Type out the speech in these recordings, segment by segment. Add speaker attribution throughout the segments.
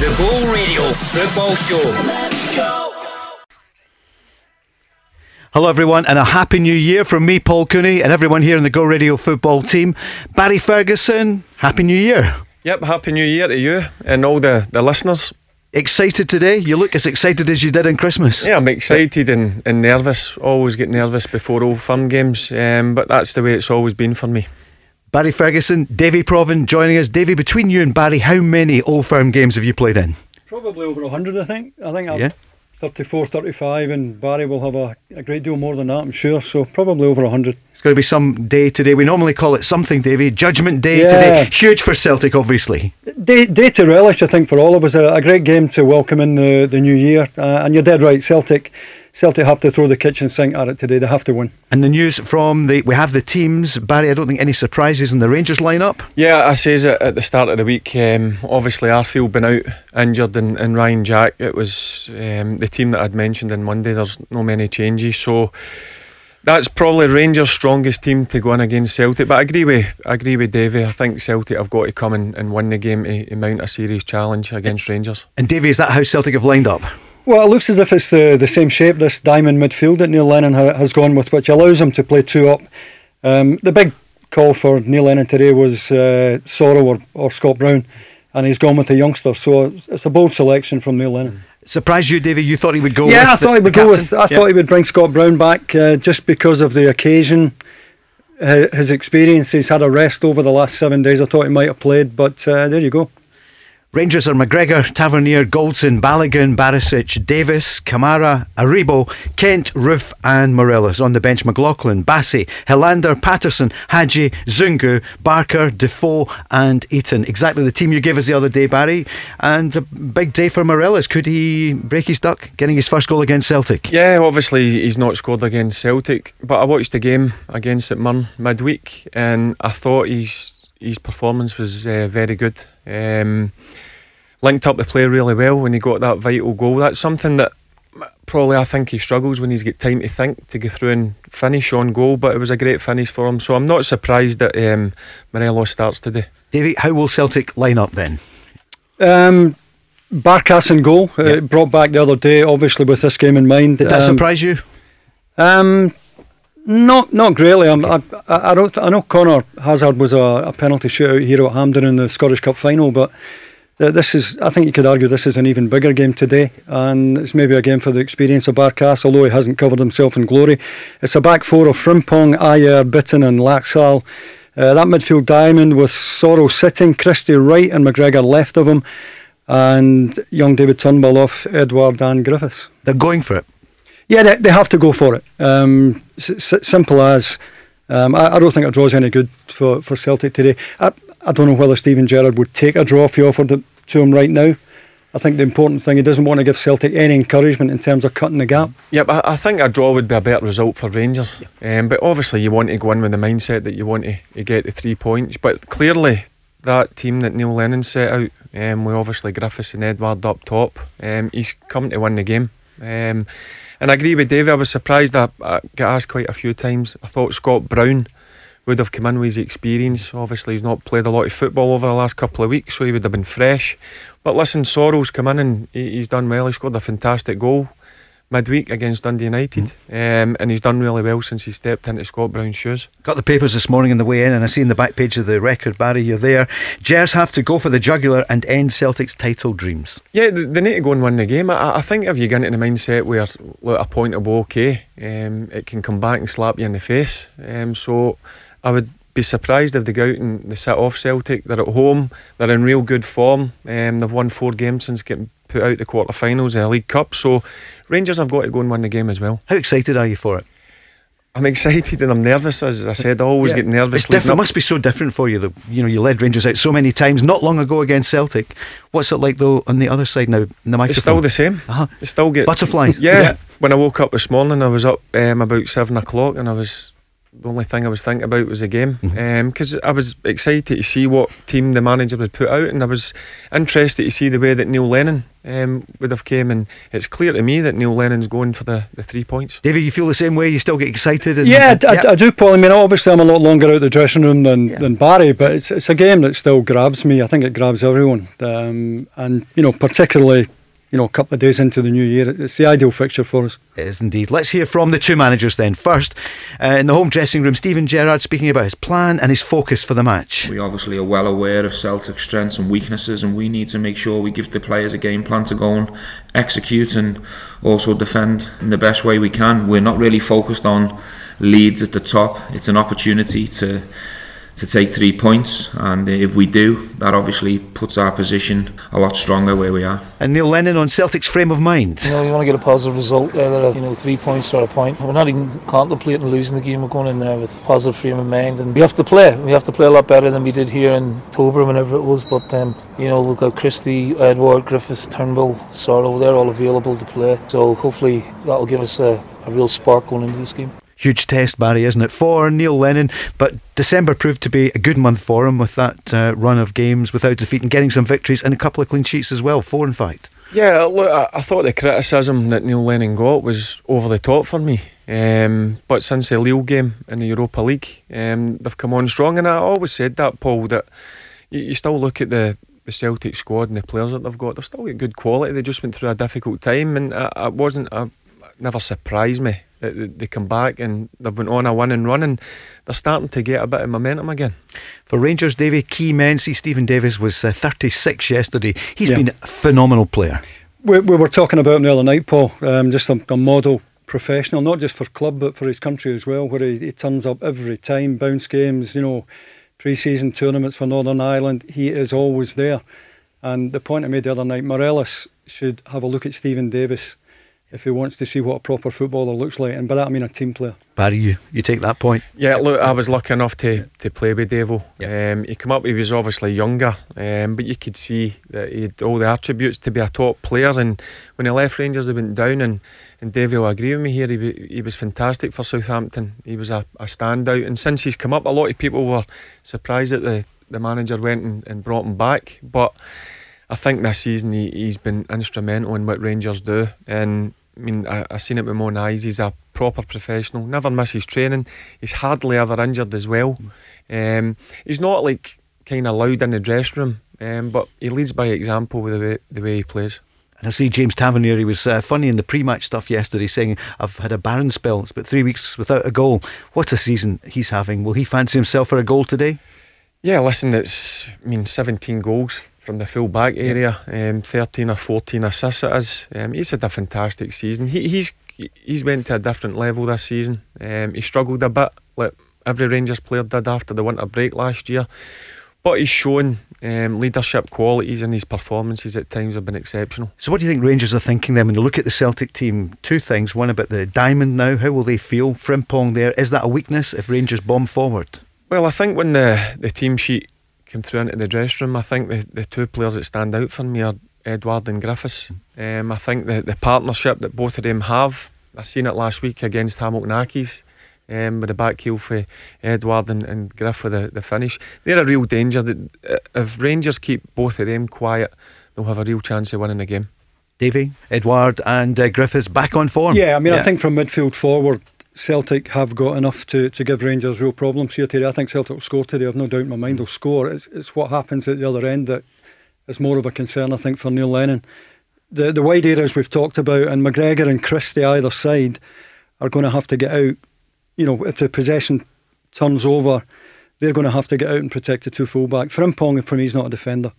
Speaker 1: The Go Radio Football Show.
Speaker 2: Hello, everyone, and a happy new year from me, Paul Cooney, and everyone here in the Go Radio football team. Barry Ferguson, happy new year.
Speaker 3: Yep, happy new year to you and all the, the listeners.
Speaker 2: Excited today? You look as excited as you did in Christmas.
Speaker 3: Yeah, I'm excited and, and nervous. Always get nervous before Old Firm games, um, but that's the way it's always been for me.
Speaker 2: Barry Ferguson, Davy Provan joining us. Davy, between you and Barry, how many Old Firm games have you played in?
Speaker 4: Probably over 100, I think. I think I've yeah. 34, 35, and Barry will have a, a great deal more than that, I'm sure. So probably over 100.
Speaker 2: It's going to be some day today. We normally call it something, Davy. Judgment Day yeah. today. Huge for Celtic, obviously.
Speaker 4: Day, day to relish, I think, for all of us. A, a great game to welcome in the, the new year. Uh, and you're dead right, Celtic Celtic have to throw the kitchen sink at it today. They have to win.
Speaker 2: And the news from the we have the teams. Barry, I don't think any surprises in the Rangers lineup.
Speaker 3: Yeah, I says it at the start of the week. Um, obviously, Arfield been out injured, and, and Ryan Jack. It was um, the team that I'd mentioned on Monday. There's no many changes, so that's probably Rangers' strongest team to go in against Celtic. But I agree with I agree with Davy. I think Celtic have got to come in and win the game to, to mount a serious challenge against Rangers.
Speaker 2: And Davy, is that how Celtic have lined up?
Speaker 4: Well, it looks as if it's the, the same shape, this diamond midfield that Neil Lennon ha- has gone with, which allows him to play two up. Um, the big call for Neil Lennon today was uh, Soro or, or Scott Brown, and he's gone with a youngster. So it's a bold selection from Neil Lennon.
Speaker 2: Surprised you, David? You thought he would go?
Speaker 4: Yeah, I thought he would go with. I thought he would bring Scott Brown back uh, just because of the occasion, uh, his experience. He's had a rest over the last seven days. I thought he might have played, but uh, there you go.
Speaker 2: Rangers are McGregor, Tavernier, Goldson, Balogun, Barisic, Davis, Kamara, Aribo, Kent, Roofe, and Morelos. On the bench, McLaughlin, Bassey, Helander, Patterson, Hagi, Zungu, Barker, Defoe, and Itten. Exactly the team you gave us the other day, Barry. And a big day for Morelos. Could he break his duck, getting his first goal against Celtic?
Speaker 3: Yeah, obviously he's not scored against Celtic, but I watched the game against St Mirren midweek, and I thought his his performance was uh, very good. Um, linked up the play really well when he got that vital goal. That's something that probably I think he struggles when he's got time to think to go through and finish on goal. But it was a great finish for him, so I'm not surprised that um, Morelos starts today.
Speaker 2: David, how will Celtic line up then?
Speaker 4: Um, Barkas and goal uh, brought back the other day, obviously with this game in mind.
Speaker 2: Did that um, surprise you?
Speaker 4: Um, not not greatly. I'm, I, I, don't. I know Conor Hazard was a, a penalty shootout hero at Hampden in the Scottish Cup final, but this is, I think you could argue this is an even bigger game today, and it's maybe a game for the experience of Barkas, although he hasn't covered himself in glory. It's a back four of Frimpong, Ajer, Bitton, and Laxalt. Uh, that midfield diamond with Soro sitting, Christie right, and McGregor left of him, and young David Turnbull off Edouard and Griffiths.
Speaker 2: They're going for it.
Speaker 4: Yeah, they, they have to go for it. Um, s- simple as. Um, I, I, don't think a draw's any good for, for Celtic today. I, I don't know whether Steven Gerrard would take a draw if he offered it to him right now. I think the important thing, he doesn't want to give Celtic any encouragement in terms of cutting the gap.
Speaker 3: Yep, I, I think a draw would be a better result for Rangers. Um, but obviously, you want to go in with the mindset that you want to, to get the three points. But clearly, that team that Neil Lennon set out, um, with obviously Griffiths and Edouard up top, um, he's come to win the game. Um, and I agree with David, I was surprised I, I got asked quite a few times. I thought Scott Brown would have come in with his experience. Obviously, he's not played a lot of football over the last couple of weeks, so he would have been fresh. But listen, Soro's come in and he's done well. He scored a fantastic goal midweek against Dundee United, mm. um, and he's done really well since he stepped into Scott Brown's shoes.
Speaker 2: Got the papers this morning on the way in, and I see in the back page of the record, Barry, you're there. Gers have to go for the jugular and end Celtic's title dreams.
Speaker 3: Yeah, they need to go and win the game. I, I think if you get into the mindset where look, a point will be okay, um, it can come back and slap you in the face. Um, so I would be surprised if they go out and they sit off Celtic. They're at home. They're in real good form. Um, they've won four games since getting put out the quarterfinals in the League Cup. So Rangers have got to go and win the game as well.
Speaker 2: How excited are you for it?
Speaker 3: I'm excited and I'm nervous. As I said, I always
Speaker 2: Yeah.
Speaker 3: get nervous.
Speaker 2: It's different. It must be so different for you. That you know you led Rangers out so many times not long ago against Celtic. What's it like though on the other side now? In the microphone.
Speaker 3: It's still the same.
Speaker 2: Uh-huh.
Speaker 3: It still get
Speaker 2: Butterflies.
Speaker 3: Yeah.
Speaker 2: Yeah.
Speaker 3: When I woke up this morning, I was up um, about seven o'clock, and I was the only thing I was thinking about was the game because I was excited to see what team the manager would put out, and I was interested to see the way that Neil Lennon um, would have came. And it's clear to me that Neil Lennon's going for the, the three points.
Speaker 2: David, you feel the same way? You still get excited? And,
Speaker 4: Yeah,
Speaker 2: and-
Speaker 4: I, I, I do, Paul. I mean, obviously, I'm a lot longer out the dressing room than, than Barry, but it's it's a game that still grabs me. I think it grabs everyone, um, and you know, particularly, you know, a couple of days into the new year, it's the ideal fixture for us.
Speaker 2: It is indeed. Let's hear from the two managers then. First, uh, in the home dressing room, Steven Gerrard speaking about his plan and his focus for the match.
Speaker 5: We obviously are well aware of Celtic's strengths and weaknesses, and we need to make sure we give the players a game plan to go and execute and also defend in the best way we can. We're not really focused on leads at the top. It's an opportunity to to take three points, and if we do, that obviously puts our position a lot stronger where we are.
Speaker 2: And Neil Lennon on Celtic's frame of mind.
Speaker 6: You know, you want to get a positive result either of, you know, three points or a point. We're not even contemplating losing the game. We're going in there with a positive frame of mind, and we have to play. We have to play a lot better than we did here in October, whenever it was. But um, you know, we've got Christie, Edouard, Griffiths, Turnbull, Soro. They're all available to play. So hopefully that'll give us a, a real spark going into this game.
Speaker 2: Huge test, Barry, isn't it, for Neil Lennon? But December proved to be a good month for him with that uh, run of games without defeat and getting some victories and a couple of clean sheets as well, four in fact.
Speaker 3: Yeah, look, I, thought the criticism that Neil Lennon got was over the top for me. Um, but since the Lille game in the Europa League, um, they've come on strong, and I always said that, Paul, that you, you still look at the, the Celtic squad and the players that they've got. They've still got good quality. They just went through a difficult time, and I, wasn't. It never surprised me they- they come back and they've went on a winning run, and they're starting to get a bit of momentum again.
Speaker 2: For Rangers, Davy, key men. See, Stephen Davis was uh, 36 yesterday. He's
Speaker 4: Yeah.
Speaker 2: been a phenomenal player.
Speaker 4: We, we were talking about him the other night, Paul. Um, just a, a model professional, not just for club but for his country as well, where he, he turns up every time, bounce games, you know, pre-season tournaments for Northern Ireland. He is always there. And the point I made the other night, Morelos should have a look at Stephen Davis if he wants to see what a proper footballer looks like, and by that I mean a team player.
Speaker 2: Barry, you, you take that point.
Speaker 3: Yeah, look, I was lucky enough to, to play with Devo. Um, he came up, he was obviously younger, um, but you could see that he had all the attributes to be a top player. And when he left Rangers, he went down. And, and Devo will agree with me here, he, he was fantastic for Southampton. He was a, a standout. And since he's come up, a lot of people were surprised that the, the manager went and, and brought him back. But I think this season he, he's been instrumental in what Rangers do. And I mean, I, I seen it with my own eyes. He's a proper professional, never misses training. He's hardly ever injured as well. Um, he's not like kind of loud in the dressing room, um, but he leads by example with the way, the way he plays.
Speaker 2: And I see James Tavernier, he was uh, funny in the pre match stuff yesterday, saying, I've had a barren spell. It's about three weeks without a goal. What a season he's having. Will he fancy himself for a goal today?
Speaker 3: Yeah, listen, it's I mean 17 goals from the full back area, um, 13 or 14 assists it is. Um, he's had a fantastic season. He, he's he's went to a different level this season. Um, he struggled a bit, like every Rangers player did after the winter break last year. But he's shown um, leadership qualities and his performances at times have been exceptional.
Speaker 2: So, what do you think Rangers are thinking then when you look at the Celtic team? Two things. One about the diamond now. How will they feel? Frimpong there. Is that a weakness if Rangers bomb forward?
Speaker 3: Well, I think when the, the team sheet came through into the dressing room, I think the, the two players that stand out for me are Edouard and Griffiths. Um, I think the, the partnership that both of them have, I seen it last week against Hamilton Accies. Um, with the back heel for Edouard and, and Griff for the, the finish. They're a real danger. That, uh, if Rangers keep both of them quiet, they'll have a real chance of winning the game.
Speaker 2: Davy, Edouard, and uh, Griffiths back on form.
Speaker 4: Yeah, I mean, I think from midfield forward, Celtic have got enough to, to give Rangers real problems here today. I think Celtic will score today. I've no doubt in my mind they'll score. It's, it's what happens at the other end that is more of a concern, I think, for Neil Lennon. The the wide areas we've talked about, and McGregor and Christie either side are going to have to get out. You know, if the possession turns over, they're going to have to get out and protect the two fullback. Frimpong, for me, is not a defender.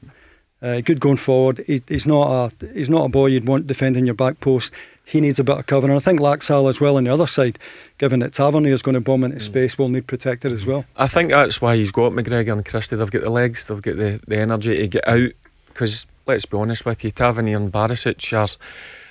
Speaker 4: Uh, good going forward. He's, he's not a he's not a boy you'd want defending your back post. He needs a bit of cover, and I think Laxalt as well on the other side, given that Tavernier is going to bomb into mm. space, will need protected as well.
Speaker 3: I think that's why he's got McGregor and Christie. They've got the legs, they've got the, the energy to get out. Because let's be honest with you, Tavernier and Barisic are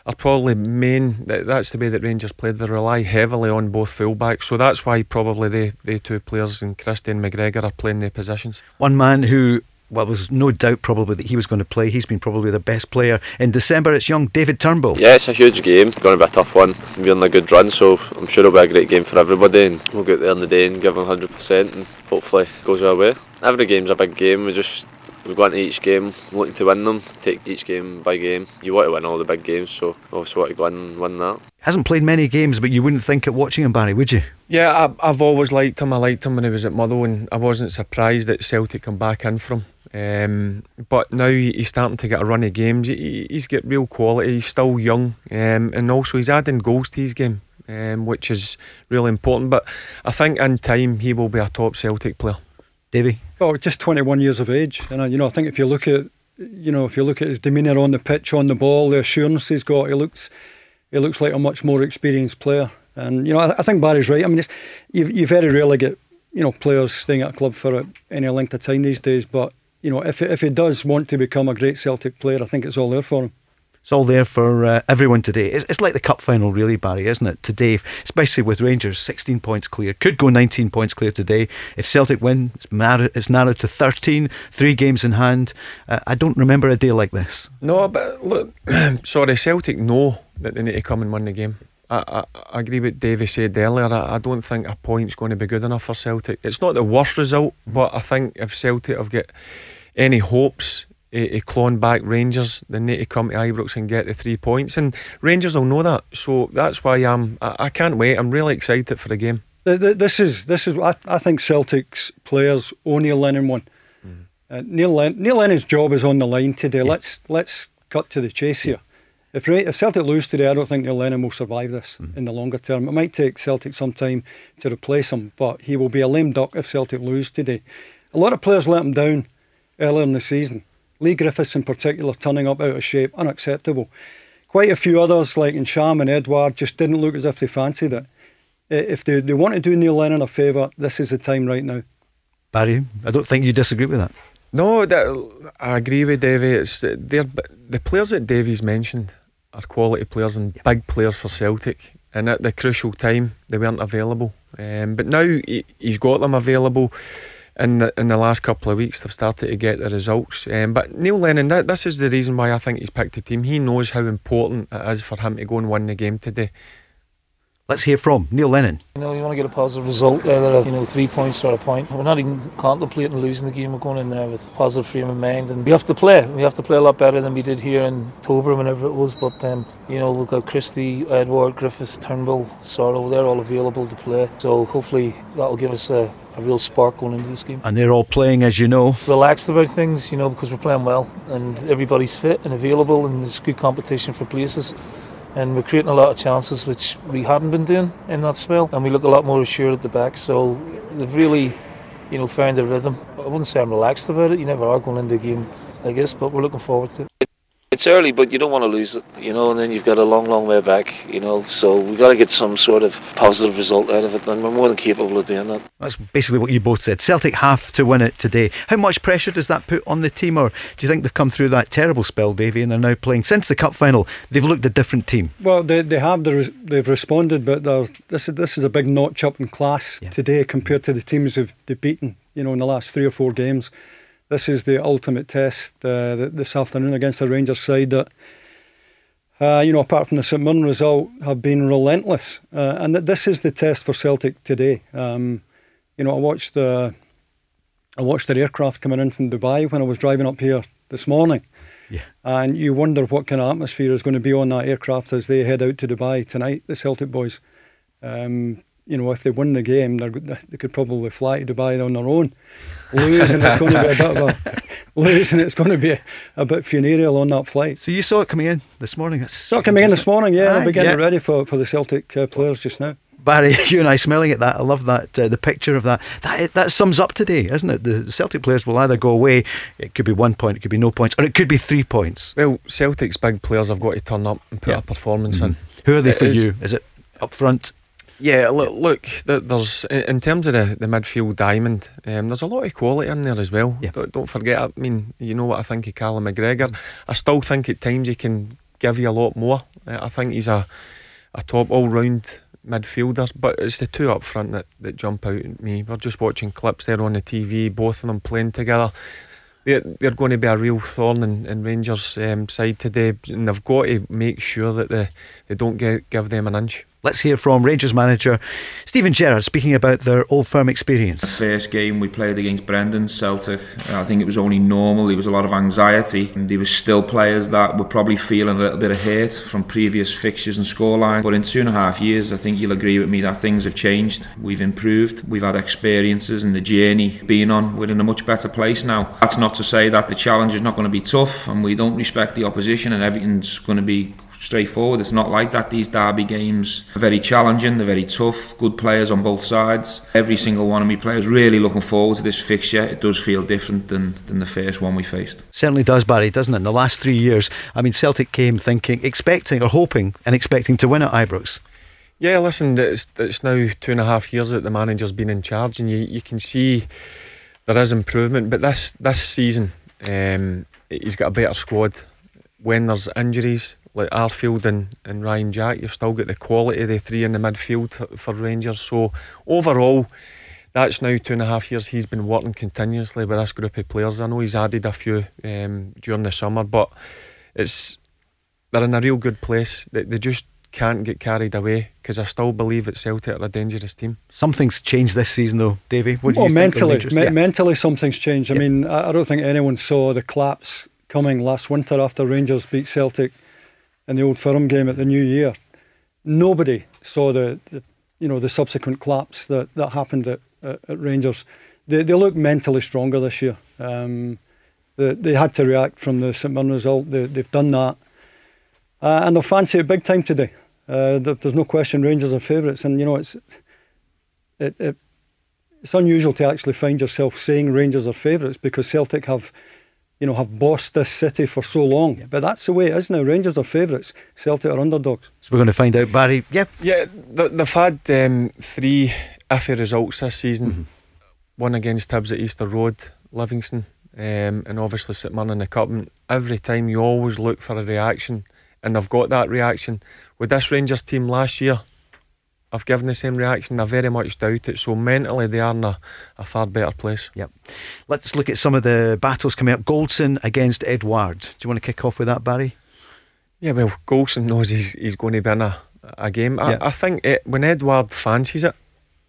Speaker 3: are probably main. That's the way that Rangers played. They rely heavily on both fullbacks, so that's why probably they, they two players and Christie and McGregor are playing their positions.
Speaker 2: One man who well, there's no doubt probably that he was going to play. He's been probably the best player in December. It's young David Turnbull.
Speaker 7: Yeah, it's a huge game. Going to be a tough one. We're on a good run, so I'm sure it'll be a great game for everybody. And we'll get there on the day and give them 100%, and hopefully it goes our way. Every game's a big game. We just we go into each game looking to win them, take each game by game. You want to win all the big games, so obviously want to go and win that.
Speaker 2: Hasn't played many games, but you wouldn't think it watching him, Barry, would you?
Speaker 3: Yeah, I, have always liked him. I liked him when he was at Motherwell, and I wasn't surprised that Celtic come back in from. Um, but now he's starting to get a run of games. He, he's got real quality. He's still young, um, and also he's adding goals to his game, um, which is really important. But I think in time he will be a top Celtic player.
Speaker 2: Davy.
Speaker 4: Oh, just 21 years of age, and you know I think if you look at you know if you look at his demeanour on the pitch, on the ball, the assurance he's got, he looks he looks like a much more experienced player. And you know I, I think Barry's right. I mean, you you very rarely get you know players staying at a club for any length of time these days, but you know, if if he does want to become a great Celtic player, I think it's all there for him.
Speaker 2: It's all there for uh, everyone today. It's, it's, like the cup final, really, Barry, isn't it? Today, especially with Rangers, 16 points clear. Could go 19 points clear today. If Celtic win, it's, narrowed, it's narrowed to 13, three games in hand. Uh, I don't remember a day like this.
Speaker 3: No, but look, sorry, Celtic know that they need to come and win the game. I, I, I agree with Davey said earlier. I, I don't think a point's going to be good enough for Celtic. It's not the worst result, but I think if Celtic have got any hopes of clawing back Rangers, they need to come to Ibrox and get the three points. And Rangers will know that. So that's why I'm, I, I can't wait. I'm really excited for the game.
Speaker 4: This is, this is I, I think Celtic's players owe Neil Lennon one. Mm. Uh, Neil, Neil Lennon's job is on the line today. Yeah. Let's, let's cut to the chase here. If, if Celtic lose today, I don't think Neil Lennon will survive this mm. in the longer term. It might take Celtic some time to replace him, but he will be a lame duck if Celtic lose today. A lot of players let him down earlier in the season. Leigh Griffiths, in particular, turning up out of shape, unacceptable. Quite a few others, like Ntcham and Edouard, just didn't look as if they fancied it. If they, they want to do Neil Lennon a favour, this is the time right now.
Speaker 2: Barry, I don't think you disagree with that.
Speaker 3: No, that, I agree with Davy. It's the players that Davy's mentioned are quality players and yeah. big players for Celtic. And at the crucial time, they weren't available. Um, but now he, has got them available. In the, in the last couple of weeks, they've started to get the results. Um, but Neil Lennon, that, this is the reason why I think he's picked the team. He knows how important it is for him to go and win the game today.
Speaker 2: Let's hear from Neil Lennon.
Speaker 6: You know, you want to get a positive result, either you know three points or a point. We're not even contemplating losing the game. We're going in there with positive frame of mind, and we have to play. We have to play a lot better than we did here in October, whenever it was. But um, you know, we've got Christie, Edouard, Griffiths, Turnbull, Soro. They're all available to play. So hopefully that'll give us a, a real spark going into this game.
Speaker 2: And they're all playing, as you know,
Speaker 6: relaxed about things. You know, because we're playing well and everybody's fit and available, and there's good competition for places and we're creating a lot of chances which we hadn't been doing in that spell. And we look a lot more assured at the back. So they've really you know found a rhythm. I wouldn't say I'm relaxed about it. You never are going into a game like this but we're looking forward to it
Speaker 8: it's early, but you don't want to lose it, you know, and then you've got a long, long way back, you know. So we've got to get some sort of positive result out of it, and we're more than capable of doing that.
Speaker 2: That's basically what you both said. Celtic have to win it today. How much pressure does that put on the team, or do you think they've come through that terrible spell, Davy, and they're now playing since the cup final? They've looked a different team.
Speaker 4: Well, they, they have. They've responded, but this is this is a big notch up in class yeah. today compared to the teams they've, they've beaten, you know, in the last three or four games this is the ultimate test uh, this afternoon against the Rangers side that, uh, you know, apart from the St Mirren result, have been relentless. Uh, and that this is the test for Celtic today. Um, you know, I watched the I watched their aircraft coming in from Dubai when I was driving up here this morning.
Speaker 2: Yeah.
Speaker 4: And you wonder what kind of atmosphere is going to be on that aircraft as they head out to Dubai tonight, the Celtic boys. Um, you know, if they win the game, they could probably fly to Dubai on their own. Losing, it's going to be a bit of a losing. It's going to be a, a, bit funereal on that flight.
Speaker 2: So you saw it coming in this morning. It's
Speaker 4: saw it coming in this morning. Yeah, I'll be getting yeah. ready for, for the Celtic uh, players just now.
Speaker 2: Barry, you and I smelling at that. I love that uh, the picture of that. That that sums up today, isn't it? The Celtic players will either go away. It could be one point, it could be no points, or it could be three points.
Speaker 3: Well, Celtic's big players have got to turn up and put yeah. a performance mm-hmm. in.
Speaker 2: Who are they it for is, you? Is it up front?
Speaker 3: Yeah, look, look there's in terms of the, the midfield diamond, um, there's a lot of quality in there as well. Yeah. Don't, don't, forget, I mean, you know what I think of Callum McGregor. I still think at times he can give you a lot more. I think he's a a top all round midfielder, but it's the two up front that, that jump out at me. We're just watching clips there on the TV, both of them playing together. They're, they're going to be a real thorn in, in Rangers' um, side today, and they've got to make sure that they, they don't get, give them an inch.
Speaker 2: Let's hear from Rangers manager Steven Gerrard speaking about their old firm experience.
Speaker 5: The first game we played against Brendan Celtic, I think it was only normal. There was a lot of anxiety. There was still players that were probably feeling a little bit of hurt from previous fixtures and scoreline. But in two and a half years, I think you'll agree with me that things have changed. We've improved. We've had experiences and the journey being on. We're in a much better place now. That's not to say that the challenge is not going to be tough and we don't respect the opposition and everything's going to be straightforward. It's not like that. These derby games are very challenging, they're very tough, good players on both sides. Every single one of me players really looking forward to this fixture. It does feel different than, than the first one we faced.
Speaker 2: Certainly does, Barry, doesn't it? In the last three years, I mean, Celtic came thinking, expecting or hoping and expecting to win at Ibrox.
Speaker 3: Yeah, listen, it's, it's now two and a half years that the manager's been in charge, and you, you can see there is improvement. But this this season, um, he's got a better squad. When there's injuries, like Arfield and, and Ryan Jack, you've still got the quality of the three in the midfield for Rangers. So overall, that's now two and a half years he's been working continuously with this group of players. I know he's added a few um, during the summer, but it's they're in a real good place. They, they just can't get carried away because I still believe that Celtic are a dangerous team.
Speaker 2: Something's changed this season, though, Davy. What do
Speaker 4: well,
Speaker 2: you
Speaker 4: mentally,
Speaker 2: think?
Speaker 4: Me- yeah. mentally, something's changed. I mean, I, I don't think anyone saw the collapse coming last winter after Rangers beat Celtic in the old firm game at the New Year. Nobody saw the, the you know the subsequent collapse that, that happened at, at, at Rangers. They, they look mentally stronger this year. Um, they, they had to react from the St Mirren result. They, they've done that. Uh, and they'll fancy it big time today. Uh, there's no question Rangers are favourites. And, you know, it's it, it, it's unusual to actually find yourself saying Rangers are favourites because Celtic have you know, have bossed this city for so long. Yeah. But that's the way it is now. Rangers are favourites, Celtic are underdogs.
Speaker 2: So we're going to find out, Barry. Yeah.
Speaker 3: Yeah, they've had um, three iffy results this season. Mm-hmm. One against Hibs at Easter Road, Livingston, um, and obviously St Mirren in the Cup. And every time you always look for a reaction, and they've got that reaction. With this Rangers team last year, I've given the same reaction. I very much doubt it. So mentally, they are in a, a, far better place.
Speaker 2: Yep. Let's look at some of the battles coming up. Goldson against Edouard. Do you want to kick off with that, Barry?
Speaker 3: Yeah, well, Goldson knows he's, he's going to win a, a game. I, I think it, when Edouard fancies it,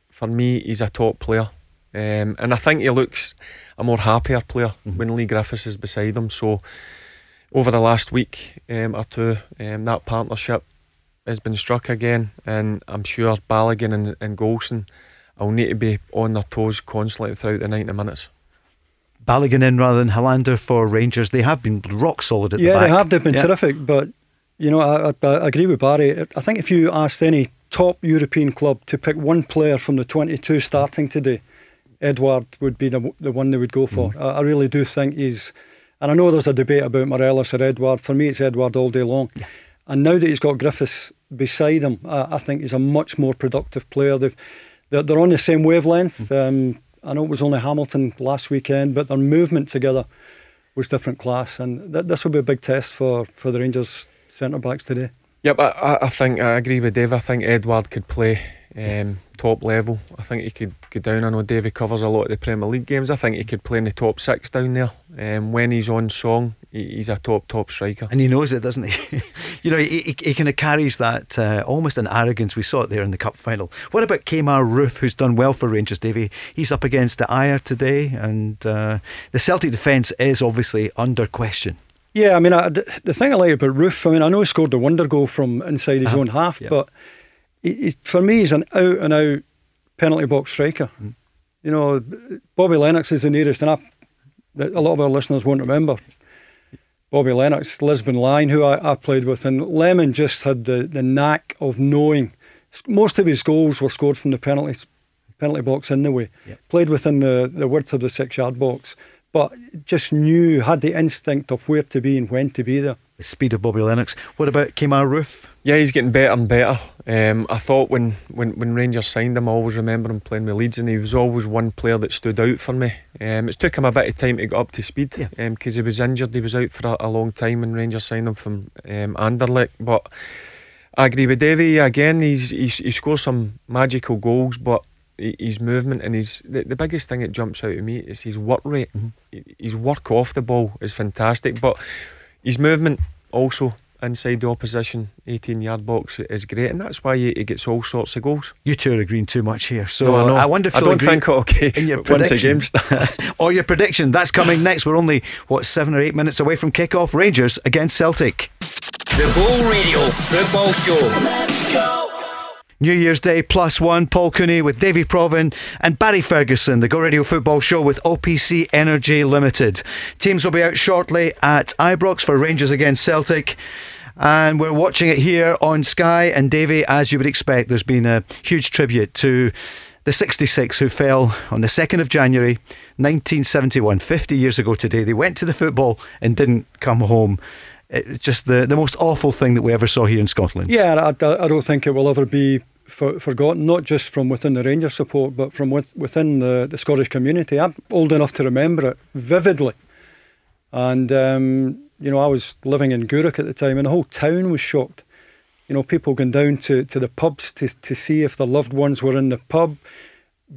Speaker 3: for me, he's a top player. Um, and I think he looks a more happier player mm-hmm. when Leigh Griffiths is beside him. So over the last week um, or two, um, that partnership has been struck again, and I'm sure Balogun and, and Goldson will need to be on their toes constantly throughout the 90 minutes.
Speaker 2: Balogun in rather than Helander for Rangers. They have been rock solid at
Speaker 4: yeah,
Speaker 2: the back.
Speaker 4: Yeah, they have. They've been yeah. terrific. But, you know, I, I, I, agree with Barry. I think if you asked any top European club to pick one player from the 22 starting today, Edouard would be the, the one they would go for. Mm. I, I, really do think he's. And I know there's a debate about Morelos or Edouard. For me, it's Edouard all day long. Yeah. And now that he's got Griffiths beside him, I, I think he's a much more productive player. They've, they're, they're on the same wavelength. Mm. Um, I know it was only Hamilton last weekend, but their movement together was different class. And th- this will be a big test for, for the Rangers centre backs today.
Speaker 3: Yep, I, I think I agree with Dave. I think Edouard could play um, top level. I think he could go down. I know Davey covers a lot of the Premier League games. I think he could play in the top six down there. Um, when he's on song, he's a top top striker,
Speaker 2: and he knows it, doesn't he? you know, he, he, he kind of carries that uh, almost an arrogance. We saw it there in the cup final. What about Kemar Roofe, who's done well for Rangers? Davy, he's up against the Ajer today, and uh, the Celtic defence is obviously under question.
Speaker 4: Yeah, I mean, I, the, the thing I like about Roofe, I mean, I know he scored the wonder goal from inside his uh-huh. own half, yeah. but he, for me, he's an out and out penalty box striker. Mm. You know, Bobby Lennox is the nearest, and I, a lot of our listeners won't remember Bobby Lennox, Lisbon Lion, who I, I, played with, and Lemon just had the, the knack of knowing. Most of his goals were scored from the penalty penalty box in the way. Yep. Played within the, the width of the six yard box, but just knew, had the instinct of where to be and when to be there
Speaker 2: the speed of Bobby Lennox. What about Kemar Roofe?
Speaker 3: Yeah, he's getting better and better. Um, I thought when, when, when Rangers signed him, I always remember him playing with Leeds, and he was always one player that stood out for me. Um, it took him a bit of time to get up to speed because
Speaker 2: Yeah.
Speaker 3: um, he was injured. He was out for a, a long time when Rangers signed him from um, Anderlecht. But I agree with Davy again. He's, he's he scores some magical goals, but he- his movement and his the, the biggest thing that jumps out at me is his work rate. H- His work off the ball is fantastic, but his movement also inside the opposition 18 yard box is great, and that's why he, he gets all sorts of goals.
Speaker 2: You two are agreeing too much here. So
Speaker 3: No, I know.
Speaker 2: I wonder if
Speaker 3: I
Speaker 2: they'll
Speaker 3: don't
Speaker 2: agree
Speaker 3: think okay
Speaker 2: in your
Speaker 3: once the game starts.
Speaker 2: or your prediction. That's coming next. We're only, what, seven or eight minutes away from kick-off. Rangers against Celtic.
Speaker 1: The Ball Radio Football Show.
Speaker 2: New Year's Day plus one, Paul Cooney with Davy Provan and Barry Ferguson, the Go Radio Football Show with OPC Energy Limited. Teams will be out shortly at Ibrox for Rangers against Celtic. And we're watching it here on Sky. And Davy, as you would expect, there's been a huge tribute to the 66 who fell on the 2nd of January 1971, 50 years ago today. They went to the football and didn't come home. It's just the, the most awful thing that we ever saw here in Scotland.
Speaker 4: Yeah, I, I, don't think it will ever be for, forgotten, not just from within the Rangers support, but from with, within the, the Scottish community. I'm old enough to remember it vividly. And, um, you know, I was living in Gourock at the time and the whole town was shocked. You know, people going down to, to the pubs to, to see if their loved ones were in the pub,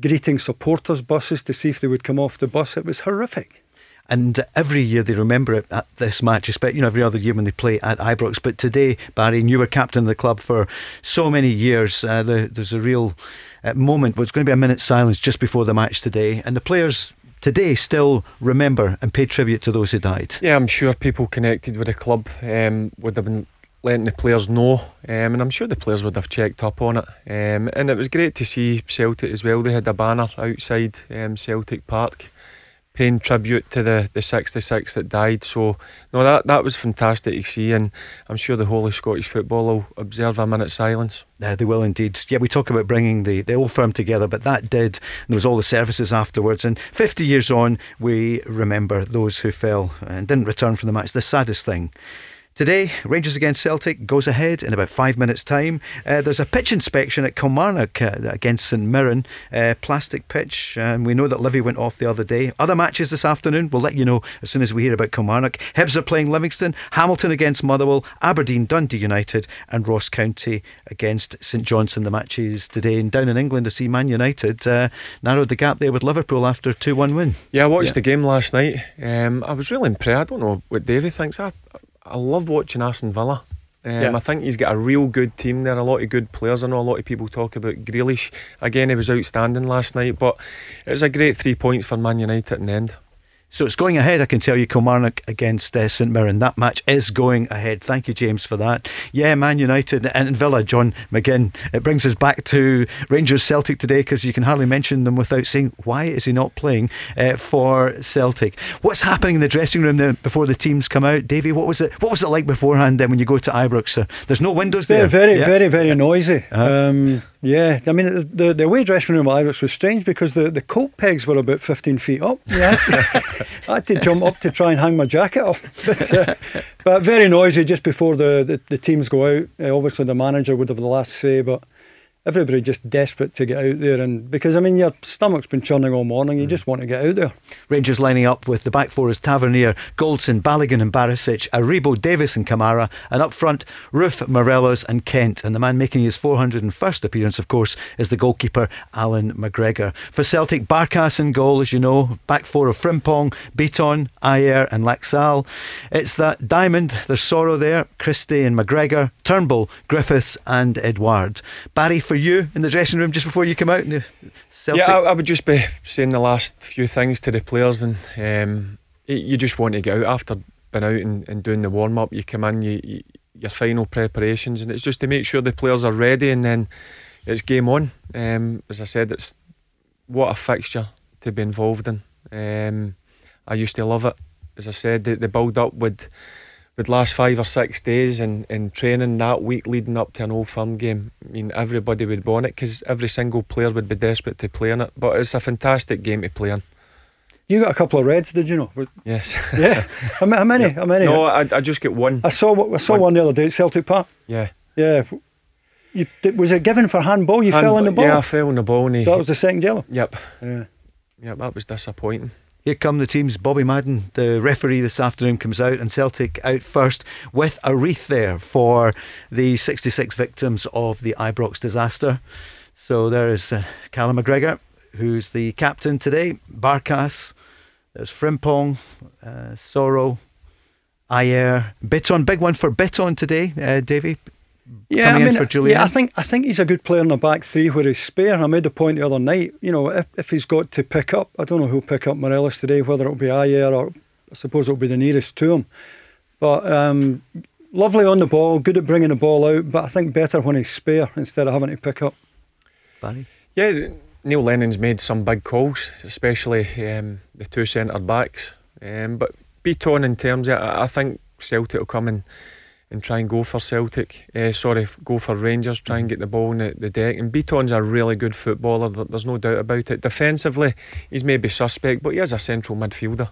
Speaker 4: greeting supporters' buses to see if they would come off the bus. It was horrific.
Speaker 2: And every year they remember it at this match, especially you know every other year when they play at Ibrox. But today, Barry, and you were captain of the club for so many years. Uh, the, there's a real uh, moment. Well, it's going to be a minute's silence just before the match today, and the players today still remember and pay tribute to those who died.
Speaker 3: Yeah, I'm sure people connected with the club um, would have been letting the players know, um, and I'm sure the players would have checked up on it. Um, and it was great to see Celtic as well. They had a banner outside um, Celtic Park paying tribute to the, the 66 that died. So, no, that, that was fantastic to see, and I'm sure the whole of Scottish football will observe a minute's silence.
Speaker 2: Uh, they will indeed. Yeah, we talk about bringing the, the old firm together, but that did. There was all the services afterwards. And 50 years on, we remember those who fell and didn't return from the match. The saddest thing. Today, Rangers against Celtic goes ahead in about five minutes' time. Uh, there's a pitch inspection at Kilmarnock uh, against St Mirren, uh, plastic pitch, and we know that Livy went off the other day. Other matches this afternoon, we'll let you know as soon as we hear about Kilmarnock. Hibs are playing Livingston, Hamilton against Motherwell, Aberdeen, Dundee United, and Ross County against St Johnstone. The matches today, and down in England to see Man United uh, narrowed the gap there with Liverpool after a 2 1 win.
Speaker 3: Yeah, I watched
Speaker 2: Yeah.
Speaker 3: the game last night. Um, I was really impressed. I don't know what Davey thinks. I, I love watching Aston Villa. Um,
Speaker 4: Yeah.
Speaker 3: I think he's got a real good team there, a lot of good players. I know a lot of people talk about Grealish. Again, he was outstanding last night, but it was a great three points for Man United in the end.
Speaker 2: So it's going ahead, I can tell you, Kilmarnock against uh, St Mirren. That match is going ahead. Thank you, James, for that. Yeah, Man United and Villa, John McGinn. It brings us back to Rangers Celtic today because you can hardly mention them without saying, why is he not playing uh, for Celtic? What's happening in the dressing room before the teams come out? Davey, what was it What was it like beforehand then when you go to Ibrox? Uh, there's no windows
Speaker 4: They're
Speaker 2: there.
Speaker 4: very,
Speaker 2: Yeah.
Speaker 4: very, very noisy.
Speaker 2: Uh-huh.
Speaker 4: Um, yeah, I mean, the, the, the away dressing room at Ibrox was strange because the, the coat pegs were about 15 feet up. Yeah. I had to jump up to try and hang my jacket up. But, uh, but very noisy just before the, the, the teams go out. Uh, obviously, the manager would have the last say, but everybody just desperate to get out there. And because, I mean, your stomach's been churning all morning,
Speaker 2: Mm.
Speaker 4: you just want to get out there.
Speaker 2: Rangers lining up with the back four is Tavernier, Goldson, Balogun and Barisic, Aribo, Davis and Kamara, and up front, Roofe, Morelos and Kent. And the man making his 401st appearance, of course, is the goalkeeper, Allan McGregor. For Celtic, Barkas in goal, as you know, back four of Frimpong, Bitton, Ajer and Laxalt. It's that diamond, there's Soro there, Christie and McGregor, Turnbull, Griffiths and Edouard. Barry, for you in the dressing room just before you come out?
Speaker 3: Yeah, I, I would just be saying the last few things to the players, and um, you just want to get out after being out and, and doing the warm up. You come in, you, you, your final preparations, and it's just to make sure the players are ready, and then it's game on. Um, as I said, it's what a fixture to be involved in. Um, I used to love it. As I said, the, the build up would would last five or six days, and, and training that week leading up to an old firm game. I mean, everybody would be on it because every single player would be desperate to play in it. But it's a fantastic game to play in.
Speaker 4: You got a couple of reds, did you know?
Speaker 3: Yes.
Speaker 4: Yeah. how, ma- how many? How many?
Speaker 3: no, I, I just get one.
Speaker 4: I saw I saw
Speaker 3: One.
Speaker 4: one the other day at Celtic Park.
Speaker 3: Yeah.
Speaker 4: Yeah. You, was it given for handball? You
Speaker 3: Hand-
Speaker 4: fell on the ball.
Speaker 3: Yeah, I fell on the ball. And he,
Speaker 4: So that was the second yellow.
Speaker 3: yep,
Speaker 4: Yeah.
Speaker 3: yep, that was disappointing.
Speaker 2: Here come the teams. Bobby Madden, the referee this afternoon, comes out, and Celtic out first with a wreath there for the 66 victims of the Ibrox disaster. So there is uh, Callum McGregor, who's the captain today, Barkas, there's Frimpong, uh, Soro, Ajer, Bitton. Big one for Bitton today, uh, Davy.
Speaker 4: Yeah,
Speaker 2: coming
Speaker 4: I
Speaker 2: in
Speaker 4: mean,
Speaker 2: for Jullien.
Speaker 4: yeah, I think I think he's a good player in the back three where he's spare. I made the point the other night. You know, if, if he's got to pick up, I don't know who'll pick up Morelos today. Whether it'll be Ajer or I suppose it'll be the nearest to him. But um, lovely on the ball, good at bringing the ball out. But I think better when he's spare instead of having to pick up.
Speaker 2: Barry.
Speaker 3: Yeah, Neil Lennon's made some big calls, especially um, the two centre backs. Um, but Bitton, in terms of, I I think Celtic will come and, and try and go for Celtic. Uh, sorry, go for Rangers, try and get the ball in the, the deck. And Bitton's a really good footballer, there's no doubt about it. Defensively, he's maybe suspect, but he is a central midfielder.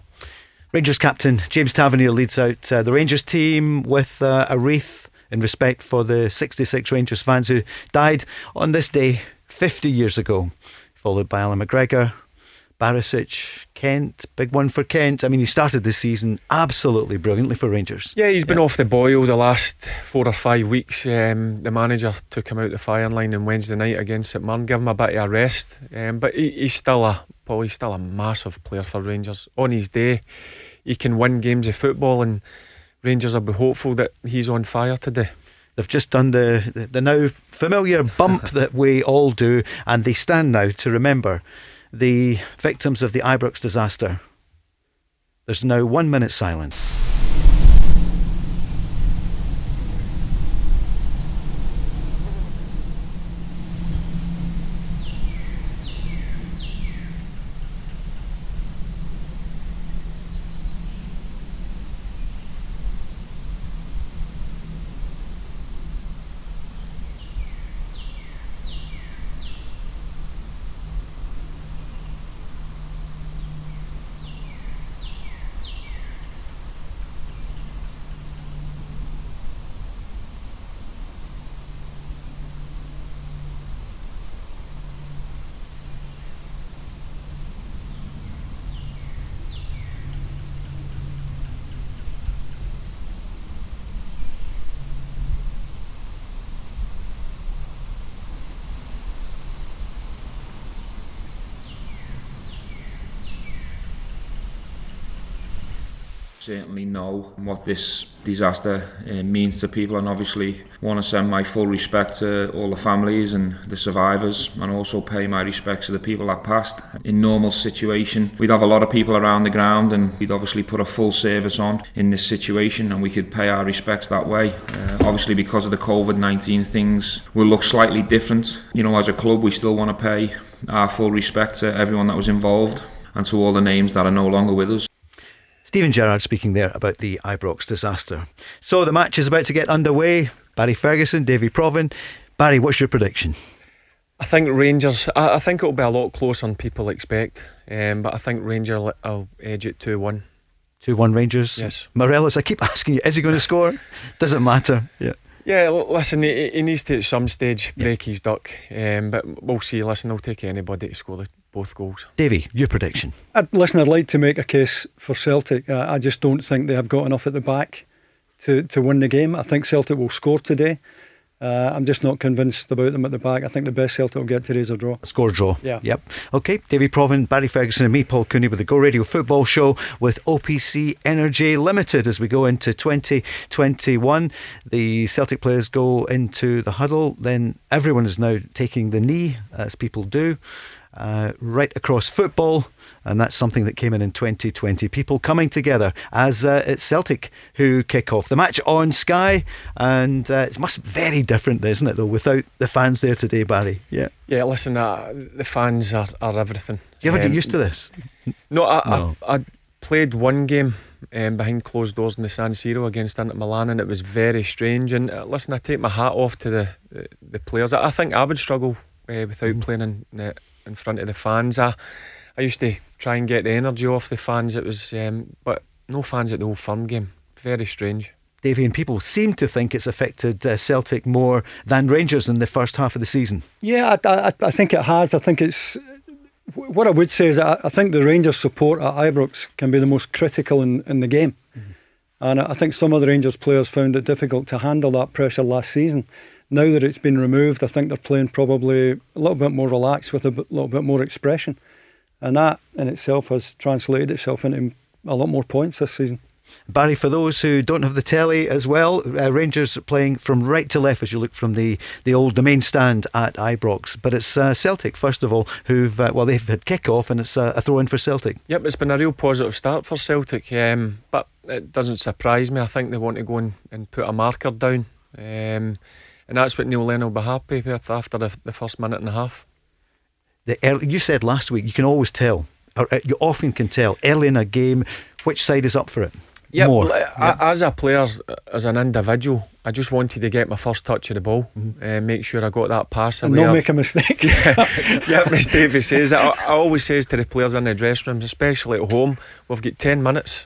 Speaker 2: Rangers captain James Tavernier leads out uh, the Rangers team with uh, a wreath in respect for the 66 Rangers fans who died on this day 50 years ago, followed by Allan McGregor, Barisic, Kent. Big one for Kent. I mean, he started the season absolutely brilliantly for Rangers.
Speaker 3: Yeah, he's been off the boil the last four or five weeks. Um, the manager took him out the firing line on Wednesday night against St Mirren, gave him a bit of a rest. Um, but he, he's still a Paul, he's still a massive player for Rangers. On his day, he can win games of football, and Rangers will be hopeful that he's on fire today.
Speaker 2: They've just done the, the, the now familiar bump that we all do, and they stand now to remember the victims of the Ibrox disaster. There's now one minute silence.
Speaker 5: certainly know what this disaster uh, means to people and obviously want to send my full respect to all the families and the survivors and also pay my respects to the people that passed. In normal situation we'd have a lot of people around the ground and we'd obviously put a full service on in this situation and we could pay our respects that way. Uh, obviously because of the COVID-19 things will look slightly different. You know as a club we still want to pay our full respect to everyone that was involved and to all the names that are no longer with us.
Speaker 2: Steven Gerrard speaking there about the Ibrox disaster. So the match is about to get underway. Barry Ferguson, Davy Provan. Barry, what's your prediction?
Speaker 3: I think Rangers. I, I think it'll be a lot closer than people expect. Um, but I think Rangers will- will edge it two one.
Speaker 2: 2 1 Rangers.
Speaker 3: Yes.
Speaker 2: Morelos, I keep asking you, is he going to score? Doesn't matter. Yeah.
Speaker 3: Yeah, listen, he, he needs to at some stage break his duck. Um, but we'll see. Listen, I'll take anybody to score the, both goals.
Speaker 2: Davy, your prediction.
Speaker 4: I'd, listen, I'd like to make a case for Celtic. Uh, I just don't think they have got enough at the back to, to win the game. I think Celtic will score today. Uh, I'm just not convinced about them at the back. I think the best Celtic will get today is a draw.
Speaker 2: Score draw.
Speaker 4: Yeah.
Speaker 2: Yep. Okay. Davy Provan, Barry Ferguson, and me, Paul Cooney, with the Go Radio Football Show with OPC Energy Limited as we go into 2021. The Celtic players go into the huddle. Then everyone is now taking the knee, as people do, uh, right across football. And that's something that came in in 2020. People coming together as uh, it's Celtic who kick off the match on Sky. And uh, it must be very different, isn't it, though, without the fans there today, Barry? Yeah.
Speaker 3: Yeah, listen, uh, the fans are, are everything.
Speaker 2: Do you ever get
Speaker 3: Um,
Speaker 2: used to this?
Speaker 3: No, I,
Speaker 2: No.
Speaker 3: I, I played one game um, behind closed doors in the San Siro against Inter Milan, and it was very strange. And uh, listen, I take my hat off to the the, the players. I, I think I would struggle uh, without playing in the, in front of the fans. I I used to try and get the energy off the fans. It was, um, but no fans at the Old Firm game. Very strange.
Speaker 2: Davy, and people seem to think it's affected uh, Celtic more than Rangers in the first half of the season.
Speaker 4: Yeah, I, I, I think it has. I think it's. What I would say is I, I think the Rangers support at Ibrox can be the most critical in, in the game. Mm-hmm. And I think some of the Rangers players found it difficult to handle that pressure last season. Now that it's been removed, I think they're playing probably a little bit more relaxed with a bit, little bit more expression. And that in itself has translated itself into a lot more points this season.
Speaker 2: Barry, for those who don't have the telly as well, uh, Rangers playing from right to left as you look from the, the old the main stand at Ibrox. But it's uh, Celtic, first of all, who've, uh, well, they've had kick off and it's uh, a throw in for Celtic.
Speaker 3: Yep, it's been a real positive start for Celtic, um, but it doesn't surprise me. I think they want to go and, and put a marker down. Um, and that's what Neil Lennon will be happy with after the, the first minute and a half.
Speaker 2: The early, you said last week you can always tell, or uh, you often can tell early in a game which side is up for it.
Speaker 3: Yeah, yep. as a player, as an individual, I just wanted to get my first touch of the ball, mm-hmm. uh, make sure I got that pass.
Speaker 4: And not make a mistake.
Speaker 3: yeah, yeah, Miss Davis says. I, I always says to the players in the dressing rooms, especially at home, we've got ten minutes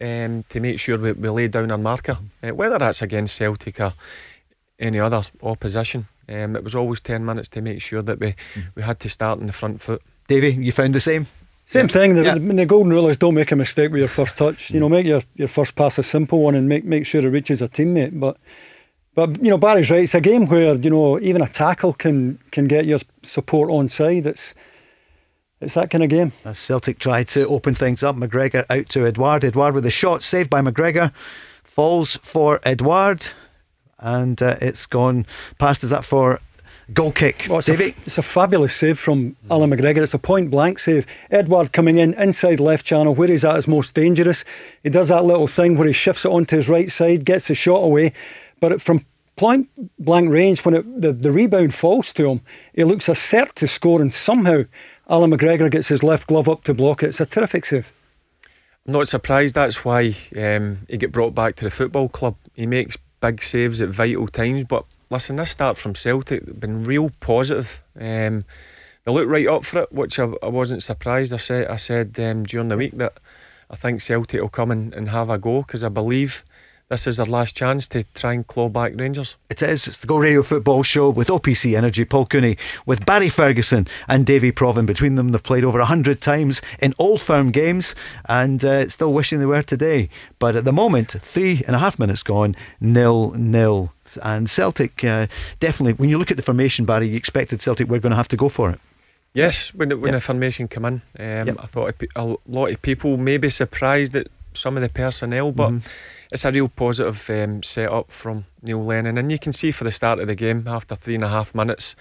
Speaker 3: um, to make sure we, we lay down our marker, uh, whether that's against Celtic or any other opposition. Um, it was always ten minutes to make sure that we mm. we had to start in the front foot.
Speaker 2: Davy, you found the same.
Speaker 4: Same thing. The, yeah. the, golden rule is don't make a mistake with your first touch. You know, make your, your first pass a simple one and make make sure it reaches a teammate. But but you know, Barry's right. It's a game where you know even a tackle can can get your support on side. It's it's that kind of game.
Speaker 2: As Celtic tried to open things up, McGregor out to Edouard. Edouard with a shot saved by McGregor. Falls for Edouard. And uh, it's gone past. Is that for Goal kick.
Speaker 4: Well, it's, a, it's, a, fabulous save from Allan McGregor. It's a point blank save. Edouard coming in inside left channel where he's at his most dangerous. He does that little thing where he shifts it onto his right side, gets the shot away. But from point blank range, when it, the, the rebound falls to him, he looks a cert to score, and somehow Allan McGregor gets his left glove up to block it. It's a terrific save.
Speaker 3: I'm not surprised. That's why um, he get brought back to the football club. He makes big saves at vital times, but listen, this start from Celtic been real positive. Um, they look right up for it, which I, I wasn't surprised. I said I said um, during the week that I think Celtic will come and, and have a go because I believe this is their last chance to try and claw back Rangers.
Speaker 2: It is. It's the Go Radio Football Show with OPC Energy, Paul Cooney, with Barry Ferguson and Davie Provan. Between them, they've played over 100 times in Old Firm games and uh, still wishing they were today. But at the moment, three and a half minutes gone, nil nil. And Celtic, uh, definitely, when you look at the formation, Barry, you expected Celtic were going to have to go for it.
Speaker 3: Yes, when, when yep. the formation came in, um, yep. I thought a lot of people may be surprised at some of the personnel, but mm-hmm. It's a real positive um, set up from Neil Lennon. And you can see for the start of the game, after three and a half minutes,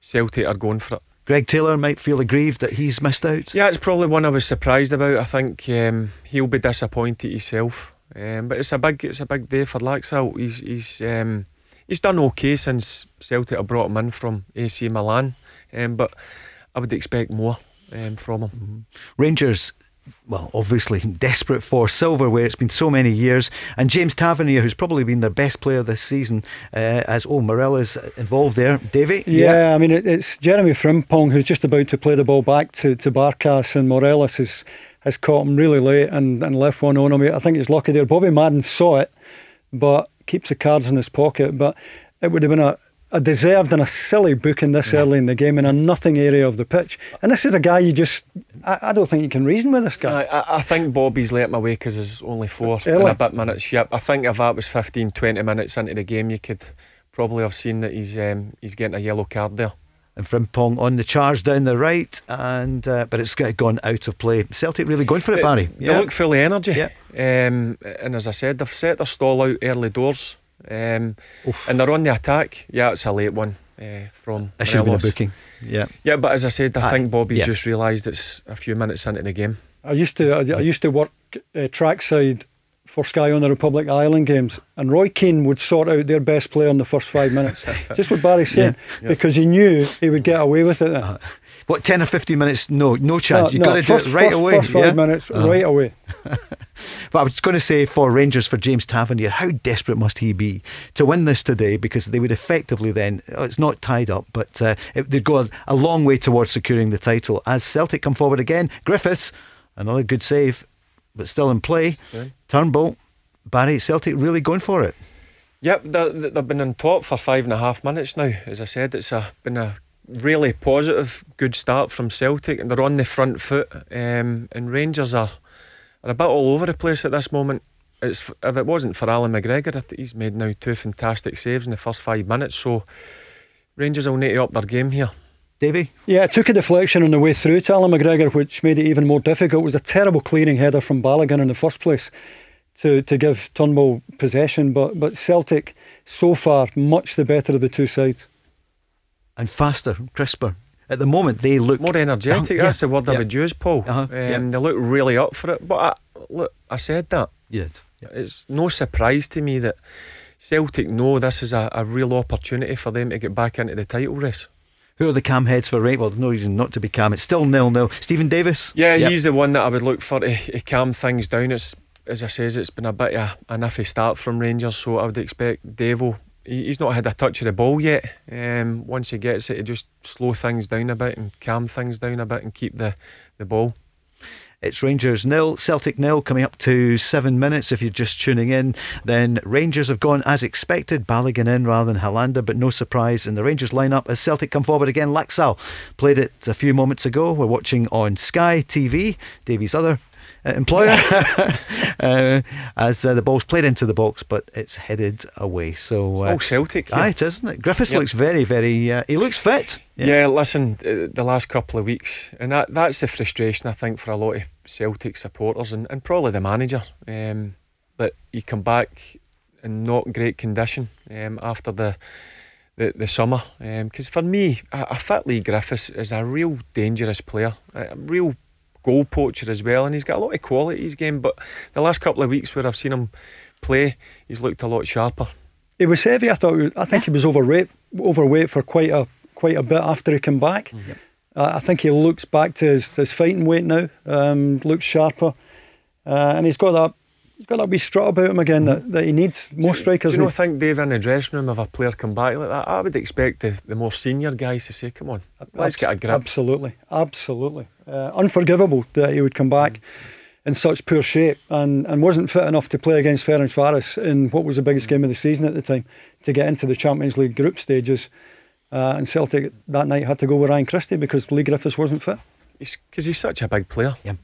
Speaker 3: Celtic are going for it.
Speaker 2: Greg Taylor might feel aggrieved that he's missed out.
Speaker 3: Yeah, it's probably one I was surprised about. I think um, he'll be disappointed himself. Um, but it's a big, it's a big day for Laxalt. He's he's um, he's done okay since Celtic have brought him in from AC Milan, um, but I would expect more um, from him.
Speaker 2: Mm-hmm. Rangers well, obviously desperate for silverware. It's been so many years. And James Tavernier, who's probably been their best player this season, uh, as oh, Morelos involved there. Davy?
Speaker 4: Yeah, yeah, I mean, it, it's Jeremy Frimpong who's just about to play the ball back to, to Barkas, and Morelos has, has caught him really late and, and left one on him. I think he's lucky there. Bobby Madden saw it, but keeps the cards in his pocket. But it would have been a, a deserved and a silly booking this yeah. early in the game in a nothing area of the pitch. And this is a guy you just, I, I don't think you can reason with this guy.
Speaker 3: I, I think Bobby's let my away because there's only four early. and a bit minutes. Yep. I think if that was 15, 20 minutes into the game, you could probably have seen that he's um, he's getting a yellow card there.
Speaker 2: And Frimpong on the charge down the right, and uh, but it's got gone out of play. Celtic really going for it, Barry.
Speaker 3: They yeah. look full of energy. Yeah. Um, and as I said, they've set their stall out early doors. Um, and they're on the attack. Yeah, it's a late one uh, from.
Speaker 2: It should been a booking. Yeah.
Speaker 3: Yeah, but as I said, I, I think Bobby's yeah. just realised it's a few minutes into the game.
Speaker 4: I used to I, I used to work uh, trackside for Sky on the Republic Ireland games, and Roy Keane would sort out their best player in the first five minutes. Just what Barry said, yeah, yeah. because he knew he would get away with it. Uh,
Speaker 2: what, 10 or 15 minutes? No, no chance. No, You've no, got to
Speaker 4: first,
Speaker 2: do it right
Speaker 4: first,
Speaker 2: away.
Speaker 4: First five yeah? minutes, uh-huh. right away.
Speaker 2: but I was going to say for Rangers, for James Tavernier, how desperate must he be to win this today? Because they would effectively then, oh, it's not tied up, but uh, it, they'd go a long way towards securing the title. As Celtic come forward again, Griffiths, another good save, but still in play. Okay. Turnbull Barry, Celtic really going for it.
Speaker 3: Yep, they- they've been on top for five and a half minutes now. As I said, it's a, been a really positive, good start from Celtic, and they're on the front foot. Um, and Rangers are, are a bit all over the place at this moment. It's if it wasn't for Allan McGregor, I think he's made now two fantastic saves in the first five minutes. So Rangers will need to up their game here.
Speaker 2: Davy?
Speaker 4: Yeah, it took a deflection on the way through to Allan McGregor, which made it even more difficult. It was a terrible clearing header from Balogun in the first place to, to give Turnbull possession. But, but Celtic, so far, much the better of the two sides.
Speaker 2: And faster, crisper. At the moment, they look
Speaker 3: More energetic.
Speaker 2: Yeah,
Speaker 3: That's the word I
Speaker 2: yeah.
Speaker 3: would use, Paul.
Speaker 2: Uh-huh,
Speaker 3: Um,
Speaker 2: yeah.
Speaker 3: They look really up for it. But I, look, I said that.
Speaker 2: Yeah.
Speaker 3: It's no surprise to me that Celtic know this is a, a real opportunity for them to get back into the title race.
Speaker 2: Who are the cam heads for Rangers? Well, there's no reason not to be cam. It's still nil nil. Steven Davis.
Speaker 3: Yeah,
Speaker 2: Yep.
Speaker 3: he's the one that I would look for to, to calm things down. It's as I says, it's been a bit of a, an iffy start from Rangers, so I would expect Devo. He- He's not had a touch of the ball yet. Um, once he gets it, to just slow things down a bit and calm things down a bit and keep the, the ball.
Speaker 2: It's Rangers nil, Celtic nil, coming up to seven minutes. If you're just tuning in, then Rangers have gone as expected. Balogun in rather than Helander, but no surprise in the Rangers lineup as Celtic come forward again. Laxalt played it a few moments ago. We're watching on Sky TV, Davy's other employer, uh, as uh, the ball's played into the box, but it's headed away. So, uh,
Speaker 3: oh, Celtic. yeah.
Speaker 2: aye, it isn't it? Griffiths
Speaker 3: Yep.
Speaker 2: looks very, very. Uh, he looks fit.
Speaker 3: Yeah, listen, uh, the last couple of weeks, and that that's the frustration I think for a lot of Celtic supporters and, and probably the manager um, that you come back in not great condition um, after the the, the summer. Because for me, a, a fit Leigh Griffiths is a real dangerous player, a real goal poacher as well, and he's got a lot of quality his game. But the last couple of weeks where I've seen him play, he's looked a lot sharper.
Speaker 4: He was heavy. I thought. I think he was overweight, overweight for quite a quite a bit after he came back.
Speaker 2: Mm-hmm.
Speaker 4: Uh, I think he looks back to his, his fighting weight now. Um, looks sharper, uh, and he's got that. He's got that wee strut about him again that, that he needs. Most strikers.
Speaker 3: Do you not think, Dave, in the dressing room, if a player come back like that, I would expect the, the more senior guys to say, come on, let's get a grip.
Speaker 4: Absolutely, absolutely. Uh, unforgivable that he would come back in such poor shape and, and wasn't fit enough to play against Ferencvaros in what was the biggest game of the season at the time to get into the Champions League group stages. Uh, and Celtic that night had to go with Ryan Christie because Leigh Griffiths wasn't fit.
Speaker 3: Because he's such a big player.
Speaker 2: Yeah.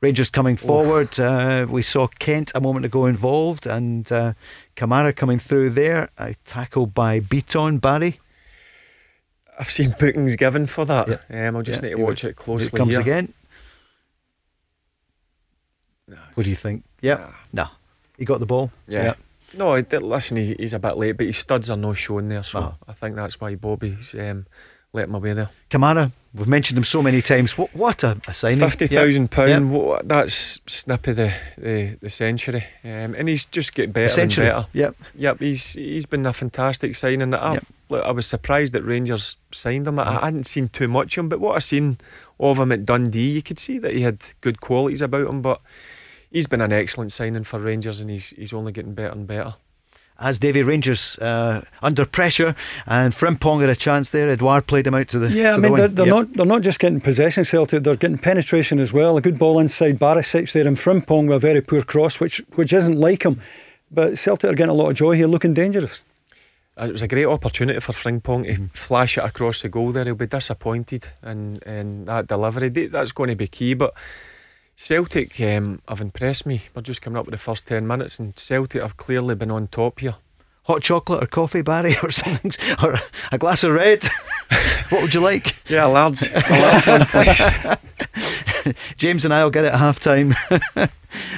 Speaker 2: Rangers coming forward. Uh, we saw Kent a moment ago involved, and uh, Kamara coming through there. A tackle by Bitton Barry.
Speaker 3: I've seen bookings given for that.
Speaker 2: Yeah.
Speaker 3: Um, I'll just
Speaker 2: Yeah,
Speaker 3: need to watch
Speaker 2: it-
Speaker 3: closely.
Speaker 2: Here it comes
Speaker 3: here.
Speaker 2: again. What do you think? Yep. No. He got the ball.
Speaker 3: Yeah. No, I did- listen, he, he's a bit late, but his studs are no showing there, so
Speaker 2: Uh-huh.
Speaker 3: I think that's why Bobby's um, let him away there.
Speaker 2: Kamara, we've mentioned him so many times. What, what a, a signing.
Speaker 3: Fifty thousand
Speaker 2: Yep.
Speaker 3: pound.
Speaker 2: Yep.
Speaker 3: wha- That's snip of the the, the century, um, and he's just getting better and better.
Speaker 2: Yep.
Speaker 3: Yep, he's he's been a fantastic signing. I,
Speaker 2: Yep.
Speaker 3: Look, I was surprised that Rangers signed him. I, I hadn't seen too much of him, but what I seen of him at Dundee, you could see that he had good qualities about him. But he's been an excellent signing for Rangers, and he's he's only getting better and better.
Speaker 2: As Davy Rangers uh, under pressure, and Frimpong had a chance there. Edouard played him out to the.
Speaker 4: Yeah, I
Speaker 2: to the
Speaker 4: mean
Speaker 2: wing.
Speaker 4: they're, they're
Speaker 2: Yep.
Speaker 4: not they're not just getting possession Celtic, they're getting penetration as well. A good ball inside Barisic there and Frimpong with a very poor cross, which which isn't like him. But Celtic are getting a lot of joy here, looking dangerous.
Speaker 3: It was a great opportunity for Frimpong to flash it across the goal there. He'll be disappointed in, in that delivery. That's going to be key. But Celtic um, have impressed me. We're just coming up with the first 10 minutes, and Celtic have clearly been on top here.
Speaker 2: Hot chocolate or coffee, Barry, or something, or a glass of red. what would you like?
Speaker 3: Yeah, lads, a large one, please.
Speaker 2: James and I'll get it at half time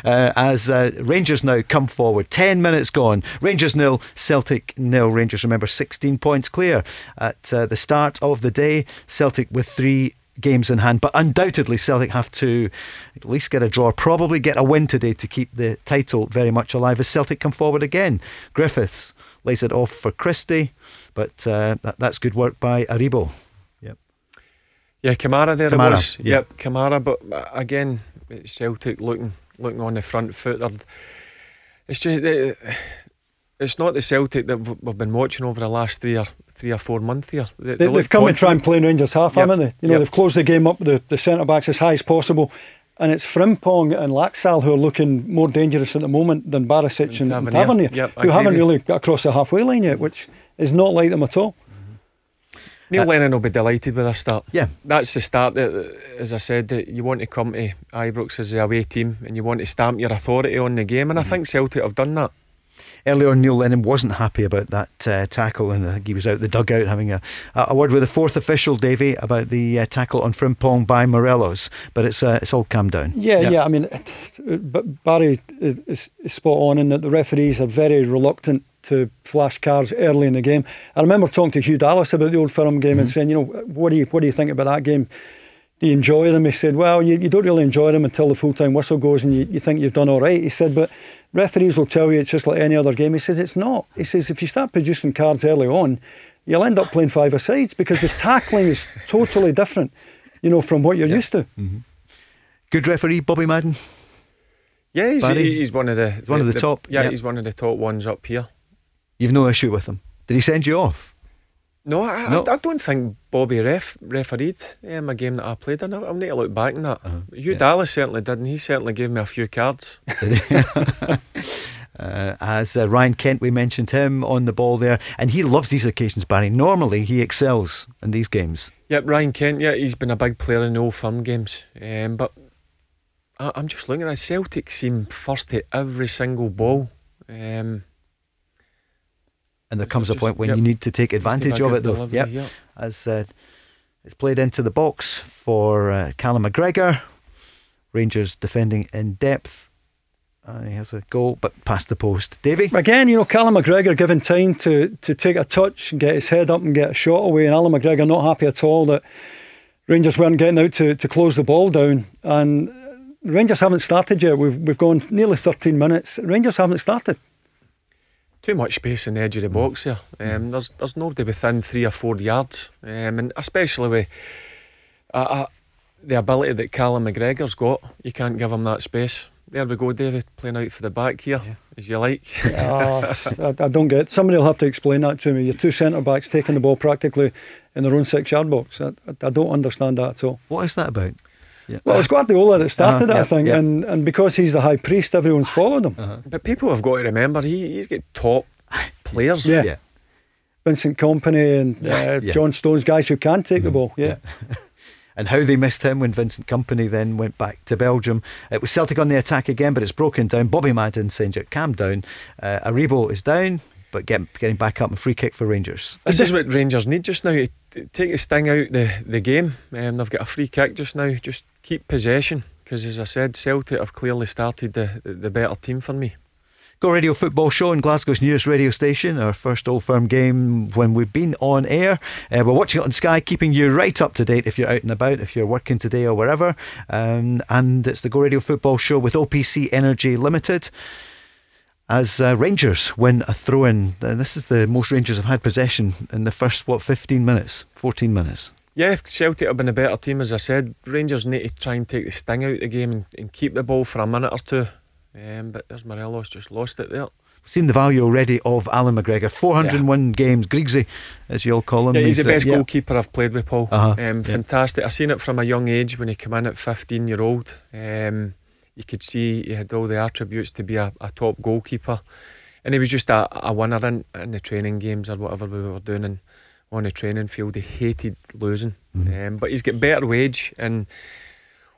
Speaker 2: uh, as uh, Rangers now come forward. 10 minutes gone. Rangers nil, Celtic nil. Rangers, remember, 16 points clear at uh, the start of the day. Celtic with three games in hand, but undoubtedly Celtic have to at least get a draw, probably get a win today to keep the title very much alive as Celtic come forward again. Griffiths lays it off for Christie, but uh, that, that's good work by Aribo.
Speaker 3: Yeah, Kamara there
Speaker 2: Kamara,
Speaker 3: it was.
Speaker 2: yeah.
Speaker 3: Yep, Kamara. But uh, again, it's Celtic looking looking on the front foot. They're, it's just they, it's not the Celtic that we've been watching over the last three or three or four months here. They,
Speaker 4: They, have come and try and play Rangers half,
Speaker 3: Yep.
Speaker 4: haven't they? You know,
Speaker 3: Yep.
Speaker 4: they've closed the game up, the, the centre backs as high as possible, and it's Frimpong and Laxalt who are looking more dangerous at the moment than Barisic and, and
Speaker 3: Tavernier.
Speaker 4: Tavernier,
Speaker 3: Yep,
Speaker 4: who haven't really got across the halfway line yet, which is not like them at all.
Speaker 3: Neil Lennon will be delighted with this start.
Speaker 2: Yeah.
Speaker 3: That's the start, that, as I said, that you want to come to Ibrox as the away team and you want to stamp your authority on the game, and I think Celtic have done that.
Speaker 2: Earlier on, Neil Lennon wasn't happy about that uh, tackle, and I think he was out the dugout having a, a word with the fourth official, Davy, about the uh, tackle on Frimpong by Morelos. But it's uh, it's all calmed down.
Speaker 4: Yeah, yeah. I mean, it- it- but Barry is, is spot on in that the referees are very reluctant to flash cards early in the game. I remember talking to Hugh Dallas about the Old Firm game and mm-hmm. saying, you know, what do you what do you think about that game? Do you enjoy them? He said, well, you, you don't really enjoy them until the full time whistle goes and you, you think you've done all right. He said, but referees will tell you it's just like any other game. He says it's not. He says if you start producing cards early on, you'll end up playing five sides because the tackling is totally different, you know, from what you're used to. Mm-hmm.
Speaker 2: Good referee, Bobby Madden.
Speaker 3: Yeah, he's, he's one of the
Speaker 2: one of the top,
Speaker 3: Yeah,
Speaker 2: yeah.
Speaker 3: he's one of the top ones up here.
Speaker 2: You've no issue with him. Did he send you off?
Speaker 3: No, I,
Speaker 2: No.
Speaker 3: I, I don't think Bobby ref refereed um, a game that I played in. I'll, need to look back on that.
Speaker 2: Uh-huh.
Speaker 3: Hugh Dallas certainly did, and he certainly gave me a few cards.
Speaker 2: Uh, as uh, Ryan Kent, we mentioned him on the ball there, and he loves these occasions, Barry. Normally, he excels in these games.
Speaker 3: Yep, Ryan Kent. Yeah, he's been a big player in the old firm games. Um, but I, I'm just looking at Celtic seem first to every single ball. Um,
Speaker 2: And there comes a point when
Speaker 3: yep.
Speaker 2: you need to take advantage of it, though.
Speaker 3: delivery,
Speaker 2: Yep.
Speaker 3: yeah.
Speaker 2: As uh, it's played into the box for uh, Callum McGregor. Rangers defending in depth. Uh, he has a goal, but past the post. Davy?
Speaker 4: Again, you know, Callum McGregor given time to to take a touch and get his head up and get a shot away, and Allan McGregor not happy at all that Rangers weren't getting out to, to close the ball down. And Rangers haven't started yet. We've we've gone nearly 13 minutes. Rangers haven't started.
Speaker 3: Too much space in the edge of the box here. Um, there's there's nobody within three or four yards, um, and especially with uh, uh, the ability that Callum McGregor's got, you can't give him that space. There we go, David, playing out for the back here, as you like.
Speaker 4: Uh, I, I don't get. Somebody will have to explain that to me. Your two centre backs taking the ball practically in their own six yard box. I, I, I don't understand that at all.
Speaker 2: What is that about? Yeah.
Speaker 4: Well, it's Guardiola that started
Speaker 2: Uh-huh,
Speaker 4: it, I think,
Speaker 2: yeah.
Speaker 4: and, and because he's the high priest, everyone's followed him.
Speaker 3: But people have got to remember he, he's got top players.
Speaker 4: Yeah.
Speaker 2: Yeah.
Speaker 4: Vincent Kompany and uh,
Speaker 2: Yeah.
Speaker 4: John Stones, guys who can take the ball. Yeah.
Speaker 2: and how they missed him when Vincent Kompany then went back to Belgium. It was Celtic on the attack again, but it's broken down. Bobby Madden saying, calm down. Uh, Aribo is down, but get, getting back up and free kick for Rangers.
Speaker 3: This is what Rangers need just now take the sting out the, the game. Um, they've got a free kick just now. Just keep possession because, as I said, Celtic have clearly started the, the, better team for me.
Speaker 2: Go Radio Football Show on Glasgow's newest radio station, our first Old Firm game when we've been on air. Uh, we're watching it on Sky, keeping you right up to date if you're out and about, if you're working today or wherever. Um, and it's the Go Radio Football Show with OPC Energy Limited. As uh, Rangers win a throw in, uh, this is the most Rangers have had possession in the first, what, 15 minutes, 14 minutes.
Speaker 3: Yeah, Celtic have been a better team, as I said. Rangers need to try and take the sting out of the game and, and keep the ball for a minute or two. Um, but there's Morelos just lost it there.
Speaker 2: We've seen the value already of Allan McGregor. 401 games, Griegsy, as you all call him.
Speaker 3: Yeah, he's the
Speaker 2: uh,
Speaker 3: best
Speaker 2: yeah.
Speaker 3: goalkeeper I've played with, Paul.
Speaker 2: Uh-huh,
Speaker 3: Um,
Speaker 2: yeah.
Speaker 3: Fantastic. I seen it from a young age when he came in at 15 year old. Um, you could see he had all the attributes to be a, a top goalkeeper. And he was just a, a winner in, in the training games or whatever we were doing and on the training field. He hated losing.
Speaker 2: Mm-hmm.
Speaker 3: Um, but he's got better wage and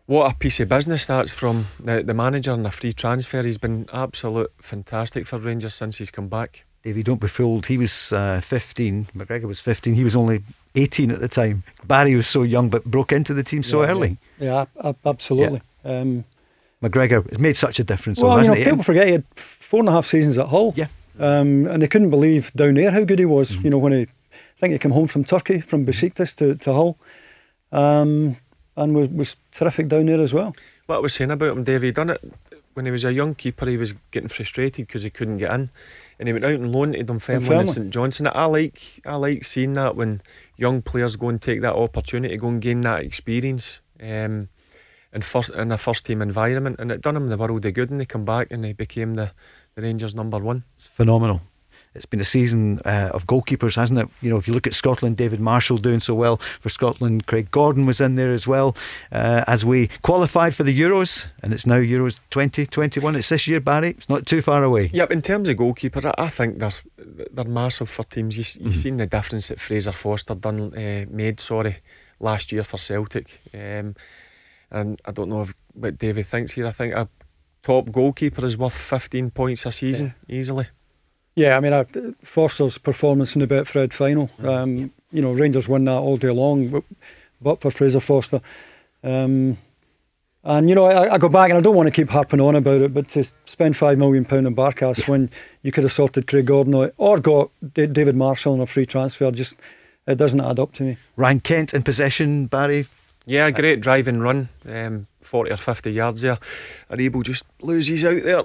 Speaker 3: what a piece of business that's from the, the manager and a free transfer. He's been absolute fantastic for Rangers since he's come back.
Speaker 2: Davey, don't be fooled. He was uh, 15. McGregor was 15. He was only 18 at the time. Barry was so young but broke into the team so
Speaker 4: Yeah,
Speaker 2: early.
Speaker 4: Yeah, ab- absolutely. Um,
Speaker 2: McGregor has made such a difference, though,
Speaker 4: well, you know,
Speaker 2: hasn't he?
Speaker 4: people forget he had four and a half seasons at Hull.
Speaker 2: Yeah.
Speaker 4: Um, and they couldn't believe down there how good he was. You know, when he, I think he came home from Turkey, from Besiktas to, to Hull. Um, and was, was terrific down there as well.
Speaker 3: What I was saying about him, Dave, he done it when he was a young keeper. He was getting frustrated because he couldn't get in, and he went out and loaned to Dunfermline and
Speaker 4: Dunfermline.
Speaker 3: St Johnstone. I like, I like seeing that when young players go and take that opportunity, go and gain that experience, um, in first in a first team environment, and it done him the world of good. And they come back and they became the, the Rangers number one.
Speaker 2: Phenomenal. it's been a season uh, of goalkeepers, hasn't it? You know, if you look at Scotland, David Marshall doing so well for Scotland. Craig Gordon was in there as well. Uh, as we qualified for the Euros, and it's now Euros 2021. It's this year, Barry. It's not too far away.
Speaker 3: Yep. In terms of goalkeeper, I, think they're they're massive for teams. You, you've mm. seen the difference that Fraser Forster done uh, made. Sorry, last year for Celtic. Um, and I don't know if, what David thinks here. I think a top goalkeeper is worth 15 points a season yeah. easily.
Speaker 4: Yeah, I mean, uh, Forster's performance in the Betfred final, um, you know, Rangers won that all day long, but, but for Fraser Forster. Um, and you know, I, I, go back and I don't want to keep harping on about it, but to spend five million pound on Barkas yeah. when you could have sorted Craig Gordon or got David Marshall on a free transfer, just it doesn't add up to me.
Speaker 2: Ryan Kent in possession, Barry.
Speaker 3: Yeah, great driving run, um, forty or fifty yards there. Aribo just loses out there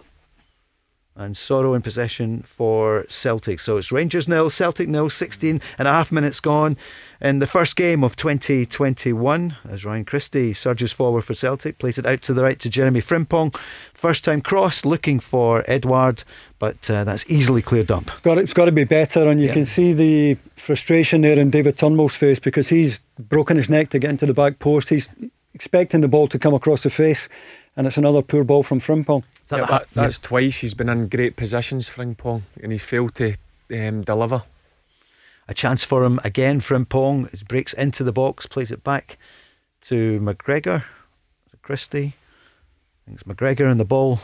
Speaker 2: and Soro in possession for Celtic. So it's Rangers nil, Celtic nil, 16 and a half minutes gone in the first game of 2021 as Ryan Christie surges forward for Celtic, plays it out to the right to Jeremy Frimpong. First time cross looking for Edouard, but uh, that's easily cleared up.
Speaker 4: It's got, it's got to be better, and you yeah. can see the frustration there in David Turnbull's face because he's broken his neck to get into the back post. He's expecting the ball to come across the face, and it's another poor ball from Frimpong.
Speaker 3: That, yeah, that, that's yeah. twice he's been in great positions, Frimpong, and he's failed to um, deliver.
Speaker 2: A chance for him again, Frimpong. He breaks into the box, plays it back to McGregor. Christie. I think it's McGregor and the ball.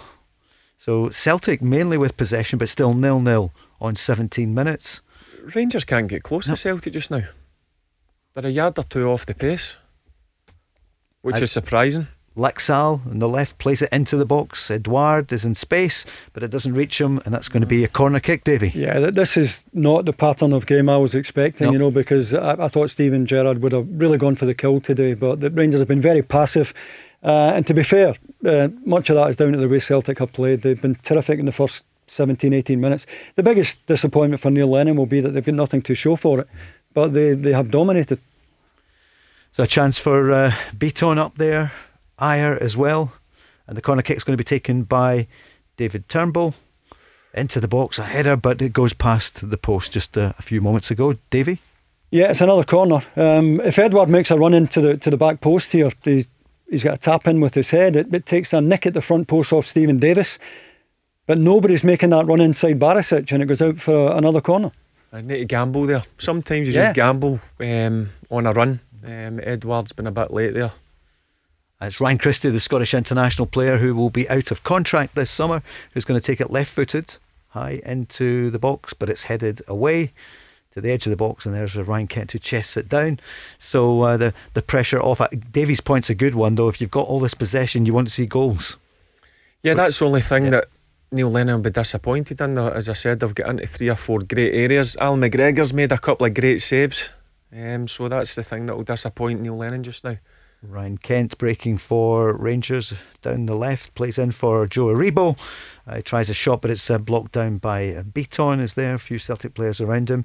Speaker 2: So Celtic mainly with possession, but still nil nil on 17 minutes.
Speaker 3: Rangers can't get close to Celtic just now. They're a yard or two off the pace, which I, is surprising.
Speaker 2: Laxalt on the left plays it into the box. Edouard is in space, but it doesn't reach him, and that's going to be a corner kick, Davy.
Speaker 4: Yeah, this is not the pattern of game I was expecting, nope. you know, because I, I, thought Steven Gerrard would have really gone for the kill today, but the Rangers have been very passive. Uh, and to be fair, uh, much of that is down to the way Celtic have played. They've been terrific in the first 17, 18 minutes. The biggest disappointment for Neil Lennon will be that they've got nothing to show for it, but they, they have dominated.
Speaker 2: So a chance for uh, Bitton up there. Ajer as well. And the corner kick is going to be taken by David Turnbull into the box, a header, but it goes past the post just a, a few moments ago. Davy?
Speaker 4: Yeah, it's another corner. Um, if Edouard makes a run into the to the back post here, he's, he's got a tap in with his head. It, it takes a nick at the front post off Steven Davis, but nobody's making that run inside Barisic, and it goes out for another corner.
Speaker 3: I need to gamble there. Sometimes you yeah. just gamble um, on a run. Um, Edouard's been a bit late there.
Speaker 2: It's Ryan Christie, the Scottish international player who will be out of contract this summer, who's going to take it left footed high into the box, but it's headed away to the edge of the box, and there's Ryan Kent who chests it down. So uh, the the pressure off. Davy's point's a good one though. If you've got all this possession, you want to see goals.
Speaker 3: Yeah, that's the only thing yeah. that Neil Lennon will be disappointed in. As I said, they've got into three or four great areas. Al McGregor's made a couple of great saves, um, so that's the thing that will disappoint Neil Lennon just now.
Speaker 2: Ryan Kent breaking for Rangers down the left, plays in for Joe Aribo. Uh, he tries a shot, but it's uh, blocked down by uh, Bitton. Is there a few Celtic players around him?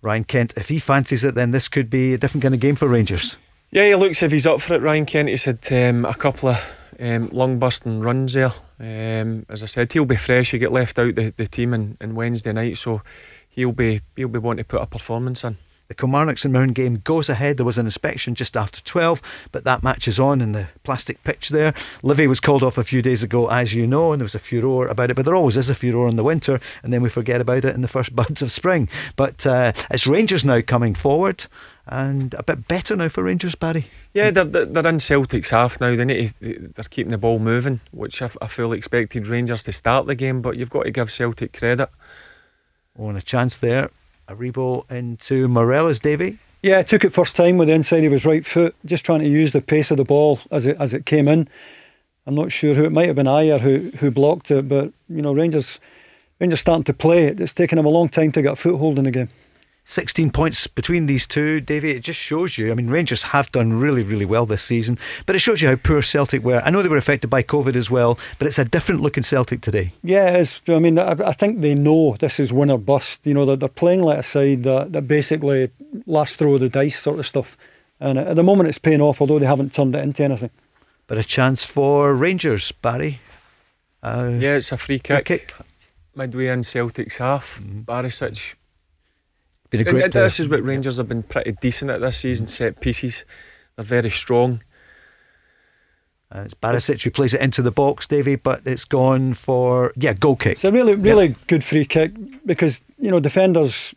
Speaker 2: Ryan Kent, if he fancies it, then this could be a different kind of game for Rangers.
Speaker 3: Yeah, he looks if he's up for it. Ryan Kent, he's had um, a couple of um, long busting runs there. Um, as I said, he'll be fresh. He get left out the, the team in Wednesday night, so he'll be he'll be wanting to put a performance in.
Speaker 2: The Kilmarnock St Mirren game goes ahead. There was an inspection just after 12, but that match is on in the plastic pitch there. Livy was called off a few days ago, as you know, and there was a furore about it, but there always is a furore in the winter, and then we forget about it in the first buds of spring. But uh, it's Rangers now coming forward and a bit better now for Rangers, Barry.
Speaker 3: Yeah, they're, they're in Celtic's half now. They need to, they're keeping the ball moving, which I, I fully expected Rangers to start the game, but you've got to give Celtic credit.
Speaker 2: Oh, and a chance there Aribo into Morelos, Davy.
Speaker 4: Yeah, I took it first time with the inside of his right foot, just trying to use the pace of the ball as it as it came in. I'm not sure who it might have been Ajer who who blocked it, but you know Rangers Rangers starting to play. It's taken him a long time to get a foothold in the game.
Speaker 2: 16 points between these two, Davy. It just shows you. I mean, Rangers have done really, really well this season, but it shows you how poor Celtic were. I know they were affected by COVID as well, but it's a different looking Celtic today.
Speaker 4: Yeah, it's, I mean, I, I think they know this is win or bust. You know, they're, they're playing like a side that, that basically last throw of the dice sort of stuff. And at the moment, it's paying off, although they haven't turned it into anything.
Speaker 2: But a chance for Rangers, Barry.
Speaker 3: Uh, yeah, it's a free kick. Free kick. midway in Celtic's half.
Speaker 2: Mhm.
Speaker 3: Barisic.
Speaker 2: Been a great
Speaker 3: and
Speaker 2: player.
Speaker 3: this is what Rangers have been pretty decent at this season. Set pieces, they're very strong.
Speaker 2: Uh, it's Barisic who plays it into the box, Davy, but it's gone for yeah goal kick.
Speaker 4: It's a really, really good free kick because you know defenders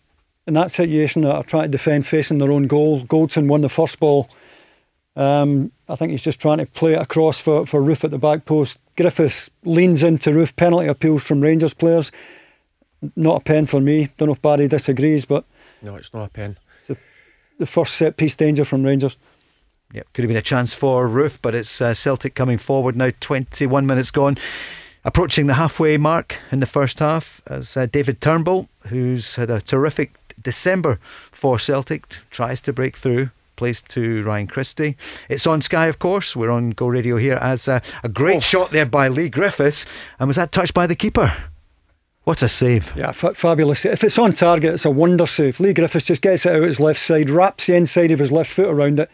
Speaker 4: in that situation that are trying to defend facing their own goal. Goldson won the first ball. Um, I think he's just trying to play it across for, for Roofe at the back post. Griffiths leans into Roofe. Penalty appeals from Rangers players. Not a pen for me. Don't know if Barry disagrees, but
Speaker 3: No, it's not a pen.
Speaker 4: the first set piece danger from Rangers.
Speaker 2: Yep, could have been a chance for Roofe, but it's uh, Celtic coming forward now. 21 minutes gone. Approaching the halfway mark in the first half as uh, David Turnbull, who's had a terrific December for Celtic, tries to break through. Plays to Ryan Christie. It's on Sky, of course. We're on Go Radio here as uh, a great shot there by Leigh Griffiths. And was that touched by the keeper? What a save.
Speaker 4: Yeah, fa- fabulous. If it's on target, it's a wonder save. Leigh Griffiths just gets it out his left side, wraps the inside of his left foot around it,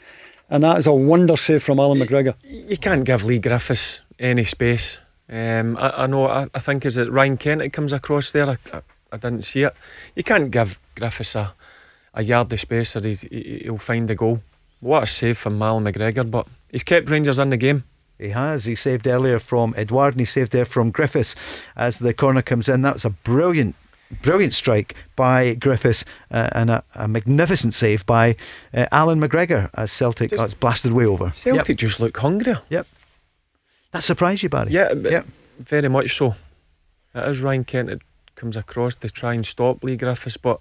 Speaker 4: and that is a wonder save from Allan McGregor.
Speaker 3: You can't give Leigh Griffiths any space. Um, I, I know. I, I think is it Ryan Kent that comes across there. I, I, I didn't see it. You can't give Griffiths a, a yard of space, or he's, he, he'll find the goal. What a save from Allan McGregor! But he's kept Rangers in the game.
Speaker 2: He has. He saved earlier from Edouard and he saved there from Griffiths as the corner comes in. That was a brilliant, brilliant strike by Griffiths uh, and a, a magnificent save by uh, Allan McGregor as Celtic
Speaker 3: Just-
Speaker 2: oh, blasted way over.
Speaker 3: Celtic
Speaker 2: Yep.
Speaker 3: just look hungrier. Yep.
Speaker 2: That surprised you, Barry?
Speaker 3: Yeah,
Speaker 2: Yep.
Speaker 3: very much so. It is Ryan Kent that comes across to try and stop Leigh Griffiths, but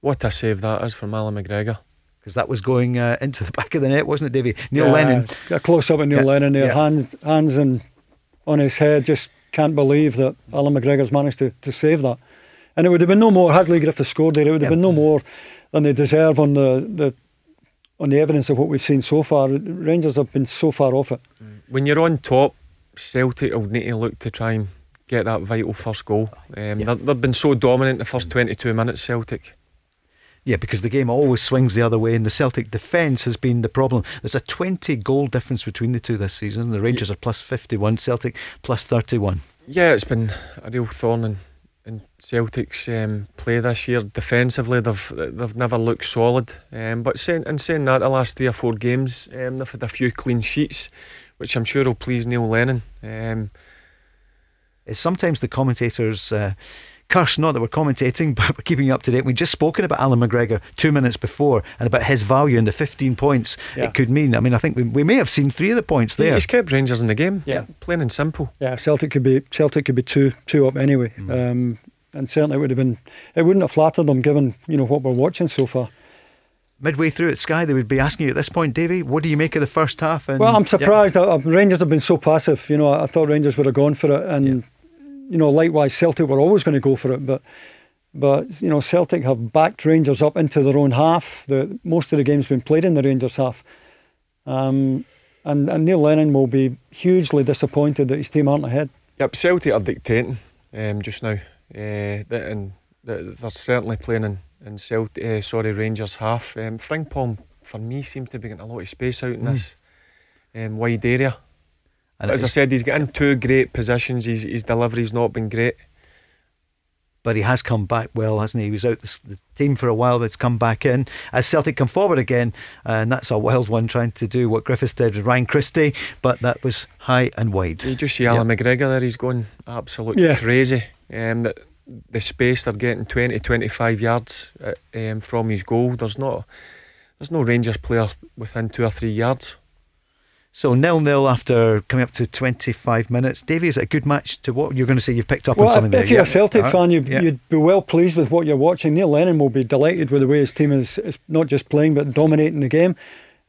Speaker 3: what a save that is from Allan McGregor.
Speaker 2: Because that was going uh, into the back of the net, wasn't it, Davy? Neil
Speaker 4: Yeah,
Speaker 2: Lennon.
Speaker 4: A close up of Neil
Speaker 2: Yeah,
Speaker 4: Lennon there,
Speaker 2: yeah.
Speaker 4: hands, hands and on his head. Just can't believe that Allan McGregor's managed to, to save that. And it would have been no more had Leigh Griffiths scored there. It would have
Speaker 2: Yep.
Speaker 4: been no more than they deserve on the, the on the evidence of what we've seen so far. Rangers have been so far off it.
Speaker 3: When you're on top, Celtic will need to look to try and get that vital first goal. Um,
Speaker 2: Yeah.
Speaker 3: they've, they've been so dominant the first 22 minutes, Celtic.
Speaker 2: Yeah, because the game always swings the other way, and the Celtic defence has been the problem. There's a 20 goal difference between the two this season. The Rangers are plus 51, Celtic plus 31.
Speaker 3: Yeah, it's been a real thorn in, in Celtic's um, play this year. Defensively, they've they've never looked solid. Um, but saying, in saying that, the last three or four games, um, they've had a few clean sheets, which I'm sure will please Neil Lennon. Um,
Speaker 2: It's sometimes the commentators uh, curse, not that we're commentating, but we're keeping you up to date. We've just spoken about Allan McGregor two minutes before and about his value and the 15 points
Speaker 4: Yeah.
Speaker 2: it could mean. I mean, I think we, we may have seen three of the points there.
Speaker 3: He's kept Rangers in the game.
Speaker 4: Yeah.
Speaker 3: plain and simple.
Speaker 4: Yeah, Celtic could be Celtic could be two two up anyway. Um, and certainly it would have been it wouldn't have flattered them given, you know, what we're watching so far.
Speaker 2: Midway through at Sky, they would be asking you at this point, Davy, what do you make of the first half? And
Speaker 4: Well, I'm surprised. that uh, Rangers have been so passive. You know, I, I thought Rangers would have gone for it, and you know, likewise, Celtic were always going to go for it. But, but you know, Celtic have backed Rangers up into their own half. The most of the game's been played in the Rangers half, um, and and Neil Lennon will be hugely disappointed that his team aren't ahead.
Speaker 3: Yep, Celtic are dictating um, just now, uh, and they're certainly playing in, in Celtic, uh, sorry, Rangers half. Um, Frimpong, for me, seems to be getting a lot of space out in
Speaker 2: Mm.
Speaker 3: this um, wide area.
Speaker 2: And
Speaker 3: As I
Speaker 2: it's-
Speaker 3: said, he's getting two great positions. His, his delivery's not been great.
Speaker 2: but he has come back well, hasn't he? He was out the, the team for a while. That's come back in as Celtic come forward again, and that's a wild one trying to do what Griffiths did with Ryan Christie, but that was high and wide.
Speaker 3: You just see Allan McGregor there, he's going absolutely
Speaker 4: Yeah.
Speaker 3: crazy. Um, the, the space they're getting 20 25 yards uh, um, from his goal. There's not there's no Rangers player within two or three yards.
Speaker 2: So nil nil after coming up to twenty five minutes. Davy, is it a good match to what you're going to say? You've picked up on something
Speaker 4: if,
Speaker 2: there.
Speaker 4: if you're
Speaker 2: Yeah.
Speaker 4: a Celtic fan, you'd,
Speaker 2: yeah.
Speaker 4: you'd be well pleased with what you're watching. Neil Lennon will be delighted with the way his team is, is not just playing but dominating the game.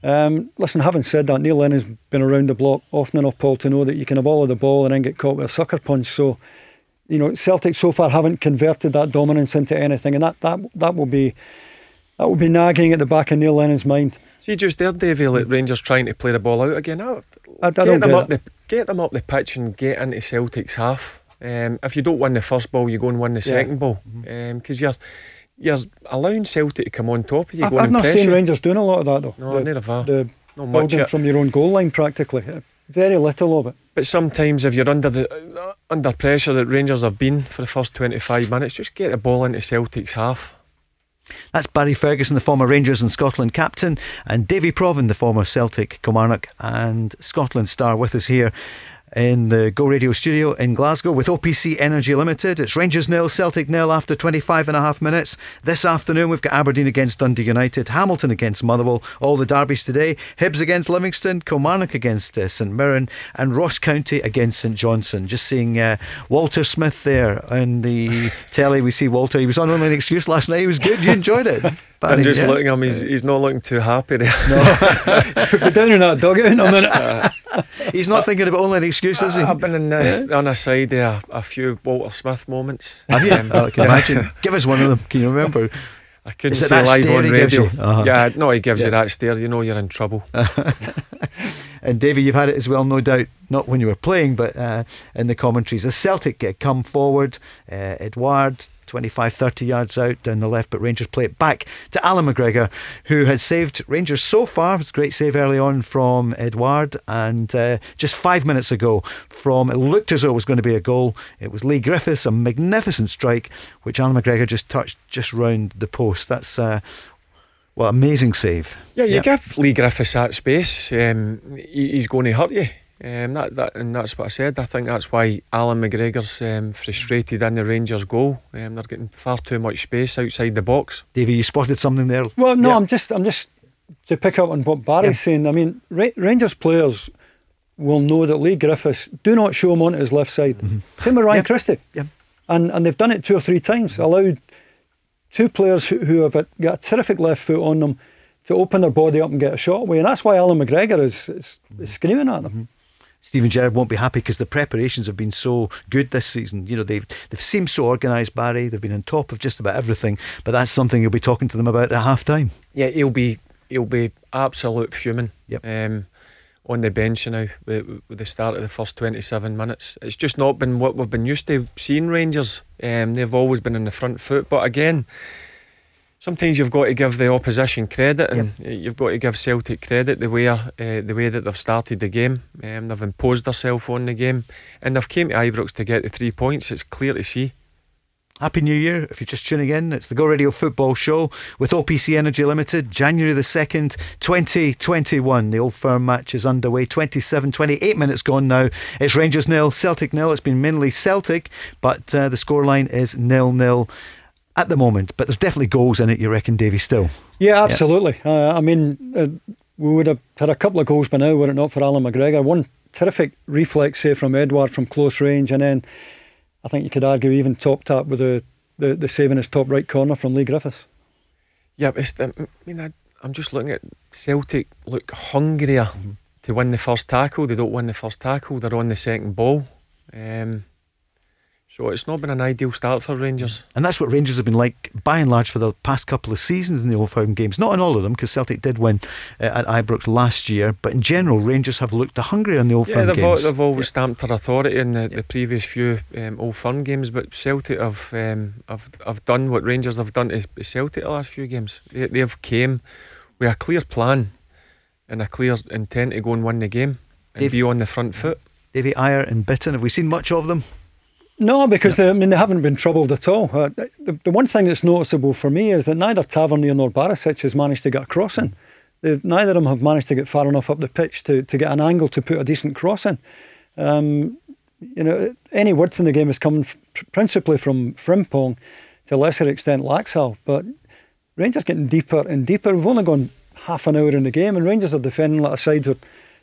Speaker 4: Um, listen, having said that, Neil Lennon's been around the block often enough, Paul, to know that you can have all of the ball and then get caught with a sucker punch. So, you know, Celtic so far haven't converted that dominance into anything, and that that that will be that will be nagging at the back of Neil Lennon's mind.
Speaker 3: See just there, Davy, like Rangers trying to play the ball out again. I,
Speaker 4: I,
Speaker 3: get them
Speaker 4: get
Speaker 3: up
Speaker 4: it.
Speaker 3: the get them up the pitch and get into Celtic's half. Um, if you don't win the first ball, you go and win the
Speaker 4: Yeah.
Speaker 3: second ball because you're you're allowing Celtic to come on top of you.
Speaker 4: I've,
Speaker 3: going
Speaker 4: I've not seen. Rangers doing a lot of that though.
Speaker 3: No,
Speaker 4: the,
Speaker 3: neither have I.
Speaker 4: the
Speaker 3: Not much
Speaker 4: building
Speaker 3: yet.
Speaker 4: from your own goal line practically. very little of it.
Speaker 3: But sometimes if you're under the uh, under pressure that Rangers have been for the first 25 minutes, just get the ball into Celtic's half.
Speaker 2: That's Barry Ferguson, the former Rangers and Scotland captain, and Davie Provan, the former Celtic, Kilmarnock, and Scotland star, with us here in the Go Radio studio in Glasgow with OPC Energy Limited. It's Rangers nil, Celtic nil after 25 and a half minutes. This afternoon we've got Aberdeen against Dundee United, Hamilton against Motherwell, all the derbies today, Hibs against Livingston, Kilmarnock against uh, St Mirren, and Ross County against St Johnstone. Just seeing uh, Walter Smith there on the telly. We see Walter. He was on only an excuse last night. He was good. You enjoyed it.
Speaker 3: I'm just yeah. looking at him. He's, he's not looking too happy there. No,
Speaker 4: we're down in that dugout in a minute. Uh,
Speaker 2: he's not thinking about only an excuse, is he?
Speaker 3: I've been in the, yeah. on a side there a few Walter Smith moments.
Speaker 2: Have you? Um, oh, I can imagine. Give us one of them. Can you remember?
Speaker 3: I couldn't say live on radio. Uh-huh. Yeah, no, he gives yeah. you that stare. You know you're in trouble.
Speaker 2: and Davy, you've had it as well, no doubt. Not when you were playing, but uh, in the commentaries. As Celtic come forward, uh, Edouard 25, 30 yards out down the left, but Rangers play it back to Allan McGregor, who has saved Rangers so far. It was a great save early on from Edouard, and uh, just five minutes ago, from it looked as though it was going to be a goal. It was Leigh Griffiths, a magnificent strike, which Allan McGregor just touched just round the post. That's uh, well, amazing save.
Speaker 3: Yeah, you yep. give Leigh Griffiths that space, um, he's going to hurt you. Um, that, that, and that's what I said. I think that's why Allan McGregor's um, frustrated in the Rangers' goal. Um, they're getting far too much space outside the box.
Speaker 2: Davey, you spotted something there.
Speaker 4: Well, no, yeah. I'm just, I'm just to pick up on what Barry's yeah. saying. I mean, Ra- Rangers players will know that Leigh Griffiths do not show him onto his left side. Mm-hmm. Same with Ryan yeah. Christie.
Speaker 2: Yeah.
Speaker 4: And and they've done it two or three times. Allowed two players who, who have got a terrific left foot on them to open their body up and get a shot away. And that's why Allan McGregor is, is, is screaming at them. Mm-hmm.
Speaker 2: Steven Gerrard won't be happy because the preparations have been so good this season. You know, they've they've seemed so organised, Barry. They've been on top of just about everything. But that's something you'll be talking to them about at half time.
Speaker 3: Yeah, he'll be he'll be absolute fuming. Yep. Um, on the bench now with, with, the start of the first 27 minutes. It's just not been what we've been used to seeing Rangers. Um, they've always been in the front foot, but again, sometimes you've got to give the opposition credit, and yep. you've got to give Celtic credit the way uh, the way that they've started the game. Um, they've imposed themselves on the game, and they've came to Ibrox to get the three points. It's clear to see.
Speaker 2: Happy New Year. If you're just tuning in, it's the Go Radio Football Show with OPC Energy Limited, January the 2nd, 2021. The old firm match is underway. 27, 28 minutes gone now. It's Rangers nil, Celtic nil. It's been mainly Celtic, but uh, the scoreline is nil nil at the moment, but there's definitely goals in it, you reckon, Davy, still?
Speaker 4: Yeah, absolutely. Yeah. Uh, I mean, uh, we would have had a couple of goals by now were it not for Allan McGregor. One terrific reflex save from Edouard from close range, and then I think you could argue even topped up with the, the, the save in his top right corner from Leigh Griffiths.
Speaker 3: Yeah, but it's, I mean, I, am just looking at Celtic look hungrier mm-hmm. to win the first tackle. They don't win the first tackle, they're on the second ball. Um, so it's not been an ideal start for Rangers.
Speaker 2: And that's what Rangers have been like by and large for the past couple of seasons in the Old Firm games. Not in all of them, because Celtic did win uh, at Ibrox last year, but in general, Rangers have looked hungrier in the Old
Speaker 3: yeah,
Speaker 2: Firm
Speaker 3: they've
Speaker 2: games.
Speaker 3: Al- they've always yeah. stamped their authority in the, the previous few um, Old Firm games, but Celtic have, um, have have done what Rangers have done to Celtic the last few games. They, they have came with a clear plan and a clear intent to go and win the game and Dave, be on the front foot.
Speaker 2: Davy Ajer and Bitton, have we seen much of them?
Speaker 4: No, because yeah. they, I mean they haven't been troubled at all. Uh, the, the one thing that's noticeable for me is that neither Tavernier nor Barisic has managed to get a crossing. neither of them have managed to get far enough up the pitch to, to get an angle to put a decent crossing. Um, you know, any width in the game has come f- principally from Frimpong, to a lesser extent Laxalt, but Rangers getting deeper and deeper. We've only gone half an hour in the game, and Rangers are defending like a side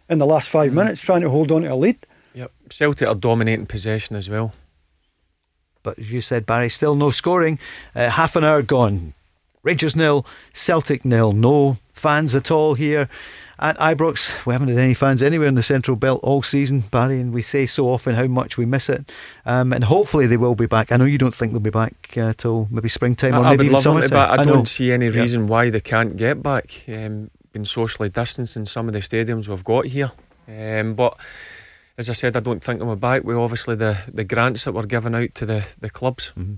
Speaker 4: in the last five mm. minutes, trying to hold on to a lead.
Speaker 3: Yep, Celtic are dominating possession as well.
Speaker 2: But as you said, Barry, still no scoring. Uh, half an hour gone. Rangers nil, Celtic nil. No fans at all here at Ibrox. We haven't had any fans anywhere in the Central Belt all season, Barry, and we say so often how much we miss it. Um, and hopefully they will be back. I know you don't think they'll be back uh, till maybe springtime or
Speaker 3: I,
Speaker 2: maybe
Speaker 3: I even
Speaker 2: summertime.
Speaker 3: I, I don't see any reason why they can't get back. Um, been socially distanced in some of the stadiums we've got here, um, but as I said, I don't think we're back with obviously the, the grants that were given out to the, the clubs.
Speaker 2: Mm-hmm.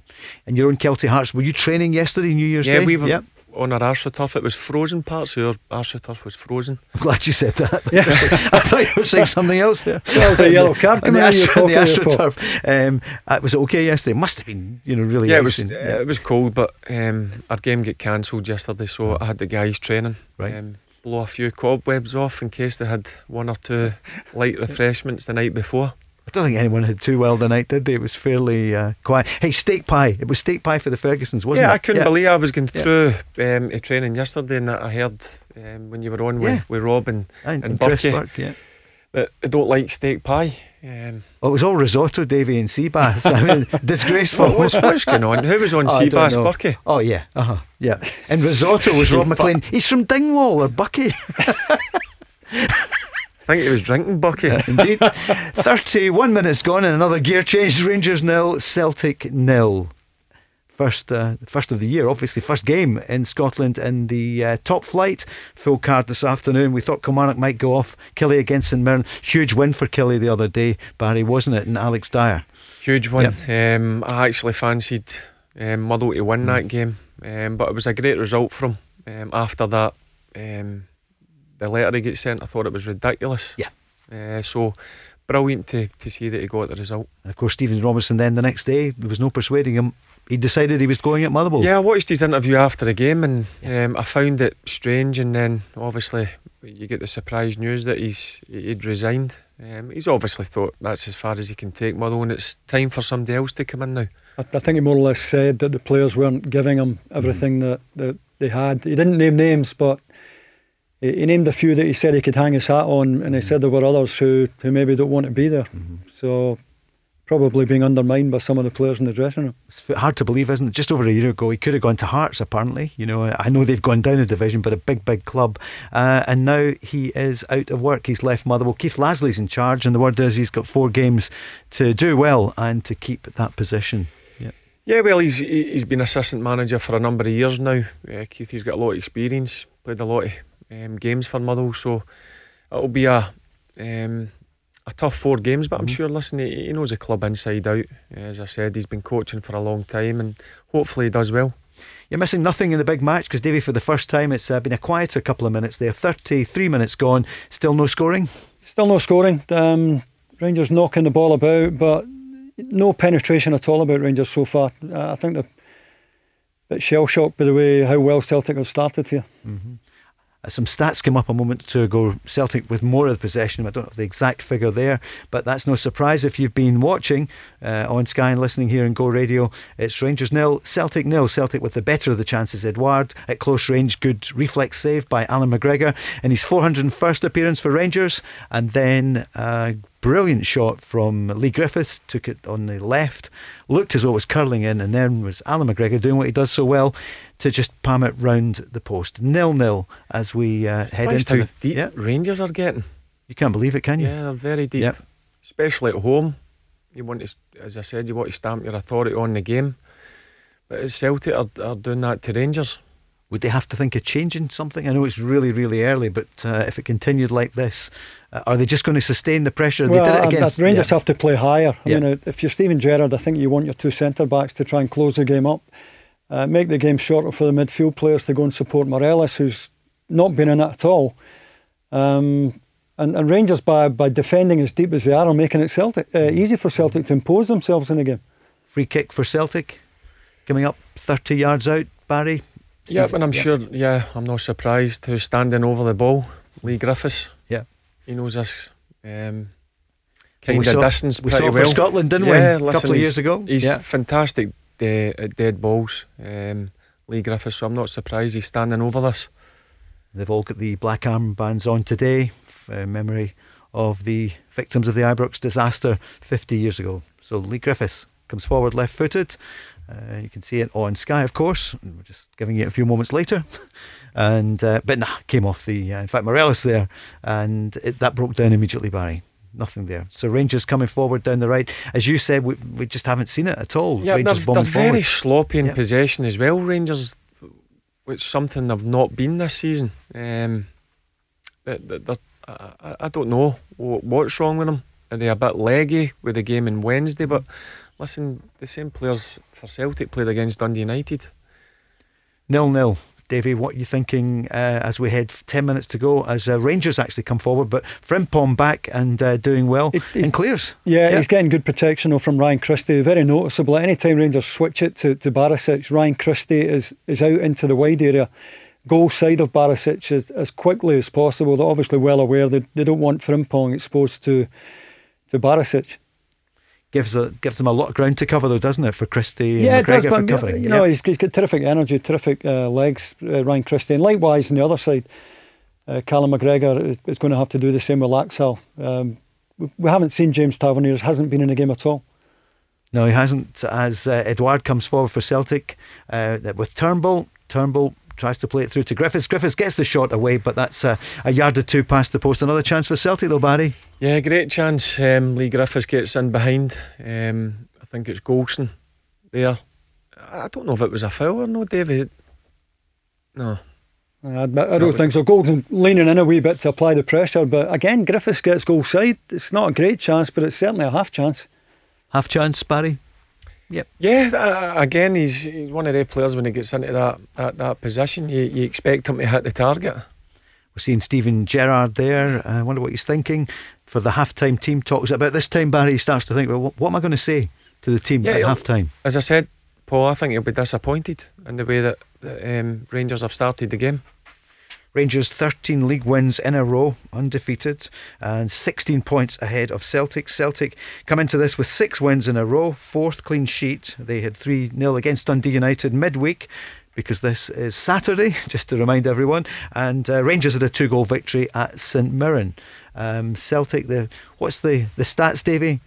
Speaker 2: And your own Kelty Hearts, were you training yesterday, New Year's
Speaker 3: yeah,
Speaker 2: Day?
Speaker 3: Yeah, we were,
Speaker 2: yep.
Speaker 3: on our AstroTurf. It was frozen parts. of Our AstroTurf was frozen.
Speaker 2: I'm glad you said that. Yeah. I thought you were saying something else there.
Speaker 4: Well, the yellow card
Speaker 2: on the, Astro, the
Speaker 4: AstroTurf.
Speaker 2: Um, uh, was it okay yesterday? It must have been, you know, really.
Speaker 3: Yeah, it was. Uh, yeah. It was cold, but um, our game got cancelled yesterday, so I had the guys training.
Speaker 2: Right. Um,
Speaker 3: blow a few cobwebs off in case they had one or two light refreshments the night before.
Speaker 2: I don't think anyone had too well the night, did they? It was fairly uh, quiet. Hey, steak pie. It was steak pie for the Fergusons, wasn't it?
Speaker 3: yeah,
Speaker 2: it?
Speaker 3: I couldn't yeah. believe I was going through yeah. um, a training yesterday and I heard um, when you were on with, with Rob and, and, and, and Burke,
Speaker 2: Burke yeah.
Speaker 3: that they don't like steak pie. Um,
Speaker 2: well, it was all risotto, Davy, and sea bass. I mean, disgraceful.
Speaker 3: what's, what's going on? Who was on oh, sea bass, Bucky?
Speaker 2: Oh, yeah. Uh-huh. Yeah. And risotto was Rob McLean. He's from Dingwall or Bucky.
Speaker 3: I think he was drinking Bucky.
Speaker 2: Yeah, indeed. 31 minutes gone and another gear change. Rangers nil, Celtic nil. First, uh, first of the year, obviously, first game in Scotland in the uh, top flight. Full card this afternoon. We thought Kilmarnock might go off. Killie against St Mirren. Huge win for Killie the other day, Barry, wasn't it? And Alex Dyer.
Speaker 3: Huge win. Yep. Um, I actually fancied um, Motherwell to win mm. that game, um, but it was a great result from um, after that. Um, the letter he gets sent, I thought it was ridiculous.
Speaker 2: Yeah.
Speaker 3: Uh, so brilliant to, to see that he got the result.
Speaker 2: And of course, Stephen Robinson then the next day, there was no persuading him. He decided he was going at Motherwell.
Speaker 3: Yeah, I watched his interview after the game and um, I found it strange. And then obviously you get the surprise news that he's he'd resigned. Um, he's obviously thought that's as far as he can take Motherwell, and it's time for somebody else to come in now.
Speaker 4: I, I think he more or less said that the players weren't giving him everything mm. that, that they had. He didn't name names, but he, named a few that he said he could hang his hat on, and he said there were others who, who maybe don't want to be there. Mm-hmm. So probably being undermined by some of the players in the dressing room.
Speaker 2: It's hard to believe, isn't it? Just over a year ago, he could have gone to Hearts. Apparently, you know, I know they've gone down a division, but a big, big club, uh, and now he is out of work. He's left Motherwell. Keith Lasley's in charge, and the word is he's got four games to do well and to keep that position. Yeah,
Speaker 3: yeah. Well, he's he's been assistant manager for a number of years now. Uh, Keith, he's got a lot of experience. Played a lot of um, games for Motherwell, so it'll be a um, a tough four games. But I'm mm-hmm. sure, listen, he, he knows the club inside out. As I said, he's been coaching for a long time, and hopefully he does well.
Speaker 2: You're missing nothing in the big match because Davy, for the first time, it's uh, been a quieter couple of minutes there. 33 minutes gone, still no scoring.
Speaker 4: Still no scoring. Um, Rangers knocking the ball about, but no penetration at all about Rangers so far. Uh, I think they're a bit shell shocked by the way how well Celtic have started here.
Speaker 2: Mm-hmm. Some stats came up a moment or two ago. Celtic with more of the possession. I don't have the exact figure there, but that's no surprise if you've been watching uh, on Sky and listening here in Go Radio. It's Rangers nil, Celtic nil. Celtic with the better of the chances. Edouard at close range, good reflex save by Allan McGregor in his 401st appearance for Rangers, and then. Uh, brilliant shot from Leigh Griffiths, took it on the left, looked as though it was curling in, and then was Allan McGregor doing what he does so well to just palm it round the post. Nil nil as we uh, head into
Speaker 3: how the, deep yeah. Rangers are getting.
Speaker 2: You can't believe it, can you?
Speaker 3: Yeah, they're very deep, yep. especially at home. You want to, as I said, you want to stamp your authority on the game, but Celtic are, are doing that to Rangers.
Speaker 2: Would they have to think of changing something? I know it's really, really early, but uh, if it continued like this, uh, are they just going to sustain the pressure?
Speaker 4: Well,
Speaker 2: they did
Speaker 4: it against Rangers yeah. have to play higher. I yeah. mean, if you're Steven Gerrard, I think you want your two centre backs to try and close the game up, uh, make the game shorter for the midfield players to go and support Morelos, who's not been in it at all. Um, and, and, Rangers, by, by defending as deep as they are, are making it Celtic, uh, easy for Celtic to impose themselves in the game.
Speaker 2: Free kick for Celtic, coming up 30 yards out, Barry.
Speaker 3: Yeah, and I'm yeah. sure. Yeah, I'm not surprised. Who's standing over the ball? Leigh Griffiths.
Speaker 2: Yeah,
Speaker 3: he knows us. um, kind of distance
Speaker 2: we saw
Speaker 3: well.
Speaker 2: for Scotland, didn't
Speaker 3: yeah,
Speaker 2: we? A couple of years ago.
Speaker 3: He's
Speaker 2: yeah.
Speaker 3: fantastic de- at dead balls. Um, Leigh Griffiths. So I'm not surprised he's standing over this.
Speaker 2: They've all got the black armbands on today, uh, memory of the victims of the Ibrox disaster 50 years ago. So Leigh Griffiths comes forward left footed. Uh, you can see it on Sky, of course. We're just giving it a few moments later, and uh, but nah, came off the. Uh, in fact, Morelos there, and it, that broke down immediately. Barry, nothing there. So Rangers coming forward down the right, as you said, we, we just haven't seen it at all.
Speaker 3: Yeah,
Speaker 2: Rangers
Speaker 3: they're, they're very sloppy in yeah. possession as well. Rangers, which something they've not been this season. Um, I, I don't know what's wrong with them. Are they a bit leggy with the game on Wednesday? But listen, the same players for Celtic played against Dundee United.
Speaker 2: Nil nil. Davy, what are you thinking uh, as we head 10 minutes to go as uh, Rangers actually come forward, but Frimpong back and uh, doing well
Speaker 4: It-
Speaker 2: in
Speaker 4: it's-
Speaker 2: clears?
Speaker 4: Yeah,
Speaker 2: Yeah.
Speaker 4: he's getting good protection though, from Ryan Christie. Very noticeable. Anytime Rangers switch it to, to Barisic, Ryan Christie is, is out into the wide area, goal side of Barisic as, as quickly as possible. They're obviously well aware that they don't want Frimpong exposed to to Barisic.
Speaker 2: Gives, a, gives them a lot of ground to cover, though, doesn't it, for Christie
Speaker 4: Yeah,
Speaker 2: and
Speaker 4: it does,
Speaker 2: McGregor for covering?
Speaker 4: you know
Speaker 2: Yeah.
Speaker 4: he's, he's got terrific energy, terrific uh, legs, uh, Ryan Christie, and likewise on the other side, uh, Callum McGregor is, is going to have to do the same with Laxalt. Um, we, we haven't seen James Taverniers, hasn't been in the game at all.
Speaker 2: No, he hasn't. As uh, Edouard comes forward for Celtic uh, with Turnbull, Turnbull tries to play it through to Griffiths. Griffiths gets the shot away, but that's uh, a yard or two past the post. Another chance for Celtic, though, Barry.
Speaker 3: Yeah, great chance. Um, Leigh Griffiths gets in behind. Um, I think it's Goldson there. I don't know if it was a foul or no, David. No.
Speaker 4: I, admit, I don't think so. Golden leaning in a wee bit to apply the pressure, but again, Griffiths gets goal side. It's not a great chance, but it's certainly a half chance.
Speaker 2: Half chance, Barry.
Speaker 3: Yeah, uh, again, he's, he's one of the players when he gets into that, that, that position. You, you expect him to hit the target.
Speaker 2: We're seeing Steven Gerrard there. I wonder what he's thinking for the half-time team talks. About this time, Barry starts to think, well, what, what am I going to say to the team
Speaker 3: Yeah,
Speaker 2: at half-time?
Speaker 3: As I said, Paul, I think he'll be disappointed in the way that, that um, Rangers have started the game.
Speaker 2: Rangers 13 league wins in a row, undefeated, and 16 points ahead of Celtic. Celtic come into this with six wins in a row, fourth clean sheet. They had 3 0 against Dundee United midweek. Because this is Saturday, just to remind everyone, and uh, Rangers had a two-goal victory at St Mirren. Um, Celtic, the what's the the stats, Davy?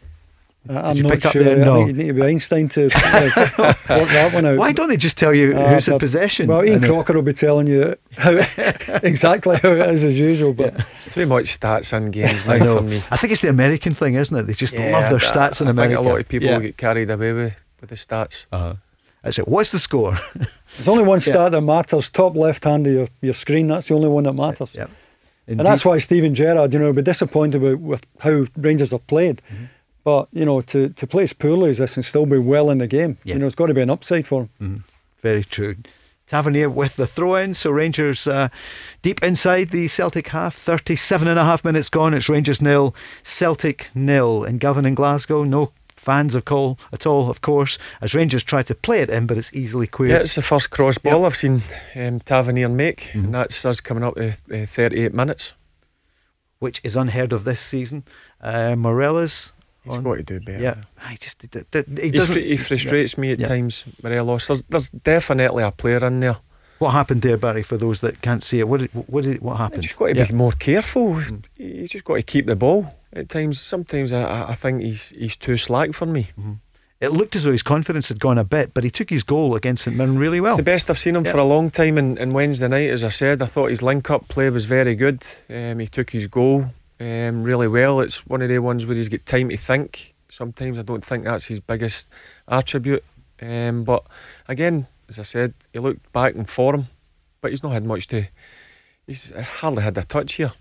Speaker 4: Uh, I'm
Speaker 2: you
Speaker 4: not
Speaker 2: pick up
Speaker 4: sure.
Speaker 2: there?
Speaker 4: I think you need to be Einstein to uh, work that one out.
Speaker 2: Why don't they just tell you
Speaker 4: Uh,
Speaker 2: who's in possession?
Speaker 4: Well, Ian
Speaker 2: And, uh,
Speaker 4: Crocker will be telling you how exactly how it is as usual. But
Speaker 3: It's too much stats in games
Speaker 2: I
Speaker 3: now
Speaker 2: know.
Speaker 3: for me.
Speaker 2: I think it's the American thing, isn't it? They just
Speaker 3: Yeah,
Speaker 2: love their
Speaker 3: but
Speaker 2: stats in
Speaker 3: I
Speaker 2: America.
Speaker 3: think a lot of people
Speaker 2: Yeah.
Speaker 3: get carried away with, with the stats.
Speaker 2: Uh-huh. That's it. What's the score?
Speaker 4: there's only one stat that matters: top left hand of your, your screen. That's the only one that matters.
Speaker 2: Yep.
Speaker 4: And that's why Steven Gerrard, you know, will be disappointed with, with how Rangers have played.
Speaker 2: Mm-hmm.
Speaker 4: But you know, to, to play as poorly as this and still be well in the game,
Speaker 2: Yeah.
Speaker 4: you know, it's got to be an upside for him.
Speaker 2: Very true. Tavernier with the throw in. So Rangers uh, deep inside the Celtic half. 37 and a half minutes gone. It's Rangers nil, Celtic nil. In Govan and Glasgow, no fans of call at all, of course, as Rangers try to play it in, but it's easily
Speaker 3: Yeah,
Speaker 2: queered.
Speaker 3: it's the first cross ball I've seen um, Tavernier make, and that's us coming up to uh, 38 minutes.
Speaker 2: which is unheard of this season. Uh, Morelos.
Speaker 3: He's
Speaker 2: on-
Speaker 3: got to do better.
Speaker 2: Yeah, I just he, d- d- he doesn't.
Speaker 3: fr- he frustrates me at
Speaker 2: Yeah.
Speaker 3: times, Morelos. There's, there's definitely a player in there.
Speaker 2: What happened there, Barry? For those that can't see it, what did, what did, what
Speaker 3: You
Speaker 2: happened?
Speaker 3: just got to
Speaker 2: Yeah.
Speaker 3: be more careful. You just got to keep the ball. At times, sometimes I- I, I think he's he's too slack for me.
Speaker 2: It looked as though his confidence had gone a bit, but he took his goal against St Mirren really well.
Speaker 3: It's the best I've seen him
Speaker 2: Yeah.
Speaker 3: for a long time. And, and Wednesday night, as I said, I thought his link up play was very good. Um, he took his goal um, really well. It's one of the ones where he's got time to think. Sometimes I don't think that's his biggest attribute. Um, but again, as I said, he looked back in form, but he's not had much to. He's hardly had a touch here.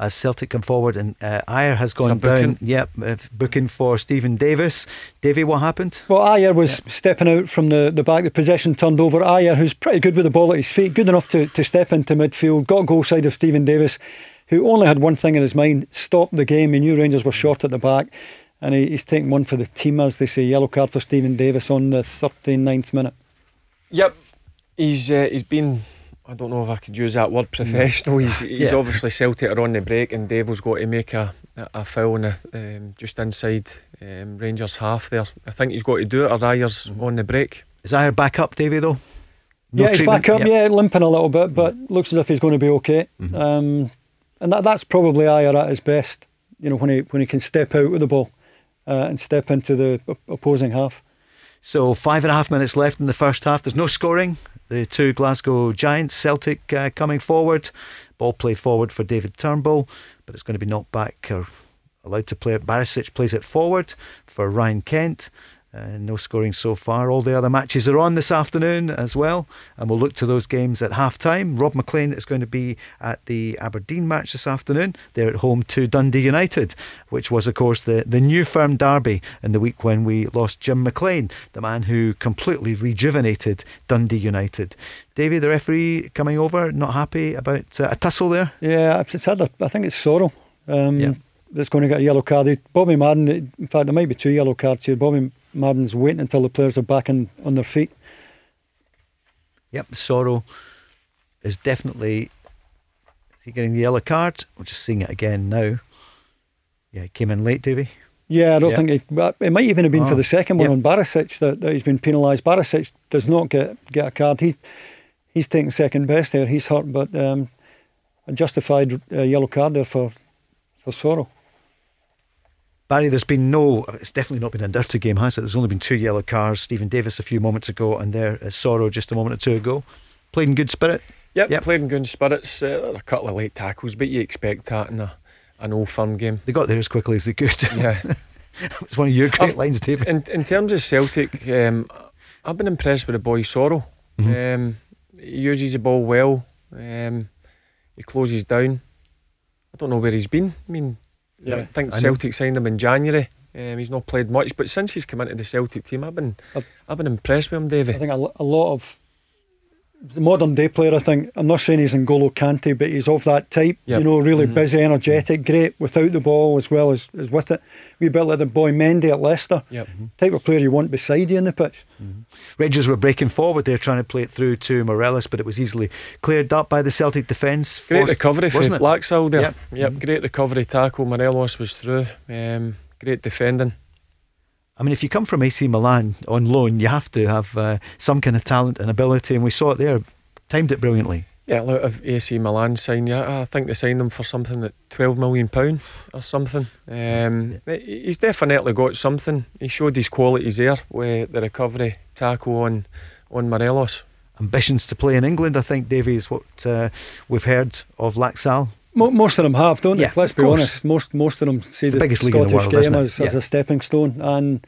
Speaker 2: as Celtic come forward and uh, Ajer has
Speaker 3: a
Speaker 2: gone
Speaker 3: booking.
Speaker 2: down. Yep, uh, booking for Steven Davis. Davy, what happened?
Speaker 4: Well, Ajer was stepping out from the, the back, the possession turned over. Ajer, who's pretty good with the ball at his feet, good enough to, to step into midfield, got goal side of Steven Davis, who only had one thing in his mind stop the game. He knew Rangers were short at the back, and he, he's taking one for the team, as they say. Yellow card for Steven Davis on the 39th minute.
Speaker 3: Yep, he's uh, he's been. I don't know if I could use that word professional. He's he's
Speaker 2: Yeah.
Speaker 3: obviously Celtic are on the break, and Devil's got to make a a foul in the, um, just inside um, Rangers half there. I think he's got to do it, or Ajer's on the break.
Speaker 2: Is Ajer back up, Davy, though? No
Speaker 4: yeah, he's back up,
Speaker 2: Yep.
Speaker 4: yeah, limping a little bit, but looks as if he's going to be okay.
Speaker 2: Mm-hmm.
Speaker 4: Um, and that, that's probably Ajer at his best, you know, when he, when he can step out with the ball uh, and step into the opposing half.
Speaker 2: So five and a half minutes left in the first half. There's no scoring. The two Glasgow Giants, Celtic uh, coming forward. Ball played forward for David Turnbull, but it's going to be knocked back or allowed to play it. Barisic plays it forward for Ryan Kent. Uh, no scoring so far. All the other matches are on this afternoon as well, and we'll look to those games at half time. Rob McLean is going to be at the Aberdeen match this afternoon. They're at home to Dundee United, which was, of course, the, the new firm derby in the week when we lost Jim McLean, the man who completely rejuvenated Dundee United. Davy, the referee, coming over, not happy about uh, a tussle there?
Speaker 4: Yeah, it's had a, I think it's Soro. Um, yeah. That's going to get a yellow card. Bobby Madden, in fact, there might be two yellow cards here. Bobby Madden's waiting until the players are back in, on their feet.
Speaker 2: Yep, Soro is definitely. Is he getting the yellow card? We're just seeing it again now. Yeah, he came in late, Davy.
Speaker 4: Yeah, I don't think it. It might even have been oh. for the second one yep. on Barisic that, that he's been penalised. Barisic does not get get a card. He's he's taking second best there. He's hurt, but um, a justified uh, yellow card there for for Soro.
Speaker 2: Barry, there's been no, it's definitely not been a dirty game, has it? There's only been two yellow cards. Steven Davis a few moments ago, and there is Soro just a moment or two ago. Played in good spirit?
Speaker 3: Yep, yep. played in good spirits. Uh, a couple of late tackles, but you expect that in a, an old firm game.
Speaker 2: They got there as quickly as they could.
Speaker 3: Yeah.
Speaker 2: it's one of your great I've, lines, David.
Speaker 3: In, in terms of Celtic, um, I've been impressed with the boy Soro. Mm-hmm. Um, he uses the ball well. Um, he closes down. I don't know where he's been. I mean, yeah, I think Celtic signed him in January. Um, he's not played much, but since he's come into the Celtic team, I've been I've, I've been impressed with him, David.
Speaker 4: I think a, a lot of the modern day player, I think, I'm not saying he's N'Golo Kante, but he's of that type. Yep. You know, really mm-hmm. busy, energetic, great without the ball as well as, as with it. We bit like the boy Mendy at Leicester.
Speaker 3: Yep. Mm-hmm.
Speaker 4: Type of player you want beside you in the pitch.
Speaker 2: Mm-hmm. Rangers were breaking forward there, trying to play it through to Morelos, but it was easily cleared up by the Celtic defence.
Speaker 3: Great recovery for Laxalt there. Yep, yep. Mm-hmm. great recovery tackle. Morelos was through. Um, great defending.
Speaker 2: I mean, if you come from AC Milan on loan, you have to have uh, some kind of talent and ability, and we saw it there. Timed it brilliantly.
Speaker 3: Yeah, look, if AC Milan signed, yeah, I think they signed him for something at twelve million pound or something. Um, yeah. He's definitely got something. He showed his qualities there with the recovery tackle on on Morelos.
Speaker 2: Ambitions to play in England, I think, Davy, is what uh, we've heard of Laxalt.
Speaker 4: Most of them have, don't they? Yeah, Let's be course. honest. Most most of them see
Speaker 2: the, the biggest
Speaker 4: Scottish
Speaker 2: world,
Speaker 4: game as, yeah. as a stepping stone, and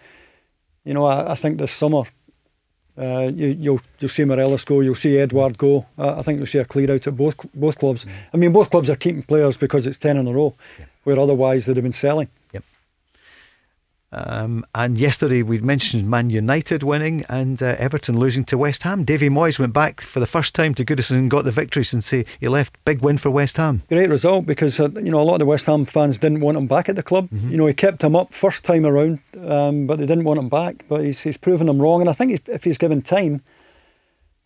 Speaker 4: you know I, I think this summer uh, you, will you'll, you'll see Morelos go, you'll see Edouard go. Uh, I think you'll see a clear out at both both clubs. Mm. I mean, both clubs are keeping players because it's ten in a row, yeah. where otherwise they'd have been selling.
Speaker 2: Um, and yesterday we'd mentioned Man United winning and uh, Everton losing to West Ham. Davy Moyes went back for the first time to Goodison and got the victory since he, he left. Big win for West Ham.
Speaker 4: Great result because uh, you know a lot of the West Ham fans didn't want him back at the club. Mm-hmm. You know he kept him up first time around, um, but they didn't want him back. But he's, he's proven them wrong, and I think if he's given time.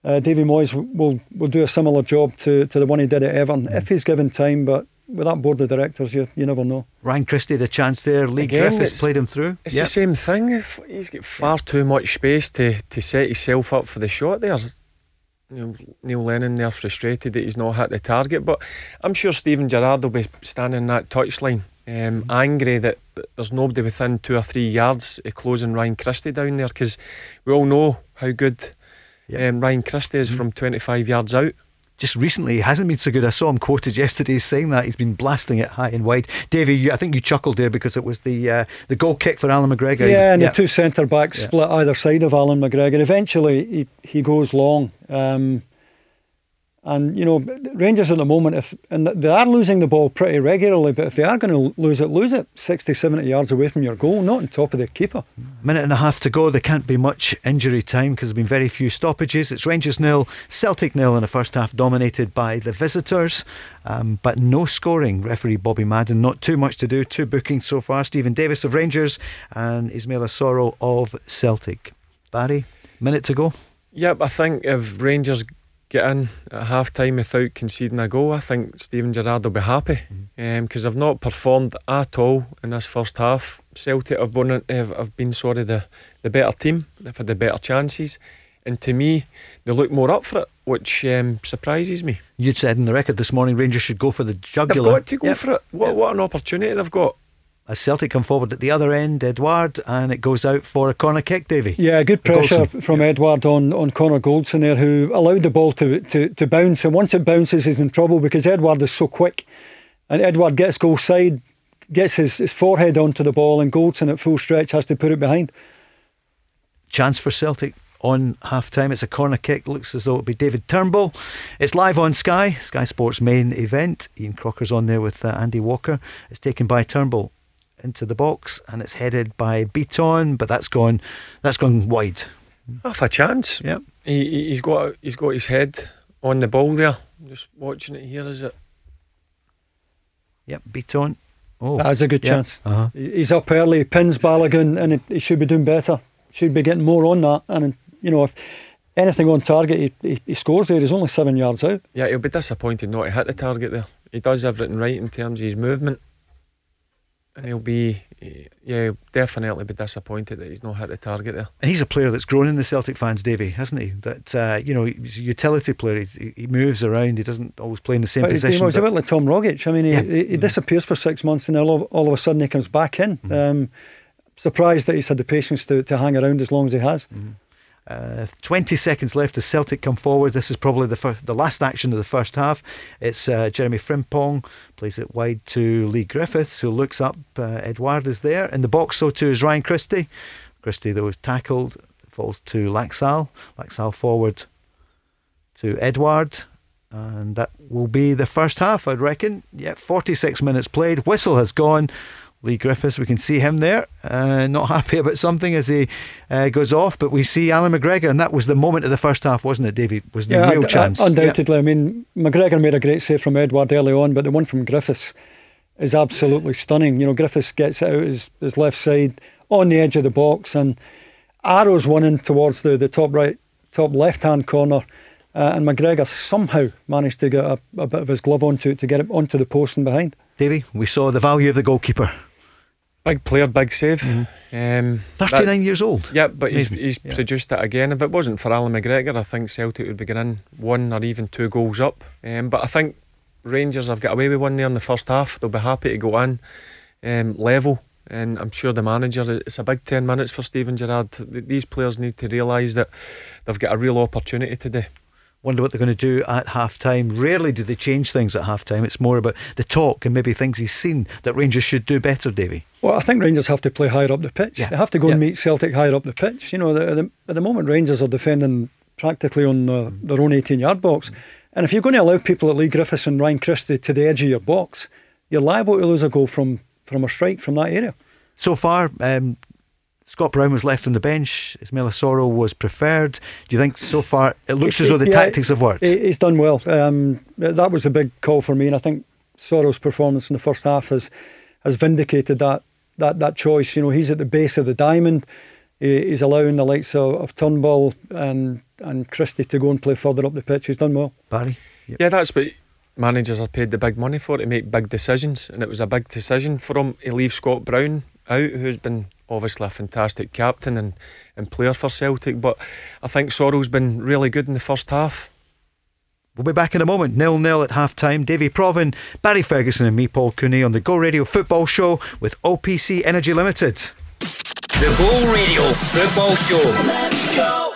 Speaker 4: Uh, Davy Moyes will will do a similar job to, to the one he did at Everton mm-hmm. if he's given time. But with that board of directors, you, you never know.
Speaker 2: Ryan Christie had a chance there. Leigh Again, Griffiths played him through.
Speaker 3: It's yep. the same thing. He's got far too much space to, to set himself up for the shot there. Neil Lennon there frustrated that he's not hit the target, but I'm sure Steven Gerrard will be standing in that touchline, um, mm-hmm. angry that there's nobody within two or three yards of closing Ryan Christie down there because we all know how good yep. um, Ryan Christie is mm-hmm. from 25 yards out
Speaker 2: just recently he hasn't been so good. I saw him quoted yesterday saying that he's been blasting it high and wide. Davey, I think you chuckled there because it was the uh, the goal kick for Allan McGregor.
Speaker 4: Yeah, and yeah. the two centre backs yeah. split either side of Allan McGregor. Eventually, he he goes long. Um, and you know, Rangers at the moment, if and they are losing the ball pretty regularly, but if they are going to lose it, lose it 60, 70 yards away from your goal, not on top of the keeper.
Speaker 2: Minute and a half to go. There can't be much injury time because there's been very few stoppages. It's Rangers nil, Celtic nil in the first half, dominated by the visitors, um, but no scoring. Referee Bobby Madden, not too much to do. Two bookings so far. Steven Davis of Rangers and Ismaila Soro of Celtic. Barry, minute to go.
Speaker 3: Yep, I think if Rangers get in at half time without conceding a goal, I think Steven Gerrard will be happy because mm. um, I've not performed at all in this first half. Celtic have been, have been sorry, the, the better team, they've had the better chances. And to me, they look more up for it, which um, surprises me.
Speaker 2: You'd said in the record this morning Rangers should go for the jugular.
Speaker 3: They've got to go yep. for it. What, yep. what an opportunity they've got
Speaker 2: as Celtic come forward at the other end, Edouard, and it goes out for a corner kick, Davy.
Speaker 4: Yeah, good pressure Goldson. from yeah. Edouard on, on Connor Goldson there, who allowed the ball to, to, to bounce. And once it bounces, he's in trouble because Edouard is so quick. And Edouard gets goal side, gets his, his forehead onto the ball, and Goldson at full stretch has to put it behind.
Speaker 2: chance for Celtic on half time. It's a corner kick. Looks as though it'll be David Turnbull. It's live on Sky, Sky Sports main event. Ian Crocker's on there with uh, Andy Walker. It's taken by Turnbull into the box and it's headed by Bitton, but that's gone that's gone wide.
Speaker 3: Half a chance.
Speaker 2: Yeah,
Speaker 3: He, he's got he's got his head on the ball there. Just watching it here, is it?
Speaker 2: Yep, Bitton. Oh,
Speaker 4: That is a good
Speaker 2: yep.
Speaker 4: chance.
Speaker 2: Uh-huh.
Speaker 4: He's up early, pins Balogun, and he- he should be doing better. Should be getting more on that. And, you know, if anything on target, he, he, he scores there. He's only seven yards out.
Speaker 3: Yeah, he'll be disappointed not to hit the target there. He does everything right in terms of his movement, and he'll be yeah, he'll definitely be disappointed that he's not hit the target there.
Speaker 2: And he's a player that's grown in the Celtic fans, Davy, hasn't he? That uh, you know, he's a utility player. He, he moves around. He doesn't always play in the same
Speaker 4: But
Speaker 2: position.
Speaker 4: he was a
Speaker 2: but-
Speaker 4: bit like Tom Rogic. I mean, he,
Speaker 2: Yeah.
Speaker 4: he, he disappears for six months and then all of, all of a sudden he comes back in.
Speaker 2: Mm-hmm.
Speaker 4: Um, surprised that he's had the patience to, to hang around as long as he has.
Speaker 2: Uh, 20 seconds left as Celtic come forward. This is probably the fir- the last action of the first half. It's uh, Jeremy Frimpong plays it wide to Leigh Griffiths, who looks up. Uh, is there. In the box, so too is Ryan Christie. Christie, though, is tackled, falls to Laxalt. Laxalt forward to Edouard. And that will be the first half, I'd reckon. Yeah, 46 minutes played. Whistle has gone. Leigh Griffiths, we can see him there, uh, not happy about something as he uh, goes off. But we see Allan McGregor, and that was the moment of the first half, wasn't it, David? Was the real
Speaker 4: und-
Speaker 2: chance.
Speaker 4: undoubtedly. I mean, McGregor made a great save from Edouard early on, but the one from Griffiths is absolutely stunning. You know, Griffiths gets it out his, his left side on the edge of the box and arrows one in towards the, the top right, top left hand corner. Uh, and McGregor somehow managed to get a, a bit of his glove onto it to get it onto the post and behind.
Speaker 2: Davy, we saw the value of the goalkeeper.
Speaker 3: Big player, big save. Um,
Speaker 2: 39
Speaker 3: that-
Speaker 2: years old.
Speaker 3: Yeah, but he's, he's
Speaker 2: Yeah.
Speaker 3: produced it again. If it wasn't for Allan McGregor, I think Celtic would be getting one or even two goals up. Um, but I think Rangers have got away with one there in the first half. They'll be happy to go in um, level. And I'm sure the manager, it's a big 10 minutes for Steven Gerrard. These players need to realise that they've got a real opportunity today.
Speaker 2: Wonder what they're going to do at half time. Rarely do they change things at half time. It's more about the talk and maybe things he's seen that Rangers should do better, Davy.
Speaker 4: Well, I think Rangers have to play higher up the pitch.
Speaker 2: Yeah.
Speaker 4: They have to go and meet Celtic higher up the pitch. You know, the, the, at the moment, Rangers are defending practically on uh, their own 18 yard box. And if you're going to allow people like Leigh Griffiths and Ryan Christie to the edge of your box, you're liable to lose a goal from, from a strike from that area.
Speaker 2: So far, um, Scott Brown was left on the bench. Ismail Soro was preferred. Do you think so far it looks as though the
Speaker 4: Yeah,
Speaker 2: tactics have worked?
Speaker 4: he- He's done well. Um, that was a big call for me, and I think Soro's performance in the first half has has vindicated that that that choice. You know, he's at the base of the diamond. He- He's allowing the likes of, of Turnbull and and Christie to go and play further up the pitch. He's done well.
Speaker 2: Barry?
Speaker 3: Yeah, that's what managers are paid the big money for to make big decisions, and it was a big decision for him to leave Scott Brown out, who's been obviously a fantastic captain and, and player for Celtic. But I think Soro's been really good in the first half.
Speaker 2: We'll be back in a moment. Nil nil at half time. Davy Provan, Barry Ferguson, and me, Paul Cooney, on the Go Radio Football Show with OPC Energy Limited.
Speaker 1: The Go Radio Football Show.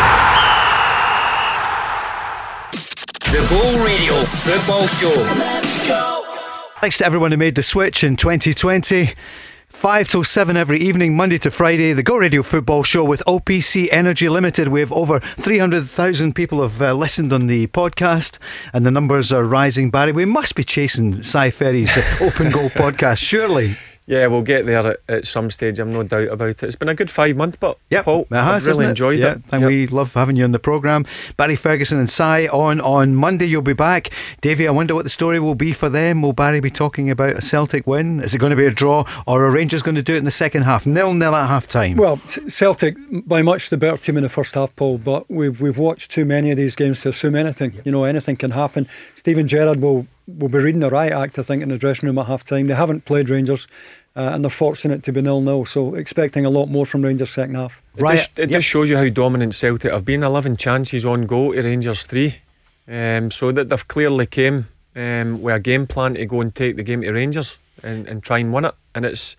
Speaker 1: The Go Radio Football Show.
Speaker 2: Thanks to everyone who made the switch in 2020. 5 till 7 every evening, Monday to Friday, the Go Radio Football Show with OPC Energy Limited. We have over 300,000 people have uh, listened on the podcast and the numbers are rising. Barry, we must be chasing Si Ferry's uh, Open Goal podcast, surely.
Speaker 3: Yeah, we'll get there at, at some stage. I'm no doubt about it. It's been a good five months, but
Speaker 2: Yep,
Speaker 3: Paul,
Speaker 2: it has,
Speaker 3: I've really
Speaker 2: it?
Speaker 3: enjoyed
Speaker 2: yeah,
Speaker 3: it.
Speaker 2: And
Speaker 3: Yep.
Speaker 2: we love having you on the programme. Barry Ferguson and Cy on on Monday. You'll be back. Davey, I wonder what the story will be for them. Will Barry be talking about a Celtic win? Is it going to be a draw or are Rangers going to do it in the second half? Nil nil at half time.
Speaker 4: Well, Celtic by much the better team in the first half, Paul. But we've we've watched too many of these games to assume anything. You know, anything can happen. Steven Gerrard will will be reading the riot act, I think, in the dressing room at half time. They haven't played Rangers Uh, and they're fortunate to be nil nil, so expecting a lot more from Rangers second half.
Speaker 3: It, just, it
Speaker 2: yep.
Speaker 3: just shows you how dominant Celtic have been. 11 chances on goal to Rangers 3. Um, so that they've clearly came um, with a game plan to go and take the game to Rangers and, and try and win it. And it's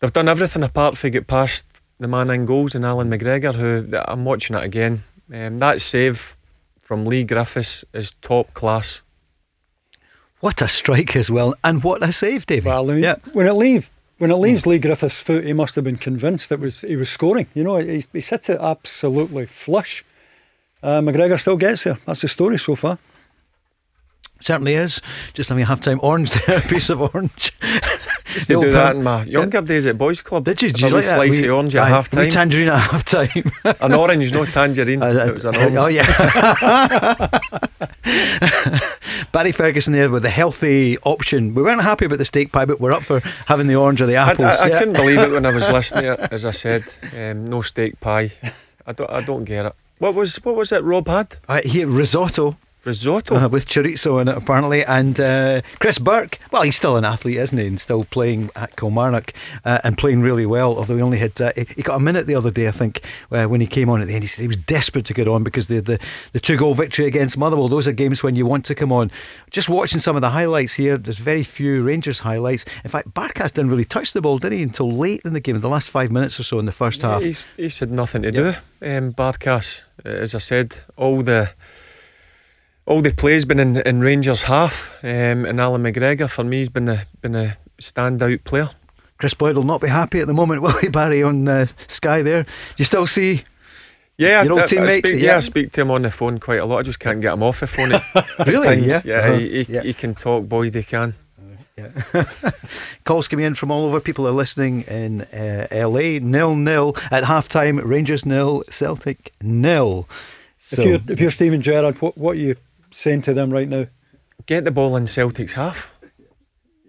Speaker 3: they've done everything apart from get past the man in goals and Allan McGregor, who I'm watching it again. Um, that save from Leigh Griffiths is top class.
Speaker 2: What a strike as well, and what a save, David.
Speaker 4: Well, mean,
Speaker 2: yeah.
Speaker 4: when it leave when it leaves Leigh Griffiths' foot, he must have been convinced it was he was scoring. You know, he's, he's hit it absolutely flush. Uh, McGregor still gets there. That's the story so far.
Speaker 2: Certainly is. Just having a half time orange there, a piece of orange.
Speaker 3: To do that in my younger days at Boys Club.
Speaker 2: Did you? Did you like
Speaker 3: slice of orange at half time.
Speaker 2: tangerine at half time.
Speaker 3: An orange, no tangerine. it was an orange.
Speaker 2: oh, yeah. Barry Ferguson there with the healthy option. We weren't happy about the steak pie, but we're up for having the orange or the apples.
Speaker 3: I, I
Speaker 2: yeah.
Speaker 3: couldn't believe it when I was listening it. As I said, um, no steak pie. I don't. I don't get it. What was what was it? Rob had
Speaker 2: Uh, here, risotto
Speaker 3: risotto.
Speaker 2: uh, with chorizo in it, apparently. And uh, Chris Burke, well, he's still an athlete, isn't he? And still playing at Kilmarnock uh, and playing really well. Although he only had, uh, he he got a minute the other day, I think, uh, when he came on at the end. He said he was desperate to get on because the, the, the two goal victory against Motherwell, those are games when you want to come on. Just watching some of the highlights here, there's very few Rangers highlights. In fact, Barkas didn't really touch the ball, did he, until late in the game, in the last five minutes or so in the first half.
Speaker 3: He's, he's had nothing to do. Um, Barkas, as I said, all the all the play's been in, in Rangers half, um, and Allan McGregor for me has been a been a standout player.
Speaker 2: Kris Boyd will not be happy at the moment, will he, Barry, on uh, Sky there? You still see
Speaker 3: Yeah,
Speaker 2: Your old
Speaker 3: I, I speak,
Speaker 2: yeah.
Speaker 3: yeah. I speak to him on the phone quite a lot. I just can't get him off the phone.
Speaker 2: Really?
Speaker 3: times.
Speaker 2: Yeah.
Speaker 3: yeah.
Speaker 2: Uh-huh.
Speaker 3: He, he,
Speaker 2: Yeah.
Speaker 3: he can talk, boy. They can. Yeah.
Speaker 2: Calls coming in from all over. People are listening in uh, LA. Nil nil at half time. Rangers nil. Celtic nil. So,
Speaker 4: if you're if you're Steven Gerrard, what what are you saying to them right now?
Speaker 3: Get the ball in Celtic's half,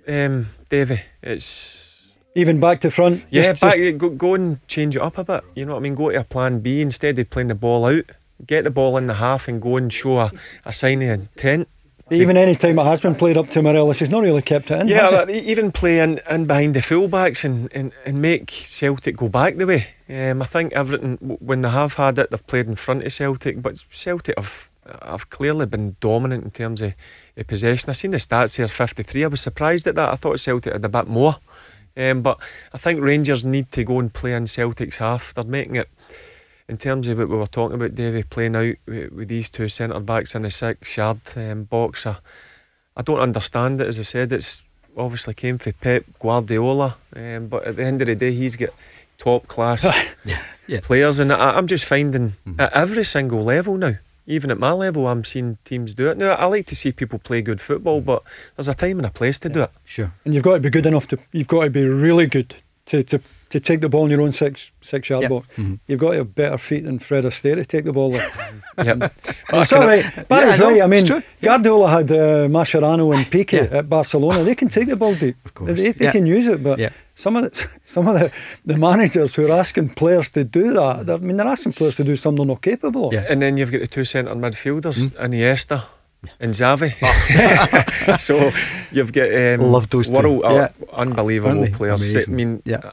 Speaker 3: um, Davy. It's
Speaker 4: Even back to front.
Speaker 3: Yeah,
Speaker 4: just-
Speaker 3: back,
Speaker 4: just-
Speaker 3: go, go and change it up a bit. You know what I mean? Go to a plan B instead of playing the ball out. Get the ball in the half and go and show a, a sign of intent.
Speaker 4: even any time it has been played up to Morelos, he's not really kept it in.
Speaker 3: Yeah, even play in, in behind the fullbacks and, and, and make Celtic go back the way. Um, I think everything, when they have had it, they've played in front of Celtic, but Celtic have, have clearly been dominant in terms of, of possession. i seen the stats here 53. I was surprised at that. I thought Celtic had a bit more. Um, but I think Rangers need to go and play in Celtic's half. They're making it, in terms of what we were talking about, Davy, playing out with, with these two centre backs in the six yard um, box. I, I don't understand it. As I said, it's obviously came from Pep Guardiola, um, but at the end of the day, he's got top class
Speaker 2: yeah.
Speaker 3: players, and I, I'm just finding at every single level now. Even at my level, I'm seeing teams do it. Now, I like to see people play good football, but there's a time and a place to do it.
Speaker 2: Sure.
Speaker 4: and you've got to be good enough to. You've got to be really good to to, to take the ball in your own six six yard
Speaker 2: Yeah.
Speaker 4: box.
Speaker 2: Mm-hmm.
Speaker 4: You've got to have better feet than Fred Astaire to take the ball there.
Speaker 3: Yep. But I
Speaker 4: It's all right. Barry's
Speaker 2: I
Speaker 4: right. I mean,
Speaker 2: it's true. Yeah.
Speaker 4: Guardiola had uh, Mascherano and Pique
Speaker 2: Yeah.
Speaker 4: at Barcelona. They can take the ball deep. Of
Speaker 2: course.
Speaker 4: They, they
Speaker 2: Yeah.
Speaker 4: can use it, but
Speaker 2: Yeah.
Speaker 4: Some of the, some of the, the managers who are asking players to do that, they're- I mean, they're asking players to do something they're not capable of.
Speaker 2: Yeah.
Speaker 3: And then you've got the two centre midfielders, Iniesta and Xavi. so you've got um,
Speaker 2: Love those two.
Speaker 3: world, uh,
Speaker 2: Yeah.
Speaker 3: unbelievable
Speaker 2: Aren't
Speaker 3: players.
Speaker 2: Amazing.
Speaker 3: I mean,
Speaker 2: Yeah.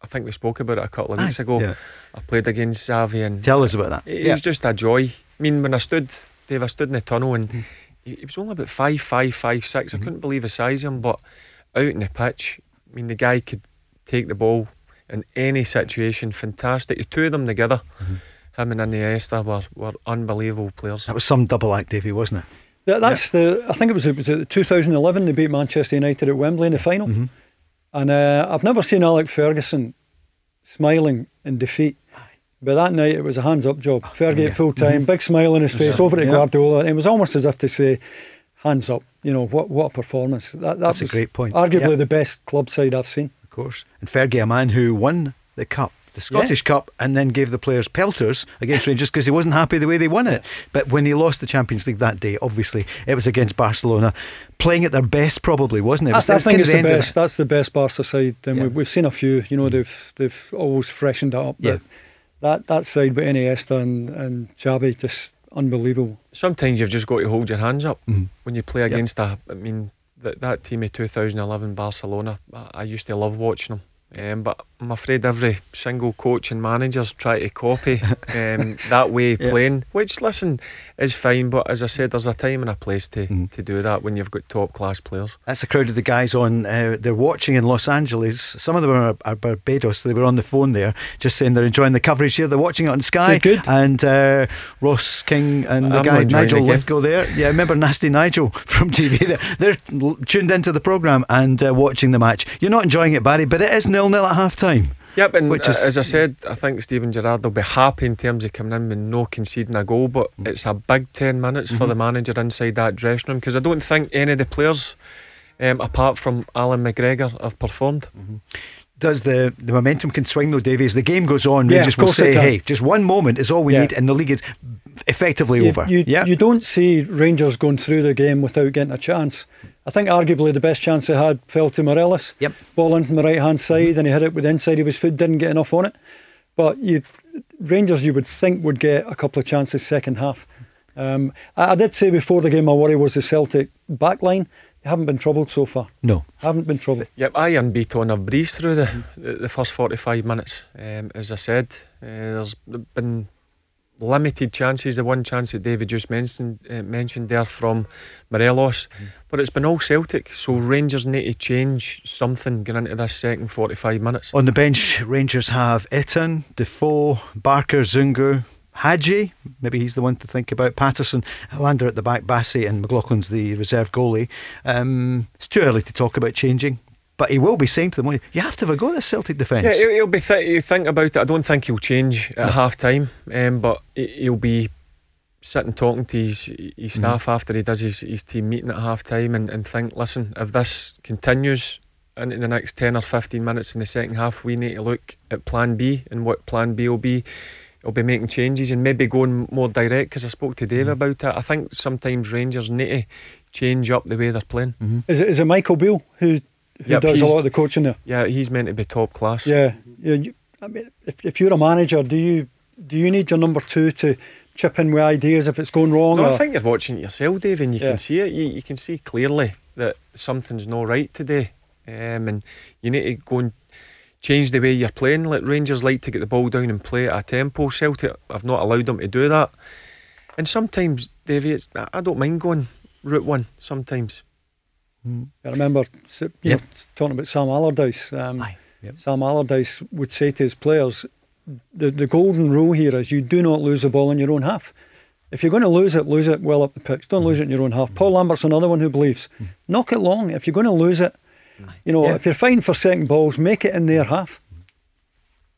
Speaker 3: I think we spoke about it a couple of weeks
Speaker 2: Aye.
Speaker 3: ago.
Speaker 2: Yeah.
Speaker 3: I played against Xavi and
Speaker 2: Tell us about that.
Speaker 3: it
Speaker 2: Yeah.
Speaker 3: was just a joy. I mean, when I stood, Dave, I stood in the tunnel and
Speaker 2: Mm-hmm.
Speaker 3: he, he was only about five, five, five, six. I couldn't believe the size of him, but out in the pitch, I mean, the guy could take the ball in any situation. Fantastic. The two of them together, him and Iniesta, were, were unbelievable players.
Speaker 2: That was some double act, Davy, wasn't it?
Speaker 4: That, that's the. I think it was it was it 2011. They beat Manchester United at Wembley in the final,
Speaker 2: Mm-hmm.
Speaker 4: and uh, I've never seen Alec Ferguson smiling in defeat. But that night it was a hands up job. Fergie at full time, big smile on his face, over at
Speaker 2: Mm-hmm. Yeah.
Speaker 4: Guardiola. And it was almost as if to say, "Hands up!" You know what? What a performance! That, that
Speaker 2: That's a great point.
Speaker 4: Arguably
Speaker 2: Yeah.
Speaker 4: the best club side I've seen.
Speaker 2: Of course. And Fergie, a man who won the cup, the Scottish Cup, and then gave the players pelters against Rangers because he wasn't happy the way they won it. But when he lost the Champions League that day, obviously it was against Barcelona, playing at their best, probably wasn't it? It was-
Speaker 4: That's, I think it's
Speaker 2: of
Speaker 4: the best. That's the best Barca side. Then
Speaker 2: Yeah.
Speaker 4: we've, we've seen a few. You know, mm. they've they've always freshened it up.
Speaker 2: Yeah.
Speaker 4: That that side with Iniesta and and Xavi, just unbelievable.
Speaker 3: Sometimes you've just got to hold your hands up
Speaker 2: Mhm.
Speaker 3: when you play against a. I mean, that that team of 2011 Barcelona, I, I used to love watching them. Um, but I'm afraid every single coach and managers try to copy um, that way of
Speaker 2: Yeah.
Speaker 3: playing, which listen is fine. But as I said, there's a time and a place to,
Speaker 2: Mm.
Speaker 3: to do that when you've got top class players.
Speaker 2: That's a crowd of the guys on. Uh, they're watching in Los Angeles. Some of them are, are Barbados. They were on the phone there, just saying they're enjoying the coverage here. They're watching it on Sky.
Speaker 4: Good, good.
Speaker 2: And uh, Ross King and the
Speaker 3: I'm
Speaker 2: guy Nigel
Speaker 3: the game.
Speaker 2: Lythgoe there. Yeah, remember Nasty Nigel from TV? There, they're tuned into the program and uh, watching the match. You're not enjoying it, Barry, but it is nil nil at half time.
Speaker 3: Yep, and
Speaker 2: Which
Speaker 3: uh,
Speaker 2: is-
Speaker 3: as I said, I think Steven Gerrard will be happy in terms of coming in with no conceding a goal, but
Speaker 2: Mm.
Speaker 3: it's a big 10 minutes for the
Speaker 2: Mm-hmm.
Speaker 3: manager inside that dressing room because I don't think any of the players, um, apart from Alan McGregor, have performed.
Speaker 2: Does the, the momentum can swing though, Davy? As the game goes on,
Speaker 4: Yeah,
Speaker 2: Rangers will say, "Hey, just one moment is all we
Speaker 4: Yeah.
Speaker 2: need," and the league is effectively
Speaker 4: You,
Speaker 2: over.
Speaker 4: you,
Speaker 2: yeah,
Speaker 4: you don't see Rangers going through the game without getting a chance. I think arguably the best chance they had fell to Morelos.
Speaker 2: Yep.
Speaker 4: Ball in from the right hand side, and he hit it with the inside of his foot, didn't get enough on it. But you, Rangers, you would think would get a couple of chances second half. Um, I, I did say before the game, my worry was the Celtic back line. They haven't been troubled so far.
Speaker 2: no.
Speaker 4: Haven't been troubled.
Speaker 3: Yep, I unbeat on a breeze through the, the, the first 45 minutes. Um, as I said, uh, there's been limited chances. The one chance that David just mentioned uh, mentioned there from Morelos, but it's been all Celtic. So Rangers need to change something going into this second 45 minutes.
Speaker 2: On the bench, Rangers have Itten, Defoe, Barker, Zungu, Hagi. Maybe he's the one to think about. Patterson, Lander at the back, Bassey, and McLaughlin's the reserve goalie. Um, it's too early to talk about changing, but he will be saying to them, "You have to have a go at this Celtic defence."
Speaker 3: Yeah, he'll, he'll be th- he'll think about it. I don't think he'll change at half time, um, but he- he'll be sitting talking to his, his mm-hmm. staff after he does his, his team meeting at half time and, and think, listen, if this continues into the next 10 or 15 minutes in the second half, we need to look at plan B and what plan B will be. He'll be making changes and maybe going more direct because I spoke to Dave mm-hmm. about it. I think sometimes Rangers need to change up the way they're playing. Mm-hmm.
Speaker 4: Is it, is it Michael Beale who, who
Speaker 3: Yep,
Speaker 4: does a lot of the coaching there?
Speaker 3: Yeah, he's meant to be top class.
Speaker 4: Yeah, yeah. You, I mean, if, if you're a manager, do you do you need your number two to chip in with ideas if it's going wrong?
Speaker 3: No,
Speaker 4: or-
Speaker 3: I think you're watching it yourself, Dave, and you
Speaker 4: Yeah.
Speaker 3: can see it. You, you can see clearly that something's not right today, um, and you need to go and change the way you're playing. Like Rangers like to get the ball down and play at a tempo. Celtic I've not allowed them to do that, and sometimes, I I don't mind going route one. Sometimes, Mm.
Speaker 4: I remember you
Speaker 2: Yep.
Speaker 4: know, talking about Sam Allardyce. Um,
Speaker 2: yep.
Speaker 4: Sam Allardyce would say to his players, the, the golden rule here is you do not lose the ball in your own half. If you're going to lose it, lose it well up the pitch. Don't lose it in your own half. Paul mm. Lambert's another one who believes, mm. knock it long. If you're going to lose it, you know,
Speaker 2: Yeah.
Speaker 4: if you're fighting for second balls, make it in their half.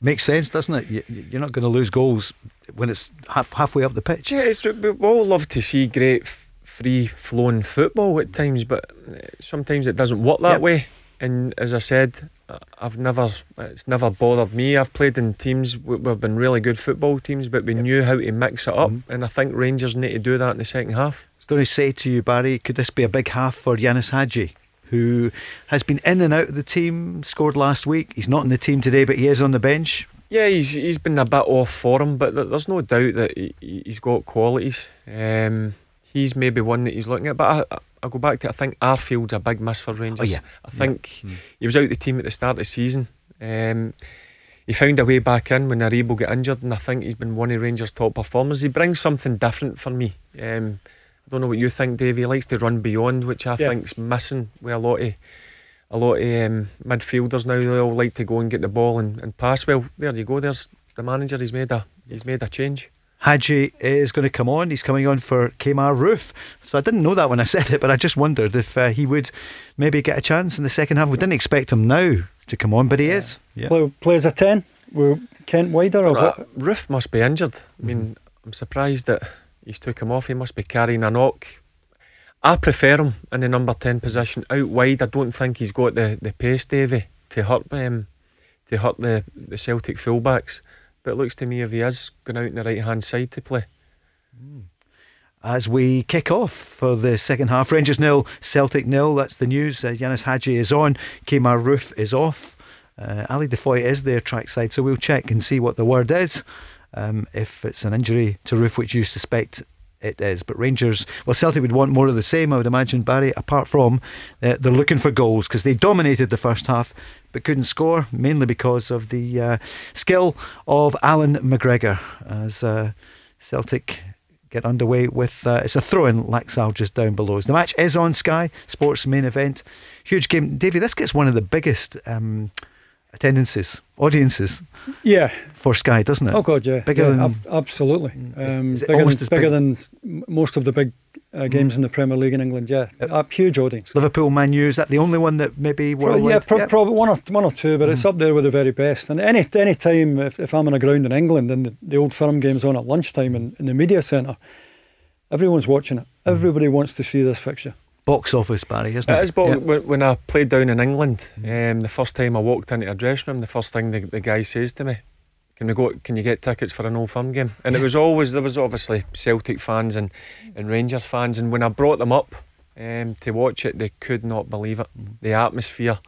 Speaker 2: Makes sense, doesn't it? You, you're not going to lose goals when it's half, halfway up the pitch.
Speaker 3: yeah, it's, we we all love to see great f- free flowing football at times, but uh, sometimes it doesn't work that
Speaker 2: Yep.
Speaker 3: way. And as I said, I've never, it's never bothered me. I've played in teams, we- we've been really good football teams, but we knew how to mix it up. And I think Rangers need to do that in the second half.
Speaker 2: I was going to say to you, Barry, could this be a big half for Ianis Hagi, who has been in and out of the team, scored last week. He's not in the team today, but he is on the bench.
Speaker 3: Yeah, he's he's been a bit off form, but there's no doubt that he, he- he's got qualities. Um, he's maybe one that he's looking at, but I, I, go back to I think Arfield's a big miss for Rangers.
Speaker 2: Oh, yeah.
Speaker 3: I think he was out the team at the start of the season. Um, he found a way back in when Aribo got injured, and I think he's been one of Rangers' top performers. He brings something different for me. Um, I don't know what you think, Dave. He likes to run beyond, which I
Speaker 4: Yeah.
Speaker 3: think's missing with a lot of a lot of um, midfielders now. They all like to go and get the ball and, and pass. Well, there you go. There's the manager. He's made a he's made a change.
Speaker 2: Hagi is going to come on. He's coming on for Kemar Roofe. So I didn't know that when I said it, but I just wondered if uh, he would maybe get a chance in the second half. We didn't expect him now to come on, but he is. Yeah.
Speaker 4: Play, plays a 10 with Kent Wider or what?
Speaker 3: Roof must be injured. I mean, I'm surprised that he's took him off. He must be carrying a knock. I prefer him in the number ten position out wide. I don't think he's got the, the pace, Davy, to hurt um, to hurt the, the Celtic fullbacks. But it looks to me if he is going out on the right hand side to play.
Speaker 2: As we kick off for the second half, Rangers nil, Celtic nil. That's the news. Uh, Hagi is on. Kemar Roofe is off. Uh, Ali Defoy is there trackside, so we'll check and see what the word is. Um, if it's an injury to Roof, which you suspect it is. But Rangers, well, Celtic would want more of the same, I would imagine, Barry, apart from uh, they're looking for goals because they dominated the first half but couldn't score, mainly because of the uh, skill of Alan McGregor as uh, Celtic get underway with uh, it's a throw in Laxalt just down below. The match is on Sky Sports main event. Huge game. Davey, this gets one of the biggest um, attendances, audiences.
Speaker 4: Yeah.
Speaker 2: For Sky, doesn't it?
Speaker 4: Oh god, yeah.
Speaker 2: Bigger
Speaker 4: yeah,
Speaker 2: than
Speaker 4: ab- absolutely. Um,
Speaker 2: is it
Speaker 4: bigger than,
Speaker 2: almost
Speaker 4: bigger
Speaker 2: big-
Speaker 4: than most of the big uh, games in the Premier League in England. Yeah, a huge audience.
Speaker 2: Liverpool, Man U, is that the only one that maybe
Speaker 4: Pro-
Speaker 2: worldwide?
Speaker 4: yeah, pro- probably one or one or two, but
Speaker 2: Mm.
Speaker 4: it's up there with the very best. And any any time if, if I'm on a ground in England and the, the old firm game's on at lunchtime in, in the media centre, everyone's watching it.
Speaker 2: Mm.
Speaker 4: Everybody wants to see this fixture.
Speaker 2: Box office, Barry, isn't it?
Speaker 3: It is, but
Speaker 2: Yeah.
Speaker 3: when, when I played down in England, um, the first time I walked into a dressing room, the first thing the, the guy says to me, "Can we go? Can you get tickets for an Old Firm game?" And it was always there was obviously Celtic fans and, and Rangers fans, and when I brought them up um, to watch it, they could not believe it. The atmosphere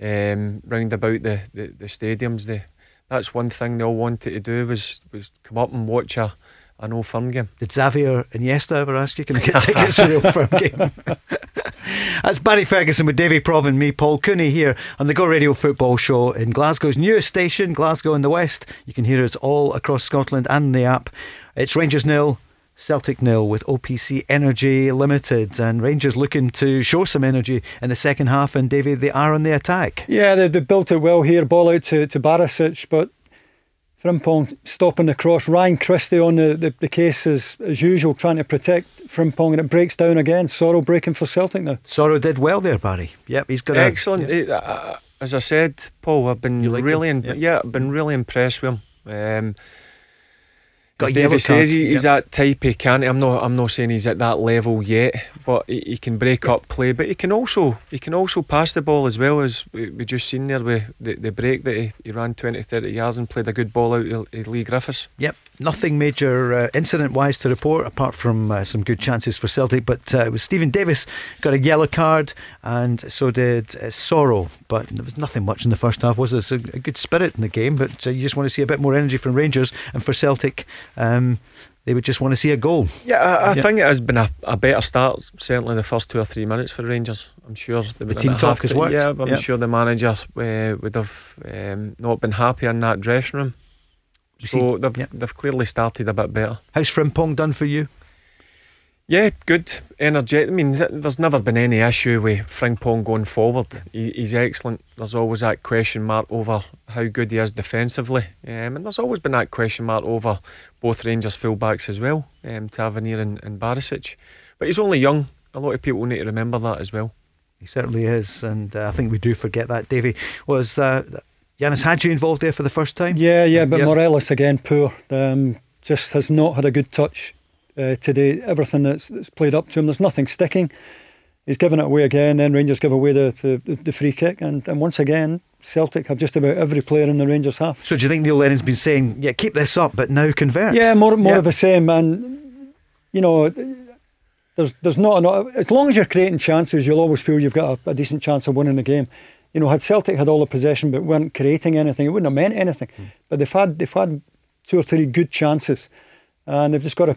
Speaker 3: um, round about the, the, the stadiums, they, that's one thing they all wanted to do was was come up and watch a an Old Firm game.
Speaker 2: Did Xavier Iniesta ever ask you, can I get tickets for the Old Firm game? That's Barry Ferguson with Davy Prov and me, Paul Cooney, here on the Go Radio Football Show in Glasgow's newest station, Glasgow in the West. You can hear us all across Scotland and the app. It's Rangers nil, Celtic nil with OPC Energy Limited, and Rangers looking to show some energy in the second half. And Davy, they are on the attack.
Speaker 4: Yeah, they, they built it well here. Ball out to, to Barisic, but Frimpong stopping the cross. Ryan Christie on the, the, the case as, as usual, trying to protect Frimpong, and it breaks down again. Soro breaking for Celtic now.
Speaker 2: Soro did well there, Barry. Yep, he's got a-
Speaker 3: excellent. Eh, uh, as I said, Paul, I've been
Speaker 2: like
Speaker 3: really,
Speaker 2: him?
Speaker 3: in, yeah. I've been really impressed with him. Um,
Speaker 2: Got
Speaker 3: David says,
Speaker 2: card,
Speaker 3: he, he's
Speaker 2: yep.
Speaker 3: that type. He can't. I'm not. I'm not saying he's at that level yet, but he, he can break up play. But he can also he can also pass the ball as well as we, we just seen there with the, the break that he, he ran 20, 30 yards and played a good ball out of of Leigh Griffiths.
Speaker 2: Yep, nothing major uh, incident wise to report apart from uh, some good chances for Celtic. But uh, it was Steven Davis got a yellow card, and so did uh, Soro. But there was nothing much in the first half, was there? It's a, a good spirit in the game, but uh, you just want to see a bit more energy from Rangers and for Celtic. Um, they would just want to see a goal.
Speaker 3: Yeah, I, I
Speaker 2: Yeah.
Speaker 3: think it has been a, a better start. Certainly the first two or three minutes for Rangers. I'm sure would
Speaker 2: team talk has
Speaker 3: to-
Speaker 2: worked.
Speaker 3: Yeah, I'm
Speaker 2: Yeah.
Speaker 3: sure the manager uh, would have um, not been happy in that dressing room. So
Speaker 2: see-
Speaker 3: they've
Speaker 2: yeah.
Speaker 3: they've clearly started a bit better.
Speaker 2: How's Frimpong done for you?
Speaker 3: Yeah, good, energetic. I mean, th- there's never been any issue with Frimpong going forward. He, he's excellent. There's always that question mark over how good he is defensively, um, and there's always been that question mark over both Rangers fullbacks as well, um, Tavernier and, and Barisic. But he's only young. A lot of people need to remember that as well.
Speaker 2: He certainly is, and uh, I think we do forget that. Davy was uh, Ianis Hagi involved there for the first time.
Speaker 4: Yeah, yeah, but
Speaker 2: Yep.
Speaker 4: Morelos again poor. Um, just has not had a good touch uh, today. Everything that's, that's played up to him, there's nothing sticking. He's given it away again. Then Rangers give away the, the, the free kick, and, and once again Celtic have just about every player in the Rangers half.
Speaker 2: So do you think Neil Lennon's been saying, yeah, keep this up, but now convert?
Speaker 4: Yeah, more more
Speaker 2: Yeah.
Speaker 4: of the same, and you know. There's, there's not enough. As long as you're creating chances, you'll always feel you've got a, a decent chance of winning the game. You know, had Celtic had all the possession but weren't creating anything, it wouldn't have meant anything. But they've had they've had two or three good chances, and they've just got to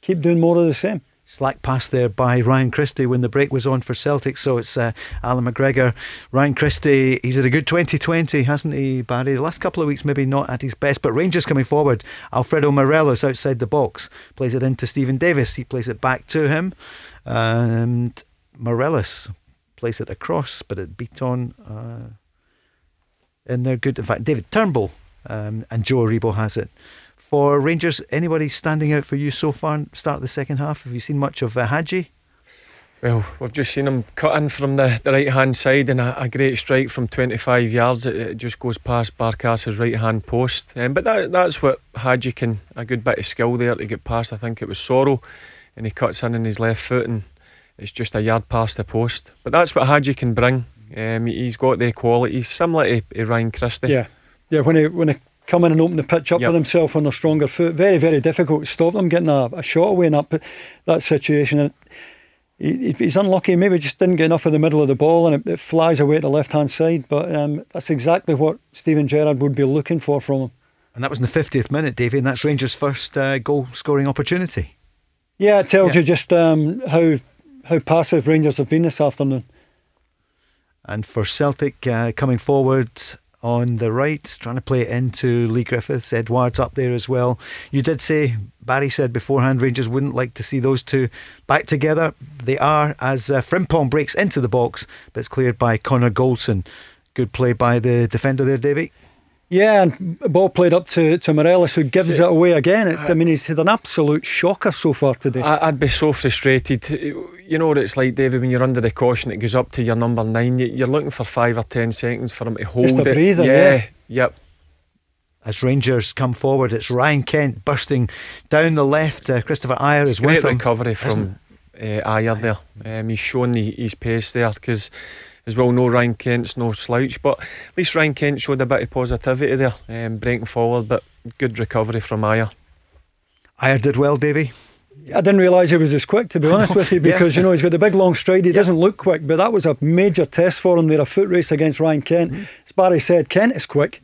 Speaker 4: keep doing more of the same.
Speaker 2: Slack pass there by Ryan Christie when the break was on for Celtic. So it's uh, Allan McGregor. Ryan Christie, he's had a good 2020, hasn't he, Barry? The last couple of weeks, maybe not at his best, but Rangers coming forward. Alfredo Morelos outside the box plays it into Steven Davis. He plays it back to him. And Morelos plays it across, but it beat on. Uh, and they're good. In fact, David Turnbull um, and Joe Aribo has it. For Rangers, anybody standing out for you so far? Start of the second half. Have you seen much of uh, Hagi?
Speaker 3: Well, we've just seen him cut in from the, the right hand side and a, a great strike from 25 yards. It, it just goes past Barkas's right hand post. Um, but that, that's what Hagi can, a good bit of skill there to get past. I think it was Soro, and he cuts in on his left foot and it's just a yard past the post. But that's what Hagi can bring. Um, he- he's got the qualities similar to, to Ryan Christie.
Speaker 4: Yeah, yeah. When he when he come in and open the pitch up
Speaker 3: Yep.
Speaker 4: for themselves on their stronger foot, very very difficult to stop them getting a, a shot away in that that situation. And he, he's unlucky. Maybe just didn't get enough of the middle of the ball, and it, it flies away to the left hand side. But um, that's exactly what Steven Gerrard would be looking for from him.
Speaker 2: And that was in the 50th minute, Davy, and that's Rangers' first uh, goal scoring opportunity.
Speaker 4: Yeah, it tells
Speaker 2: Yeah.
Speaker 4: you just um, how how passive Rangers have been this afternoon.
Speaker 2: And for Celtic uh, coming forward on the right, trying to play it into Leigh Griffiths, Edouard's up there as well. You did say, Barry said beforehand, Rangers wouldn't like to see those two back together. They are as uh, Frimpong breaks into the box, but it's cleared by Connor Goldson. Good play by the defender there, Davy.
Speaker 4: Yeah, and ball played up to, to Morelos, who gives it away again. It's, I mean, he's had an absolute shocker so far today.
Speaker 3: I, I'd be so frustrated. You know what it's like, David, when you're under the caution, it goes up to your number nine. you- You're looking for five or ten seconds for him to hold
Speaker 4: Just a
Speaker 3: it.
Speaker 4: breather,
Speaker 3: yeah,
Speaker 4: yeah.
Speaker 3: yep.
Speaker 2: As Rangers come forward, it's Ryan Kent bursting down the left. Uh, Kristoffer Ajer is
Speaker 3: Great
Speaker 2: with him.
Speaker 3: recovery from uh, Ajer there. Um, he's shown the, his pace there because, as well, no Ryan Kent's no slouch, but at least Ryan Kent showed a bit of positivity there, um, breaking forward. But good recovery from Ajer.
Speaker 2: Ajer did well, Davy.
Speaker 4: I didn't realise he was as quick, to be honest with you,
Speaker 2: Yeah.
Speaker 4: because you know he's got the big long stride. He doesn't look quick, but that was a major test for him there, a foot race against Ryan Kent.
Speaker 2: Mm-hmm.
Speaker 4: As Barry said, Kent is quick,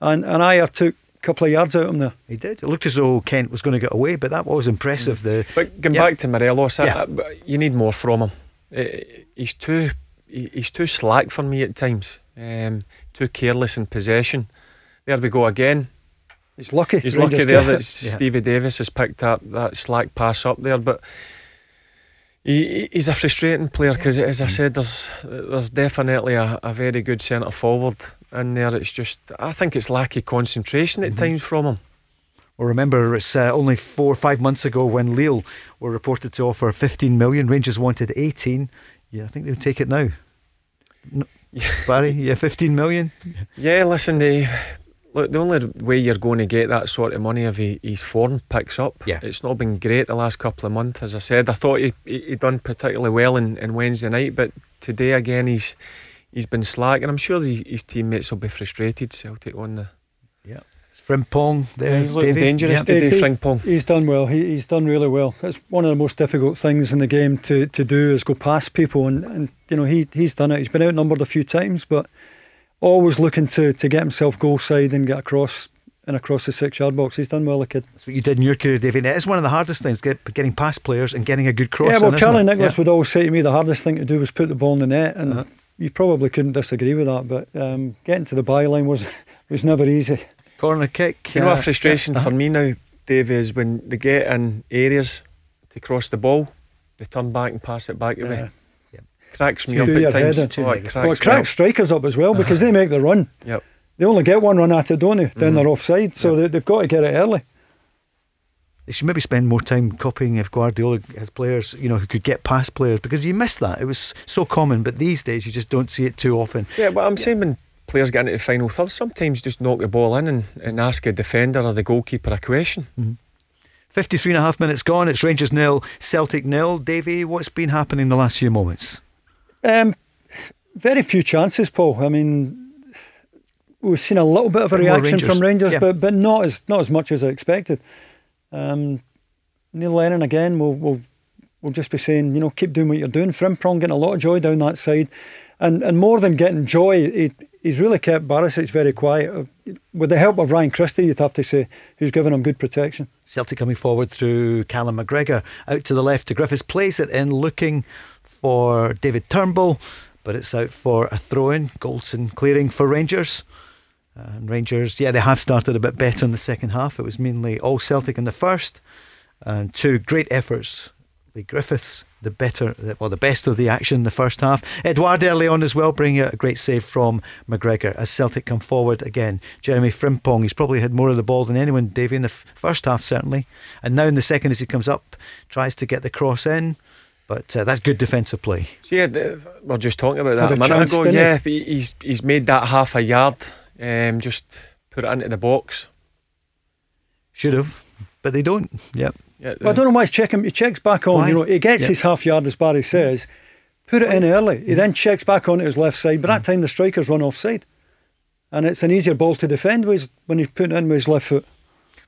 Speaker 4: and and Ajer took a couple of yards out of him there.
Speaker 2: He did. It looked as though Kent was going to get away, but that was impressive. The
Speaker 3: But going
Speaker 2: Yeah.
Speaker 3: back to Morelos, I-
Speaker 2: Yeah.
Speaker 3: I- you need more from him. Uh, He's too he- he's too slack for me at times. Um, too careless in possession. There we go again.
Speaker 4: He's lucky.
Speaker 3: He's
Speaker 4: Rangers
Speaker 3: lucky there that
Speaker 4: it.
Speaker 3: Stevie Davis has picked up that slack pass up there, but. He, he- he's a frustrating player because, as I said, there's there's definitely a, a very good centre forward in there. It's just I think it's lack of concentration at times from him.
Speaker 2: Well, remember, it's uh, only four or five months ago when Lille were reported to offer 15 million. Rangers wanted 18. Yeah, I think they would take it now. No, Barry, yeah, 15 million.
Speaker 3: Yeah, listen, the, look, the only way you're going to get that sort of money if he, his form picks up.
Speaker 2: Yeah.
Speaker 3: It's not been great the last couple of months, as I said. I thought he he, he done particularly well in, in Wednesday night, but today again he's he's been slack, and I'm sure the, his teammates will be frustrated. Celtic on the.
Speaker 2: Yeah. Frimpong there.
Speaker 3: Yeah, he's looking
Speaker 2: Davy.
Speaker 3: dangerous
Speaker 2: Yeah.
Speaker 3: today,
Speaker 4: He-
Speaker 3: Frimpong.
Speaker 4: He's done well. He, he's done really well. It's one of the most difficult things in the game to, to do is go past people, and, and you know he he's done it. He's been outnumbered a few times, but always looking to, to get himself goal side and get across and across the six yard box. He's done well, the kid.
Speaker 2: That's what you did in your career, David. It is one of the hardest things, get, getting past players and getting a good cross.
Speaker 4: yeah, well,
Speaker 2: isn't
Speaker 4: Charlie? Nicholas
Speaker 2: Yeah.
Speaker 4: would always say to me the hardest thing to do was put the ball in the net, and
Speaker 2: Uh-huh.
Speaker 4: you probably couldn't disagree with that. But um, getting to the byline was was never easy.
Speaker 2: Corner kick.
Speaker 3: You know,
Speaker 2: uh,
Speaker 3: a frustration
Speaker 2: yeah,
Speaker 3: for me now, Dave, is when they get in areas to cross the ball, they turn back and pass it back away.
Speaker 4: Yeah.
Speaker 3: Cracks me
Speaker 4: Do
Speaker 3: up
Speaker 4: your
Speaker 3: at times.
Speaker 4: head in.
Speaker 3: Oh, it
Speaker 2: Well,
Speaker 3: cracks
Speaker 4: well, it
Speaker 3: me
Speaker 4: cracks
Speaker 3: up.
Speaker 4: strikers up as well because they make the run.
Speaker 3: Yep.
Speaker 4: They only get one run at it, don't they? Then
Speaker 2: Mm-hmm.
Speaker 4: they're offside, so they, they've got to get it early.
Speaker 2: They should maybe spend more time copying if Guardiola has players, you know, who could get past players because you miss that. It was so common, but these days you just don't see it too often.
Speaker 3: Yeah, but I'm saying when players get into the final third, sometimes just knock the ball in and, and ask a defender or the goalkeeper a question.
Speaker 2: 53 and a half minutes gone. It's Rangers nil, Celtic nil. Davy, what's been happening the last few moments?
Speaker 4: Um, very few chances, Paul. I mean, we've seen a little bit of a reaction
Speaker 2: Rangers,
Speaker 4: from Rangers,
Speaker 2: yeah.
Speaker 4: but but not as not as much as I expected. Um, Neil Lennon again will will will just be saying, you know, keep doing what you're doing. Frimpong getting a lot of joy down that side, and and more than getting joy, he, he's really kept Barisic very quiet. Uh, With the help of Ryan Christie, you'd have to say, who's given him good protection.
Speaker 2: Celtic coming forward through Callum McGregor. Out to the left to Griffiths. Plays it in looking for David Turnbull, but it's out for a throw in. Goldson clearing for Rangers. And Rangers, yeah, they have started a bit better in the second half. It was mainly all Celtic in the first. And two great efforts. Leigh Griffiths, the better, well, the best of the action in the first half. Edouard early on as well, bringing out a great save from McGregor as Celtic come forward again. Jeremy Frimpong, he's probably had more of the ball than anyone, Davy, in the f- first half, certainly. And now in the second, as he comes up, tries to get the cross in. But uh, that's good defensive play.
Speaker 3: So yeah, the, we we're just talking about that
Speaker 4: Had
Speaker 3: a
Speaker 4: a
Speaker 3: minute
Speaker 4: chance,
Speaker 3: ago. Yeah, he- he's he's made that half a yard. Um, just put it into the box.
Speaker 2: Should have, but they don't. Yep.
Speaker 3: Yeah,
Speaker 4: Well, I don't know why he's checking. He checks back on.
Speaker 2: Why?
Speaker 4: You know, he gets
Speaker 2: Yeah.
Speaker 4: his half yard, as Barry says. Put it in early. He then checks back onto his left side. But that time the strikers run offside, and it's an easier ball to defend with when he's putting it in with his left foot.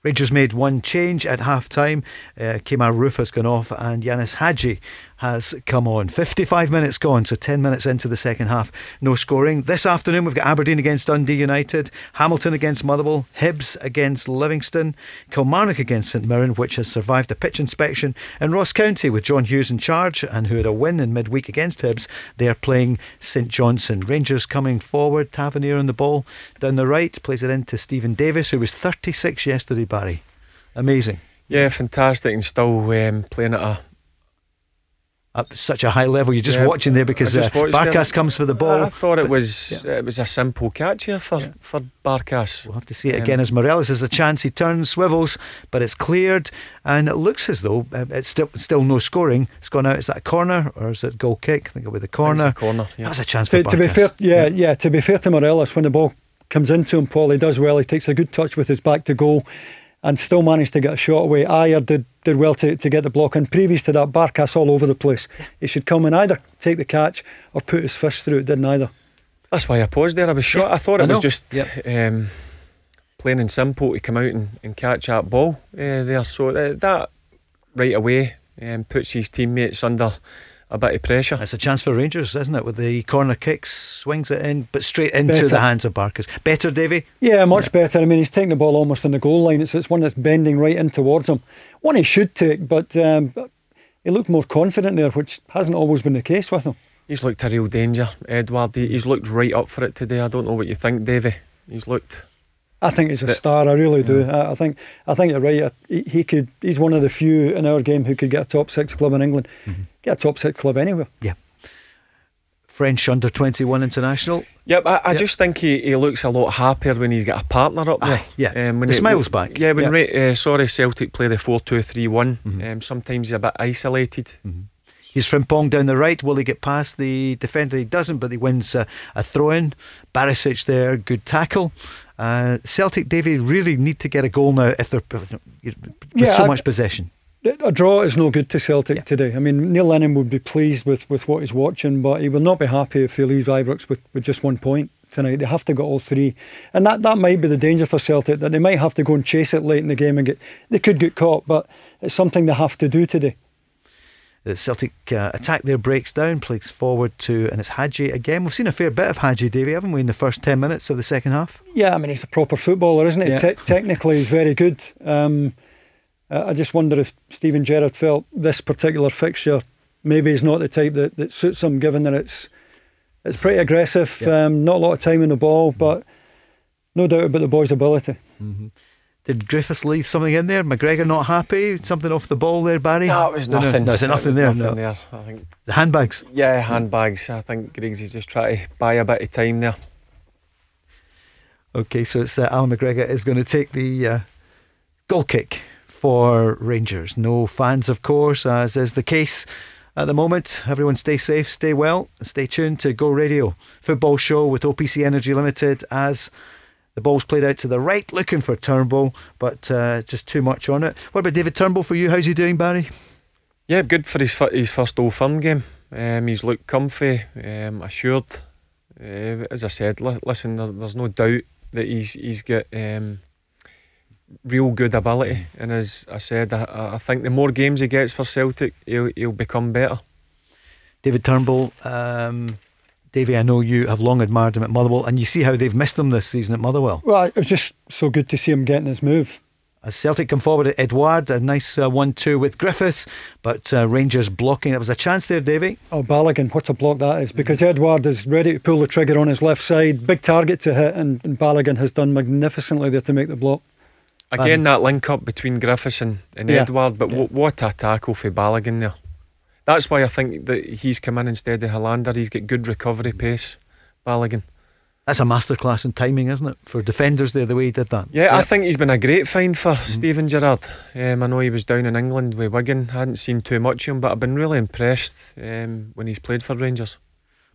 Speaker 2: Rangers made one change at half time. Uh, Kemar Roofe has gone off, and Ianis Hagi has come on. 55 minutes gone, so 10 minutes into the second half, no scoring. This afternoon we've got Aberdeen against Dundee United, Hamilton against Motherwell, Hibs against Livingston, Kilmarnock against St Mirren, which has survived a pitch inspection, and Ross County with John Hughes in charge and who had a win in midweek against Hibs. They are playing St Johnstone. Rangers coming forward, Tavernier on the ball down the right, plays it into Stephen Davis, who was 36 yesterday, Barry. Amazing.
Speaker 3: Yeah, fantastic, and still um, playing at a
Speaker 2: At such a high level, you're just
Speaker 3: Yeah,
Speaker 2: watching there because uh, Barkas
Speaker 3: it.
Speaker 2: comes for the ball.
Speaker 3: I thought it
Speaker 2: but-
Speaker 3: was it was a simple catch here for for Barkas.
Speaker 2: We'll have to see it
Speaker 3: Um,
Speaker 2: again as Morelos has a chance. He turns, swivels, but it's cleared, and it looks as though uh, it's still still no scoring. It's gone out. Is that a corner or is it goal kick? I think it'll be the corner.
Speaker 3: corner. Yeah.
Speaker 2: That's a chance for
Speaker 4: To, to be fair, yeah, yeah, To be fair to Morelos, when the ball comes into him, Paul, he does well. He takes a good touch with his back to goal, and still managed to get a shot away. Ajer did did well to, to get the block, and previous to that, Barkas all over the place. He should come and either take the catch or put his fist through. It didn't either.
Speaker 3: That's why I paused there. I was shot. I thought
Speaker 2: I
Speaker 3: it was just um, plain and simple to come out and, and catch that ball uh, there. So that, that right away um, puts his teammates under a bit of pressure.
Speaker 2: It's a chance for Rangers, isn't it? With the corner kicks, swings it in, but straight into
Speaker 4: Better.
Speaker 2: the hands of Barkas. Better, Davy.
Speaker 4: Yeah, much better. I mean, he's taking the ball almost on the goal line. It's, it's one that's bending right in towards him. One he should take, but um, he looked more confident there, which hasn't always been the case with him.
Speaker 3: He's looked a real danger, Edouard. He's looked right up for it today. I don't know what you think, Davy. He's looked.
Speaker 4: I think he's a star. I really do. I, I think. I think you're right. He, he could. He's one of the few in our game who could get a top six club in England. Get a top six club anywhere. Yeah.
Speaker 2: French under 21 international.
Speaker 3: Yep, I, I
Speaker 2: Yep.
Speaker 3: just think he, he looks a lot happier when he's got a partner up there.
Speaker 2: Aye, yeah.
Speaker 3: um, when
Speaker 2: The
Speaker 3: it-
Speaker 2: smile's back.
Speaker 3: Yeah, when
Speaker 2: Yeah.
Speaker 3: Ra- uh, sorry Celtic play the four two three one.
Speaker 2: Mm-hmm.
Speaker 3: Um, sometimes he's a bit isolated.
Speaker 2: He's Frimpong down the right. Will he get past the defender? He doesn't, but he wins a, a throw in. Barisic there, good tackle. Uh, Celtic, Davy, really need to get a goal now if they're with
Speaker 4: Yeah,
Speaker 2: so
Speaker 4: I-
Speaker 2: much possession.
Speaker 4: A draw is no good to Celtic today. I mean, Neil Lennon would be pleased with, with what he's watching, but he will not be happy if they leave Ibrox with, with just one point tonight. They have to get all three, and that, that might be the danger for Celtic that they might have to go and chase it late in the game and get. They could get caught, but it's something they have to do today.
Speaker 2: The Celtic uh, attack there breaks down, plays forward to, and it's Hagi again. We've seen a fair bit of Hagi, Davy, haven't we, in the first 10 minutes of the second half?
Speaker 4: Yeah, I mean he's a proper footballer, isn't he?
Speaker 2: Yeah.
Speaker 4: Te- technically, he's very good. Um, I just wonder if Steven Gerrard felt this particular fixture maybe he's not the type that, that suits him, given that it's it's pretty aggressive, um, not a lot of time on the ball, but no doubt about the boy's ability.
Speaker 2: Did Griffiths leave something in there? McGregor not happy? Something off the ball there, Barry?
Speaker 3: No, it was
Speaker 2: No, no,
Speaker 3: nothing.
Speaker 2: No, is it
Speaker 3: It
Speaker 2: nothing there?
Speaker 3: nothing
Speaker 2: no.
Speaker 3: there. I think.
Speaker 2: The handbags.
Speaker 3: Yeah, handbags. I think Griggs is just trying to buy a bit of time there.
Speaker 2: Okay, so it's uh, Allan McGregor is going to take the uh, goal kick for Rangers. No fans, of course, as is the case at the moment. Everyone stay safe, stay well, stay tuned to Go Radio football show with OPC Energy Limited as the ball's played out to the right, looking for Turnbull, but uh, just too much on it. What about David Turnbull for you? How's he doing, Barry?
Speaker 3: Yeah, good for his his first Old Firm game. Um, he's looked comfy, um, assured. Uh, as I said, li- listen, there, there's no doubt that he's he's got um, real good ability, and as I said, I, I I think the more games he gets for Celtic, he'll he'll become better.
Speaker 2: David Turnbull, um, Davey, I know you have long admired him at Motherwell, and you see how they've missed him this season at Motherwell.
Speaker 4: Well, it was just so good to see him getting his move.
Speaker 2: As Celtic come forward at Edouard, a nice uh, 1 2 with Griffiths, but uh, Rangers blocking. There was a chance there, Davy.
Speaker 4: Oh, Balogun, what a block that is! Because Edouard is ready to pull the trigger on his left side, big target to hit, and, and Balogun has done magnificently there to make the block.
Speaker 3: Again, that link up between Griffiths and, and
Speaker 4: Yeah.
Speaker 3: Edouard, but
Speaker 4: Yeah.
Speaker 3: wh- what a tackle for Balogun there. That's why I think that he's come in instead of Helander. He's got good recovery pace, Balogun.
Speaker 2: That's a masterclass in timing, isn't it? For defenders there, the way he did that.
Speaker 3: Yeah, I think he's been a great find for Steven Gerrard. Um, I know he was down in England with Wigan, I hadn't seen too much of him, but I've been really impressed um, when he's played for Rangers.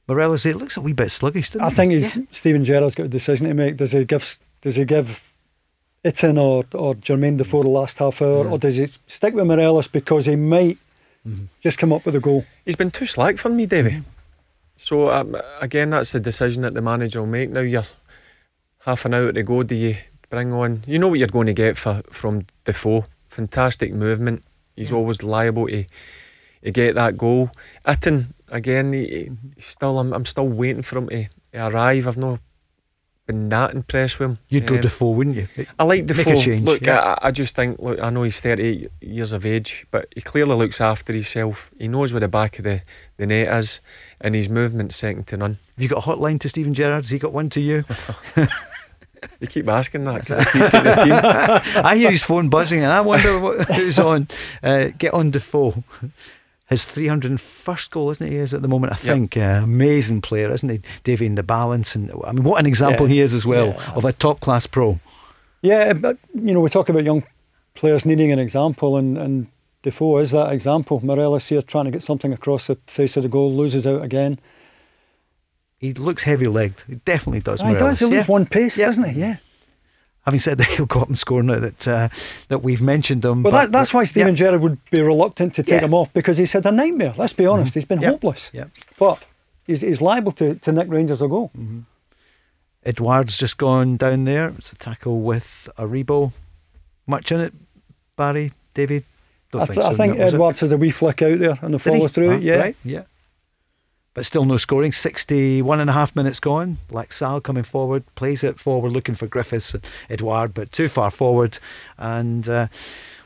Speaker 2: Morelos, it looks a wee bit sluggish, doesn't
Speaker 4: I
Speaker 2: he?
Speaker 4: think he's Steven Gerrard's got a decision to make. Does he give Does he give Itten or or Jermaine Defoe the last half hour, or does he stick with Morelos because he might just come up with a goal?
Speaker 3: He's been too slack for me, Davy. So um, again, that's the decision that the manager will make. Now you're half an hour to go. Do you bring on? You know what you're going to get for from Defoe. Fantastic movement. He's always liable to to get that goal. Itten again, he, he still I'm, I'm still waiting for him to, to arrive. I've not been that impressed with him.
Speaker 2: You'd go
Speaker 3: Um,
Speaker 2: Defoe, wouldn't you?
Speaker 3: I like the
Speaker 2: Make a change,
Speaker 3: Look,
Speaker 2: yeah.
Speaker 3: I, I just think. Look, I know he's 38 years of age, but he clearly looks after himself. He knows where the back of the, the net is, and his movement's second to none.
Speaker 2: Have you got a hotline to Stephen Gerrard? Has he got one to you?
Speaker 3: You keep asking that. I keep the team.
Speaker 2: I hear his phone buzzing and I wonder what, who's on. Uh, get on Defoe. His 301st goal, isn't it? He is at the moment, I think. Uh, amazing player, isn't he? Davy in the balance. And I mean, what an example
Speaker 4: Yeah.
Speaker 2: he is as well
Speaker 4: Yeah.
Speaker 2: of a top class pro.
Speaker 4: Yeah, but you know, we talk about young players needing an example, and, and Defoe is that example. Morelos here trying to get something across the face of the goal, loses out again.
Speaker 2: He looks heavy legged. He definitely does.
Speaker 4: Ah, he does, he
Speaker 2: Yeah.
Speaker 4: leaves one pace,
Speaker 2: Yeah.
Speaker 4: doesn't he? Yeah.
Speaker 2: Having said that, he'll go up and score now that, uh, that we've mentioned him.
Speaker 4: Well,
Speaker 2: but-
Speaker 4: that, that's why Steven
Speaker 2: yeah.
Speaker 4: Gerrard would be reluctant to take
Speaker 2: Yeah.
Speaker 4: him off because he's had a nightmare. Let's be honest, he's been hopeless.
Speaker 2: Yeah.
Speaker 4: But he's, he's liable to, to nick Rangers a goal.
Speaker 2: Edouard's just gone down there. It's a tackle with Aribo. Much in it, Barry, David? Don't
Speaker 4: I,
Speaker 2: think
Speaker 4: th- I
Speaker 2: so,
Speaker 4: think
Speaker 2: no, was it?
Speaker 4: Edwards has a wee flick out there and the follow through.
Speaker 2: Ah,
Speaker 4: yeah.
Speaker 2: Right, yeah. But still no scoring. 61 and a half minutes gone. Laxalt coming forward, plays it forward, looking for Griffiths and Edouard, but too far forward. And uh,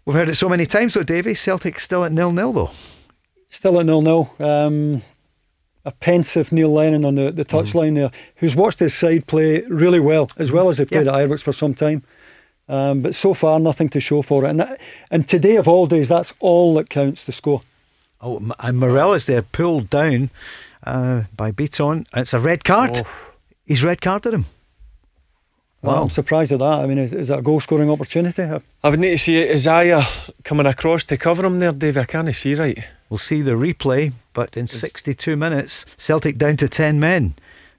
Speaker 2: we've heard it so many times, though, Davy. Celtic still at nil nil, though.
Speaker 4: Still at nil nil. Um, a pensive Neil Lennon on the, the
Speaker 2: Mm-hmm.
Speaker 4: touchline there, who's watched his side play really well, as well as they played
Speaker 2: Yeah.
Speaker 4: at Ibrox for some time. Um, but so far, nothing to show for it. And, that, and today, of all days, that's all that counts to score.
Speaker 2: Oh, and Morelos there, pulled down uh, by Bitton. It's a red card.
Speaker 3: Oh.
Speaker 2: He's red carded him.
Speaker 4: Well,
Speaker 2: Wow.
Speaker 4: I'm surprised at that. I mean, is, is that a goal scoring opportunity?
Speaker 3: I would need to see Isaiah coming across to cover him there, Dave. I can't see right.
Speaker 2: We'll see the replay, but in 62 minutes, Celtic down to 10 men.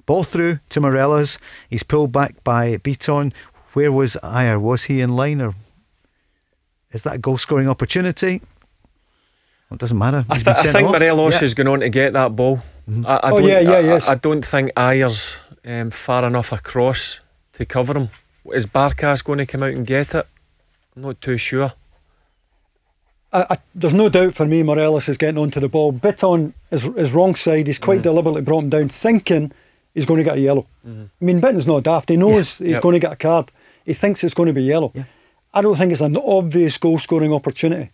Speaker 2: Ball through to Morelos. He's pulled back by Bitton. Where was Ajer? Was he in line or is that a goal scoring opportunity? Well, it doesn't matter.
Speaker 3: I, th- I think
Speaker 2: off.
Speaker 3: Morelos
Speaker 2: Yeah.
Speaker 3: is going on to get that ball. Mm-hmm. I, I
Speaker 4: Oh,
Speaker 3: don't,
Speaker 4: yeah, yeah,
Speaker 3: I,
Speaker 4: yes.
Speaker 3: I, I don't think Ajer's um, far enough across to cover him. Is Barkas going to come out and get it? I'm not too sure.
Speaker 4: I, I, there's no doubt for me Morelos is getting onto the ball. Bit on his, his wrong side. He's quite mm. deliberately brought him down, thinking he's going to get a yellow. Mm-hmm. I mean, Bitton's not daft. He knows he's
Speaker 3: Yep.
Speaker 4: going to get a card. He thinks it's going to be yellow.
Speaker 2: Yeah.
Speaker 4: I don't think it's an obvious goal scoring opportunity.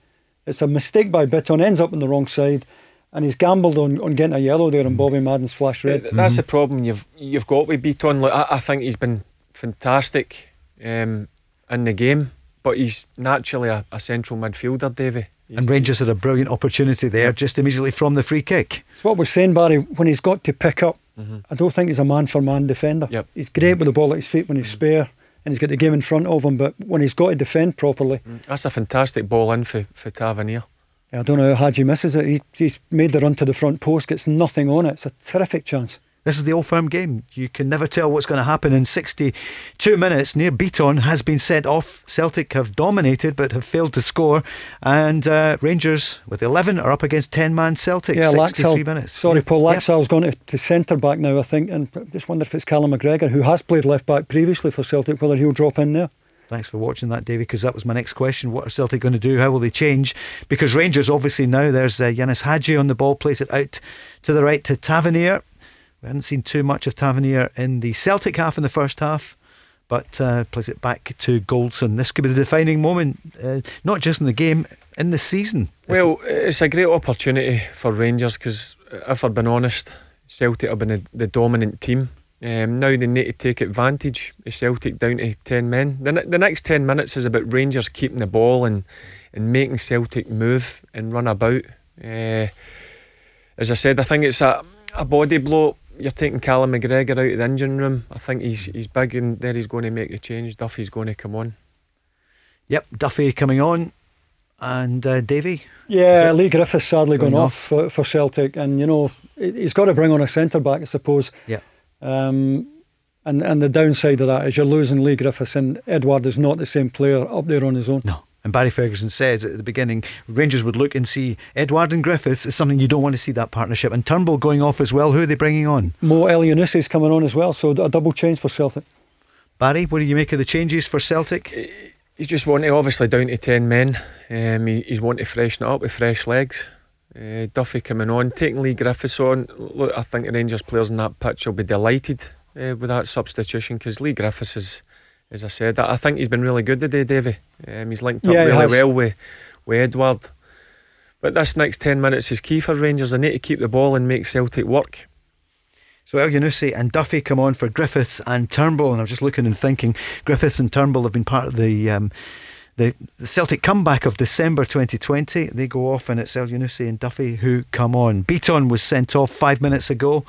Speaker 4: It's a mistake by Bitton, ends up on the wrong side, and he's gambled on, on getting a yellow there, and Bobby Madden's flash red.
Speaker 3: Th- That's the problem you've you've got with Bitton. Look, I, I think he's been fantastic um, in the game, but he's naturally a, a central midfielder, Davy. He's-
Speaker 2: And Rangers had a brilliant opportunity there just immediately from the free kick.
Speaker 4: It's what we're saying, Barry, when he's got to pick up, mm-hmm. I don't think he's a man for man defender.
Speaker 3: Yep.
Speaker 4: He's great mm-hmm. with the ball at his feet when he's mm-hmm. spare and he's got the game in front of him, but when he's got to defend properly, mm,
Speaker 3: That's a fantastic ball in for, for Tavernier.
Speaker 4: I don't know how Hagi misses it. He, he's made the run to the front post, gets nothing on it. It's a terrific chance.
Speaker 2: This is the old firm game. You can never tell what's going to happen in 62 minutes. Nir Bitton has been sent off. Celtic have dominated but have failed to score. And uh, Rangers, with 11, are up against 10 man Celtic.
Speaker 4: yeah,
Speaker 2: 63
Speaker 4: Laxalt.
Speaker 2: minutes.
Speaker 4: Sorry,
Speaker 2: Yeah.
Speaker 4: Paul.
Speaker 2: Yeah.
Speaker 4: Laxalt's gone to, to centre back now, I think, and I just wonder if it's Callum McGregor, who has played left back previously for Celtic, whether he'll drop in there.
Speaker 2: Thanks for watching that, Davy, because that was my next question. What are Celtic going to do? How will they change? Because Rangers, obviously, now there's uh, Ianis Hagi on the ball, plays it out to the right to Tavernier. We hadn't seen too much of Tavernier in the Celtic half in the first half, but uh, plays it back to Goldson. This could be the defining moment, uh, not just in the game, in the season.
Speaker 3: Well, it's a great opportunity for Rangers because, if I've been honest, Celtic have been the, the dominant team. Um, now they need to take advantage of Celtic down to 10 men. The, the next 10 minutes is about Rangers keeping the ball and, and making Celtic move and run about. Uh, as I said, I think it's a, a body blow. You're taking Callum McGregor out of the engine room. I think he's he's big and there he's going to make the change. Duffy's going to come on.
Speaker 2: Yep, Duffy coming on, and uh, Davy.
Speaker 4: Yeah, Leigh Griffiths sadly
Speaker 2: Going
Speaker 4: gone
Speaker 2: off.
Speaker 4: off for, for Celtic, and you know he- he's got to bring on a centre back, I suppose.
Speaker 2: Yeah.
Speaker 4: Um, and and the downside of that is you're losing Leigh Griffiths, and Edouard is not the same player up there on his own.
Speaker 2: No. And Barry Ferguson said at the beginning, Rangers would look and see Edouard and Griffiths is something you don't want to see that partnership. And Turnbull going off as well. Who are they bringing on?
Speaker 4: Mo Elyounoussi is coming on as well, so a double change for Celtic.
Speaker 2: Barry, what do you make of the changes for Celtic?
Speaker 3: He's just wanting obviously down to ten men. Um, he, he's wanting to freshen it up with fresh legs. Uh, Duffy coming on, taking Leigh Griffiths on. Look, I think the Rangers players in that pitch will be delighted uh, with that substitution because Leigh Griffiths is, as I said, I think he's been really good today, Davy. Um, he's linked up
Speaker 4: Yeah,
Speaker 3: really well with, with Edouard. But this next 10 minutes is key for Rangers. They need to keep the ball and make Celtic work.
Speaker 2: So Elyounoussi and Duffy come on for Griffiths and Turnbull, and I'm just looking and thinking Griffiths and Turnbull have been part of the um, the, the Celtic comeback of December 2020. They go off, and it's Elyounoussi and Duffy who come on. Bitton was sent off five minutes ago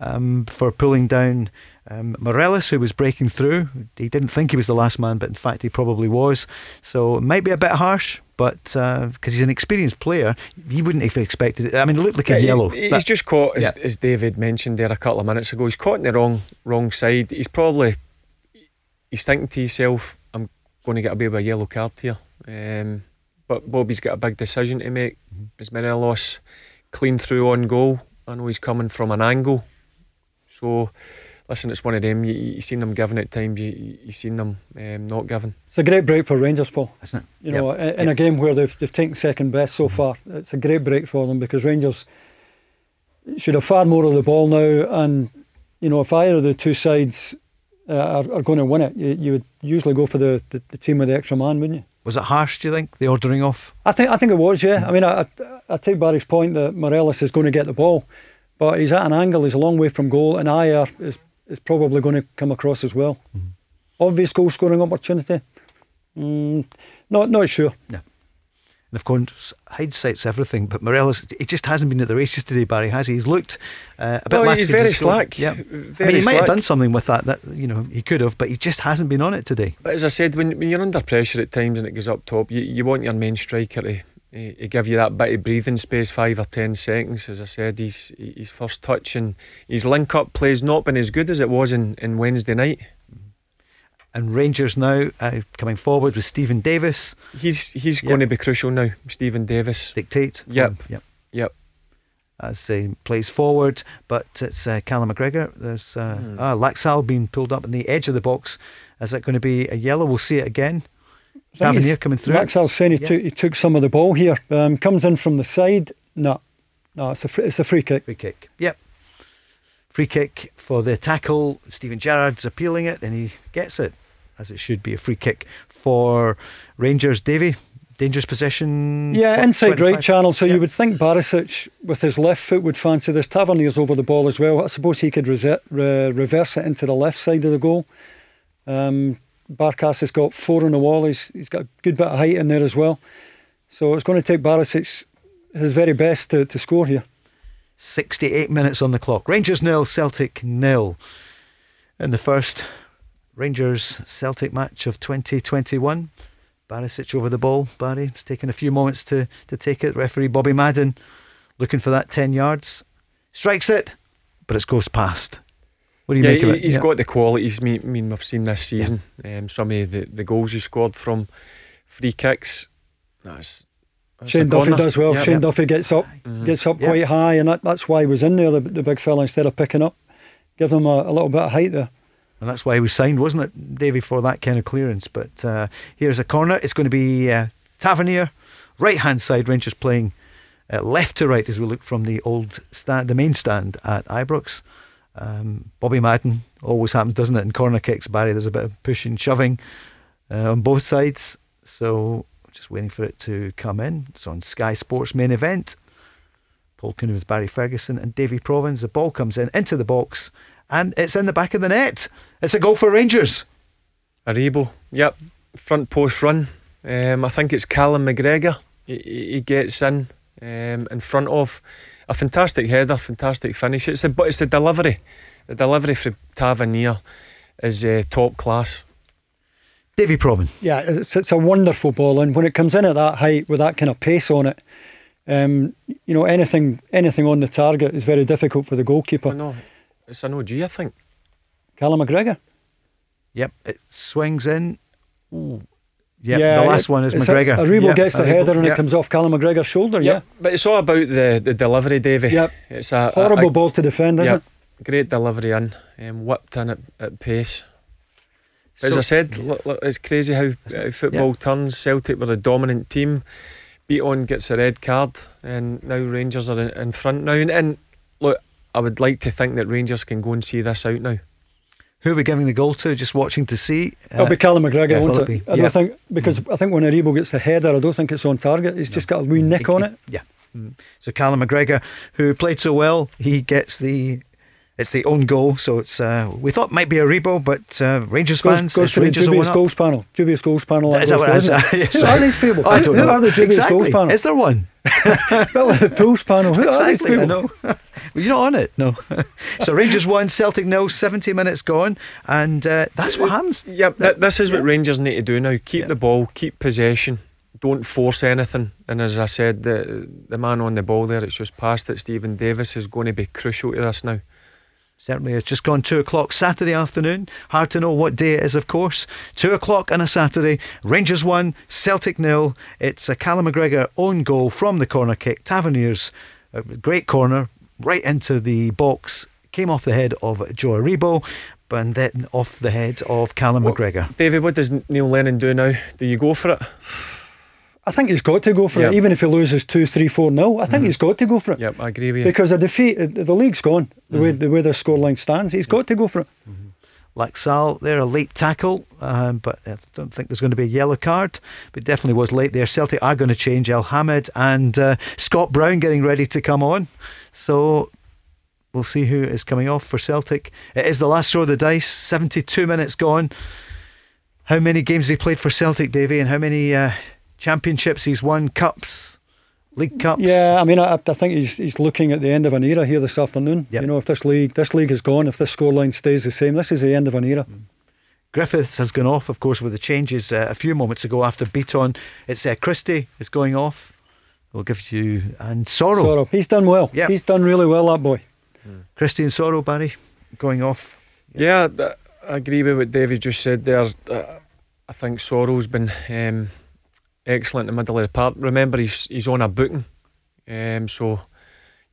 Speaker 2: um, for pulling down um, Morelos, who was breaking through. He didn't think he was the last man, but in fact he probably was. So it might be a bit harsh. But because he's an experienced player, he wouldn't have expected it. I mean, it looked like a
Speaker 3: Yeah, he-
Speaker 2: yellow.
Speaker 3: He's
Speaker 2: That-
Speaker 3: just caught, as,
Speaker 2: Yeah.
Speaker 3: as David mentioned there a couple of minutes ago, he's caught in the wrong wrong side. He's probably he's thinking to himself, "I'm going to get away with a yellow card here." Um, but Bobby's got a big decision to make.
Speaker 2: Mm-hmm.
Speaker 3: Is clean through on goal? I know he's coming from an angle, so. Listen, it's one of them. You, you seen them giving at times. You you seen them um, not giving.
Speaker 4: It's a great break for Rangers, Paul.
Speaker 2: Isn't it?
Speaker 4: You know, in, in a game where they've, they've taken second best so far, it's a great break for them because Rangers should have far more of the ball now. And, you know, if either of the two sides uh, are, are going to win it, you, you would usually go for the, the, the team with the extra man, wouldn't you?
Speaker 2: Was it harsh, do you think, the ordering off?
Speaker 4: I think I think it was, yeah. I mean, I, I, I take Barry's point that Morelos is going to get the ball, but he's at an angle, he's a long way from goal, and Ajer is, is probably going to come across as well. Obvious goal scoring opportunity? Mm, not, not sure.
Speaker 2: And of course, hindsight's everything, but Morelos, he just hasn't been at the races today, Barry, has he? He's looked uh, a bit
Speaker 3: No, he's very slack.
Speaker 2: Yeah. I mean, he might have done something with that, that, you know, he could have, but he just hasn't been on it today.
Speaker 3: But as I said, when, when you're under pressure at times and it goes up top, you, you want your main striker to, eh, to give you that bit of breathing space, five or ten seconds. As I said, he's his first touch and his link up play's not been as good as it was in, in Wednesday night.
Speaker 2: And Rangers now uh, coming forward with Steven Davis,
Speaker 3: He's he's
Speaker 2: Yep.
Speaker 3: going to be crucial now, Steven Davis.
Speaker 2: dictate.
Speaker 3: Yep.
Speaker 2: him. Yep.
Speaker 3: Yep.
Speaker 2: As he plays forward, but it's uh, Callum McGregor. There's uh,
Speaker 3: Hmm.
Speaker 2: ah, Laxalt being pulled up in the edge of the box. Is that going to be a yellow? We'll see it again. Tavernier coming through.
Speaker 4: Maxwell's saying he,
Speaker 2: Yeah.
Speaker 4: took, he took some of the ball here. Um, comes in from the side. No, no, it's a free, it's a free kick.
Speaker 2: Free kick. Yep. Free kick for the tackle. Steven Gerrard's appealing it and he gets it, as it should be a free kick for Rangers. Davy, dangerous position.
Speaker 4: Yeah,
Speaker 2: what,
Speaker 4: inside
Speaker 2: 25?
Speaker 4: right channel. So
Speaker 2: Yeah.
Speaker 4: you would think Barisic with his left foot would fancy this. Tavernier's over the ball as well. I suppose he could re- reverse it into the left side of the goal. Um, Barkas has got four on the wall. He's, he's got a good bit of height in there as well. So it's going to take Barisic his very best to, to score here.
Speaker 2: 68 minutes on the clock. Rangers nil, Celtic nil. In the first Rangers Celtic match of 2021. Barisic over the ball. Barry, it's taken a few moments to, to take it. Referee Bobby Madden looking for that 10 yards. Strikes it, but it's goes past. What do you
Speaker 3: Yeah,
Speaker 2: make of
Speaker 3: he,
Speaker 2: it?
Speaker 3: has
Speaker 2: Yeah.
Speaker 3: got the qualities. Me, mean, we've seen this season. Um, some of the, the goals he scored from free kicks. That's, that's
Speaker 4: Shane Duffy does well.
Speaker 3: Yep.
Speaker 4: Shane Duffy gets up,
Speaker 3: Mhm.
Speaker 4: gets up
Speaker 2: Yeah.
Speaker 4: quite high, and that, that's why he was in there, the, the big fella, instead of picking up. Give him a, a little bit of height there.
Speaker 2: And that's why he was signed, wasn't it, Davey, for that kind of clearance? But uh, here's a corner. It's going to be uh, Tavernier, right hand side. Rangers playing uh, left to right as we look from the old stand, the main stand at Ibrox. Um, Bobby Madden always happens, doesn't it? In corner kicks, Barry, there's a bit of pushing, shoving uh, on both sides. So just waiting for it to come in. It's on Sky Sports main event. Paul with Barry Ferguson and Davy Provan. The ball comes in into the box and it's in the back of the net. It's a goal for Rangers.
Speaker 3: Aribo, yep, front post run. Um, I think it's Callum McGregor. He, he he gets in um, in front of a fantastic header, fantastic finish. It's the but it's the delivery. The delivery from Tavernier is uh, top class.
Speaker 2: Davy Provan.
Speaker 4: Yeah, it's, it's a wonderful ball, and when it comes in at that height with that kind of pace on it, um, you know anything anything on the target is very difficult for the
Speaker 3: I
Speaker 4: goalkeeper.
Speaker 3: know it's an OG. I think.
Speaker 4: Callum McGregor.
Speaker 2: Yep, it swings in. Ooh. Yep,
Speaker 4: yeah,
Speaker 2: the last
Speaker 4: it-
Speaker 2: one is
Speaker 4: it's a-
Speaker 2: McGregor.
Speaker 4: Aribo
Speaker 2: Yep,
Speaker 4: gets the
Speaker 2: Aribo,
Speaker 4: header and
Speaker 2: yep.
Speaker 4: it comes off Callum McGregor's shoulder.
Speaker 3: Yep, but it's all about the, the delivery, Davy.
Speaker 4: Yep.
Speaker 3: It's a
Speaker 4: yeah,
Speaker 3: a-
Speaker 4: horrible
Speaker 3: a-
Speaker 4: ball to defend, isn't
Speaker 3: Yep,
Speaker 4: it?
Speaker 3: great delivery in, um, whipped in at, at pace. But as I said, look, look, it's crazy how, how football turns. Celtic were a dominant team, Bitton gets a red card, and now Rangers are in, in front now. And, and look, I would like to think that Rangers can go and see this out now.
Speaker 2: Who are we giving the goal to? Just watching to see.
Speaker 4: It'll be Callum McGregor,
Speaker 2: yeah,
Speaker 4: won't it?
Speaker 2: it be?
Speaker 4: I don't think because I think when Aribo gets the header, I don't think it's on target. He's just got a wee nick on it.
Speaker 2: Yeah. Mm. So Callum McGregor, who played so well, he gets the. It's the own goal, so it's. Uh, we thought it might be Aribo, but uh, Rangers
Speaker 4: Goes,
Speaker 2: fans,
Speaker 4: goes
Speaker 2: it's
Speaker 4: to the
Speaker 2: Rangers
Speaker 4: dubious goals panel. Dubious goals panel.
Speaker 2: Is that what
Speaker 4: goes
Speaker 2: it
Speaker 4: to,
Speaker 2: is?
Speaker 4: isn't it?
Speaker 2: Yeah,
Speaker 4: Who are these people?
Speaker 2: I don't
Speaker 4: who,
Speaker 2: know.
Speaker 4: who are the dubious
Speaker 2: exactly.
Speaker 4: goals panel?
Speaker 2: Is there one?
Speaker 4: well, the pools panel. Who are these
Speaker 2: exactly.
Speaker 4: people?
Speaker 2: I know. well, you're not on it. No. so Rangers won, Celtic nil. Seventy minutes gone, and uh, that's what happens.
Speaker 3: Yep, th- this is what Rangers need to do now. Keep
Speaker 2: Yeah.
Speaker 3: the ball, keep possession. Don't force anything. And as I said, the the man on the ball there, it's just passed it. Steven Davis is going to be crucial to this now.
Speaker 2: Certainly, it's just gone two o'clock Saturday afternoon. Hard to know what day it is, of course. Two o'clock on a Saturday. Rangers one, Celtic nil. It's a Callum McGregor own goal from the corner kick. Taverniers, a great corner, right into the box. Came off the head of Joe Aribo, and then off the head of Callum McGregor.
Speaker 3: David, what does Neil Lennon do now? Do you go for it?
Speaker 4: I think he's got to go for
Speaker 3: Yeah.
Speaker 4: it, even if he loses two, three, four nil. I think he's got to go for it
Speaker 3: Yep, I agree with you.
Speaker 4: because a defeat, uh, the league's gone. The way the way the scoreline stands, he's got to go for it.
Speaker 2: Laxalt there, a late tackle, um, but I don't think there's going to be a yellow card. But definitely was late there. Celtic are going to change Elhamed and uh, Scott Brown getting ready to come on. So we'll see who is coming off for Celtic. It is the last throw of the dice. 72 minutes gone. How many games he played for Celtic, Davy, and how many uh, championships he's won? Cups, league cups.
Speaker 4: Yeah, I mean, I, I think he's he's looking at the end of an era here this afternoon.
Speaker 2: Yep.
Speaker 4: You know, if this league this league is gone, if this scoreline stays the same, this is the end of an era.
Speaker 2: Griffiths has gone off, of course, with the changes uh, a few moments ago after Bitton. It's uh, Christie is going off. We'll give you and Soro.
Speaker 4: Soro, he's done well.
Speaker 2: Yep.
Speaker 4: He's done really well, that boy.
Speaker 2: Christie and Soro, Barry, going off.
Speaker 3: Yeah, th- I agree with what David just said there. Uh, I think Soro's been um, excellent in the middle of the park. Remember, he's he's on a booking, um, so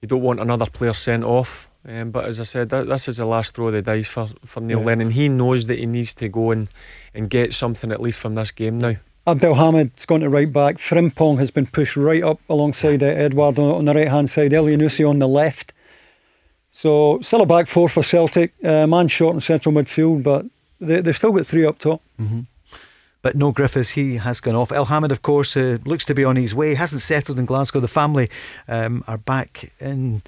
Speaker 3: you don't want another player sent off. Um, but as I said, th- this is the last throw of the dice for, for Neil
Speaker 4: Yeah.
Speaker 3: Lennon. He knows that he needs to go and, and get something at least from this game now.
Speaker 4: Abd Elhamed's gone to right back. Frimpong has been pushed right up alongside uh, Edouard on, on the right hand side. Elyounoussi on the left. So still a back four for Celtic. Uh, man short in central midfield, but they, they've still got three up top.
Speaker 2: But no Griffiths, he has gone off. Elhamed, of course, uh, looks to be on his way. Hasn't settled in Glasgow. The family um, are back in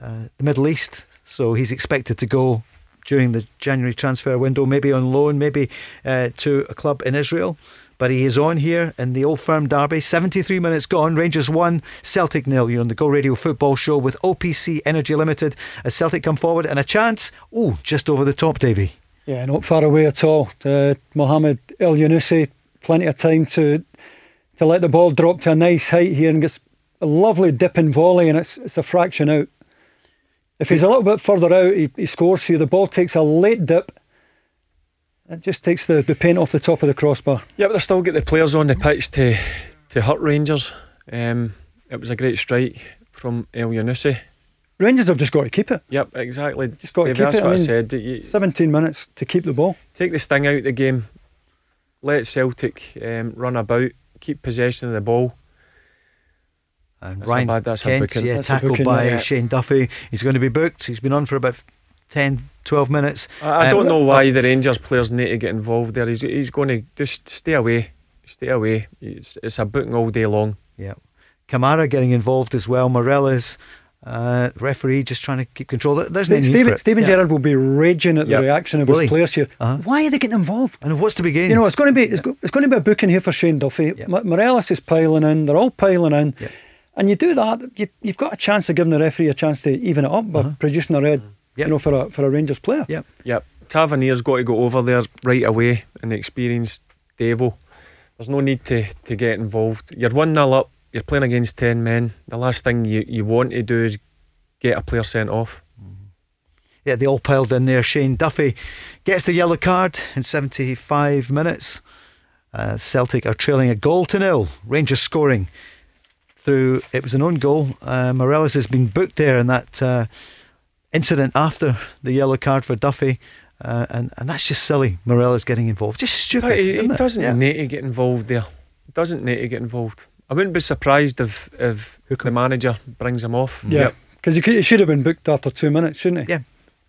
Speaker 2: uh, the Middle East, so he's expected to go during the January transfer window, maybe on loan, maybe uh, to a club in Israel. But he is on here in the Old Firm Derby. 73 minutes gone. Rangers 1, Celtic nil. You're on the Go Radio Football Show with OPC Energy Limited as Celtic come forward and a chance. Oh, just over the top, Davy.
Speaker 4: Yeah, not far away at all. Uh, Mohamed Elyounoussi, plenty of time to to let the ball drop to a nice height here and gets a lovely dipping volley, and it's it's a fraction out. If he's a little bit further out, he, he scores here. The ball takes a late dip. It just takes the, the paint off the top of the crossbar.
Speaker 3: Yeah, but they still get the players on the pitch to to hurt Rangers. Um, it was a great strike from Elyounoussi.
Speaker 4: Rangers have just got to keep it.
Speaker 3: Yep, exactly.
Speaker 4: Just got to
Speaker 3: Dave,
Speaker 4: keep
Speaker 3: that's
Speaker 4: it.
Speaker 3: what
Speaker 4: I
Speaker 3: I, said. you-
Speaker 4: 17 minutes to keep the ball.
Speaker 3: take the sting out of the game. Let Celtic um, run about, keep possession of the ball.
Speaker 2: And
Speaker 3: That's a
Speaker 2: Ryan
Speaker 3: bad- that's a
Speaker 2: Kent,
Speaker 3: booking.
Speaker 2: yeah,
Speaker 4: That's
Speaker 2: tackled
Speaker 4: booking,
Speaker 2: by
Speaker 4: yeah.
Speaker 2: Shane Duffy. He's going to be booked. He's been on for about 10, 12 minutes.
Speaker 3: I, I
Speaker 2: Um,
Speaker 3: don't know why the Rangers players need to get involved there. He's, he's going to just stay away, stay away. It's, it's a booking all day long.
Speaker 2: Yeah. Kamara getting involved as well. Morelos uh, referee just trying to keep control. There- There's no need for
Speaker 4: Steven,
Speaker 2: it.
Speaker 4: Steven
Speaker 2: Yeah.
Speaker 4: Gerrard will be raging at
Speaker 3: Yep.
Speaker 4: the reaction of
Speaker 2: Will he?
Speaker 4: his players here.
Speaker 2: Uh-huh.
Speaker 4: Why are they getting involved?
Speaker 2: And what's to be gained?
Speaker 4: You know, it's going to be it's, go, it's going to be a booking here for Shane Duffy.
Speaker 2: Yeah.
Speaker 4: M- Morelos is piling in. They're all piling in,
Speaker 2: Yeah.
Speaker 4: and you do that, you, you've got a chance of giving the referee a chance to even it up by producing a red.
Speaker 2: Yep.
Speaker 4: You know, for a for a Rangers player.
Speaker 2: Yeah.
Speaker 3: Yep. Tavernier's got to go over there right away and experience Devo. There's no need to, to get involved. You're 1 0 up, you're playing against 10 men. The last thing you, you want to do is get a player sent off.
Speaker 2: Yeah, they all piled in there. Shane Duffy gets the yellow card in 75 minutes. Uh, Celtic are trailing a goal to nil. Rangers scoring through. It was an own goal. Uh, Morelos has been booked there in that uh, incident after the yellow card for Duffy. Uh, and, and that's just silly. Morelos getting involved. Just stupid.
Speaker 3: But he, he doesn't
Speaker 2: Yeah.
Speaker 3: need to get involved there. He doesn't need to get involved. I wouldn't be surprised if if the manager brings him off.
Speaker 4: Yeah, because he, he, should have been booked after two minutes, shouldn't
Speaker 2: he? Yeah.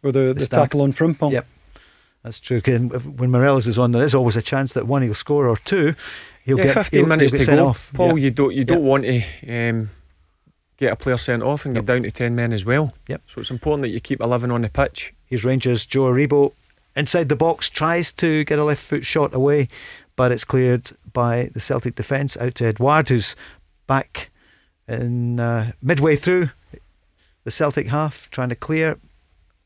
Speaker 4: With the, the, the tackle on Frimpong.
Speaker 2: Yep. That's true. And When Morelos is on, there is always a chance that one he'll score or two. He'll
Speaker 3: yeah,
Speaker 2: get
Speaker 3: 15
Speaker 2: he'll,
Speaker 3: minutes
Speaker 2: he'll
Speaker 3: to go.
Speaker 2: Off.
Speaker 3: Paul, you don't you don't want to um, get a player sent off and yep. get down to 10 men as well.
Speaker 2: Yep.
Speaker 3: So it's important that you keep 11 on the pitch.
Speaker 2: Here's Rangers Joe Aribo inside the box, tries to get a left foot shot away, but it's cleared by the Celtic defence out to Edouard, who's back in uh, midway through the Celtic half, trying to clear.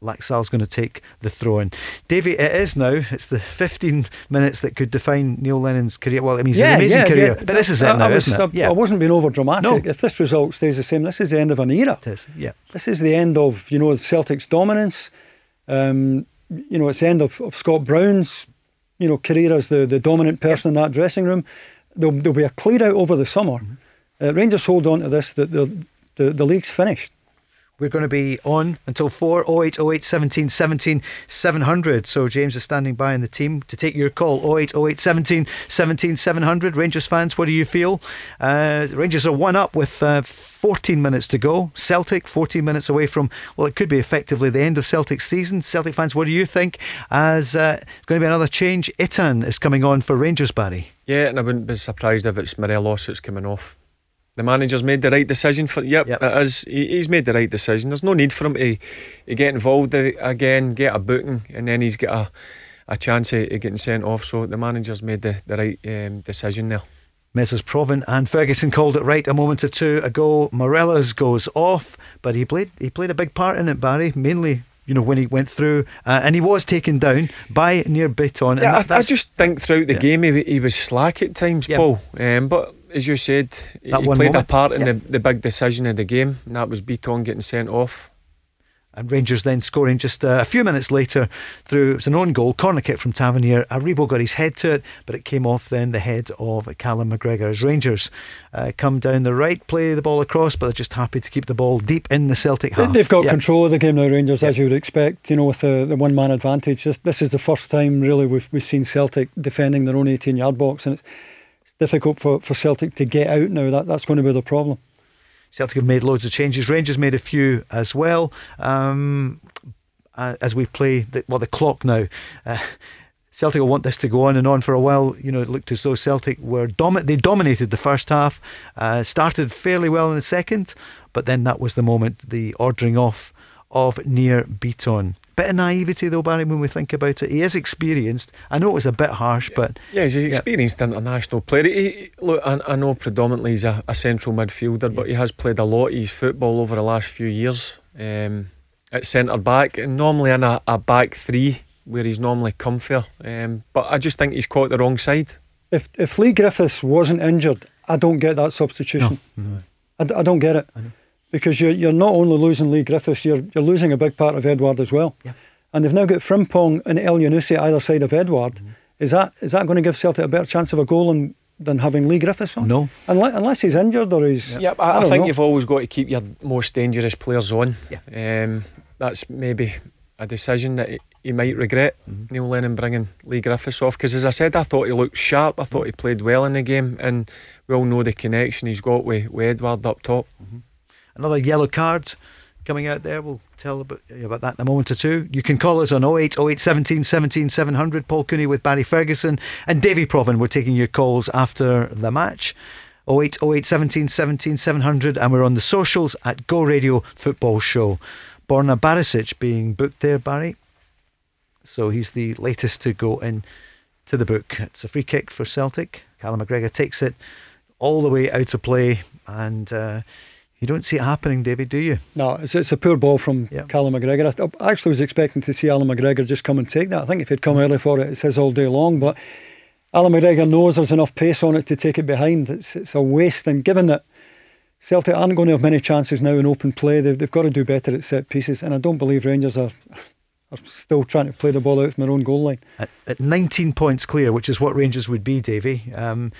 Speaker 2: Laxalt's going to take the throw in. Davy, it is now. It's the 15 minutes that could define Neil Lennon's career. Well, I mean, it's
Speaker 4: yeah,
Speaker 2: an amazing
Speaker 4: yeah,
Speaker 2: career,
Speaker 4: yeah.
Speaker 2: but this is it now,
Speaker 4: I was,
Speaker 2: isn't it?
Speaker 4: Yeah. I wasn't being over dramatic.
Speaker 2: No.
Speaker 4: If this result stays the same, this is the end of an era.
Speaker 2: It is, yeah.
Speaker 4: This is the end of, you know, Celtic's dominance. Um, you know, it's the end of, of Scott Brown's, you know, career as the, the dominant person in that dressing room. There'll, there'll be a clear out over the summer. Mm-hmm. Uh, Rangers hold on to this, that the, the, the league's finished.
Speaker 2: We're going to be on until 4 08 08 17 17 700. So James is standing by in the team to take your call 08 08 17 17 700. Rangers fans, what do you feel? Uh, Rangers are one up with uh, 14 minutes to go. Celtic 14 minutes away from, well, it could be effectively the end of Celtic's season. Celtic fans, what do you think? As uh, it's going to be another change. Itten is coming on for Rangers, Barry.
Speaker 3: Yeah, and I wouldn't be surprised if it's Morelos that's coming off the manager's made the right decision for yep, yep. it is he, he's made the right decision there's no need for him to, to get involved again get a booking and then he's got a, a chance of, of getting sent off so the manager's made the, the right um, decision there
Speaker 2: Messrs Provan and Ferguson called it right a moment or two ago. Morelos goes off, but he played he played a big part in it, Barry. Mainly, you know, when he went through, uh, and he was taken down by Nir Bitton.
Speaker 3: Yeah, that, I, I, just think throughout the yeah. game he, he was slack at times, yeah. Paul. Um, but as you said, that he played moment. a part in yeah. the, the big decision of the game, and that was Bitton getting sent off.
Speaker 2: And Rangers then scoring just uh, a few minutes later through it was an own goal, corner kick from Tavernier. Aribo got his head to it, but it came off then the head of Callum McGregor. As Rangers uh, come down the right, play the ball across, but they're just happy to keep the ball deep in the Celtic half.
Speaker 4: They've got control of the game now, Rangers, as you would expect. You know, with the, the one man advantage. This, this is the first time really we've we've seen Celtic defending their own 18 yard box, and it's difficult for, for Celtic to get out now. That that's going to be the problem.
Speaker 2: Celtic have made loads of changes. Rangers made a few as well. Um, uh, as we play the, well the clock now. Uh, Celtic will want this to go on and on for a while. You know, it looked as though Celtic were domi- they dominated the first half, uh, started fairly well in the second, but then that was the moment the ordering off of Nir Bitton. bit of naivety though, Barry, when we think about it. He is experienced. I know it was a bit harsh, but
Speaker 3: yeah, he's an experienced yeah. international player. He, look, I, I, know predominantly he's a, a central midfielder, but he has played a lot of his football over the last few years um, at centre back, and normally in a, a, back three where he's normally comfier. Um, but I just think he's caught the wrong side.
Speaker 4: If if Leigh Griffiths wasn't injured, I don't get that substitution. No. No. I, I don't get it because you're, you're not only losing Leigh Griffiths, you're, you're losing a big part of Edouard as well.
Speaker 2: Yeah.
Speaker 4: And they've now got Frimpong and Elyounoussi either side of Edouard. Mm-hmm. Is that is that going to give Celtic a better chance of a goal than, than having Leigh Griffiths on?
Speaker 2: No.
Speaker 4: Unless, unless he's injured or he's.
Speaker 3: Yeah, I, I, I think know. you've always got to keep your most dangerous players on. Yeah. Um, that's maybe a decision that he, he might regret, mm-hmm. Neil Lennon bringing Leigh Griffiths off. Because as I said, I thought he looked sharp. I thought he played well in the game. And we all know the connection he's got with, with Edouard up top.
Speaker 2: Mm-hmm. Another yellow card coming out there. We'll tell about, about that in a moment or two. You can call us on 08 08 17 17 700. Paul Cooney with Barry Ferguson and Davie Provan. We're taking your calls after the match. 08 08 17 17 700. And we're on the socials at Go Radio Football Show. Borna Barisic being booked there, Barry. So he's the latest to go in to the book. It's a free kick for Celtic. Callum McGregor takes it all the way out of play and. Uh, you don't see it happening, David, do you?
Speaker 4: No, it's, it's a poor ball from yep. Callum McGregor. I actually was expecting to see Allan McGregor just come and take that. I think if he'd come early for it, it's his all day long. But Allan McGregor knows there's enough pace on it to take it behind. It's, it's a waste. And given that Celtic aren't going to have many chances now in open play, they've, they've got to do better at set pieces. And I don't believe Rangers are. Are still trying to play the ball out from their own goal line.
Speaker 2: At, at 19 points clear, which is what Rangers would be, Davy. Um,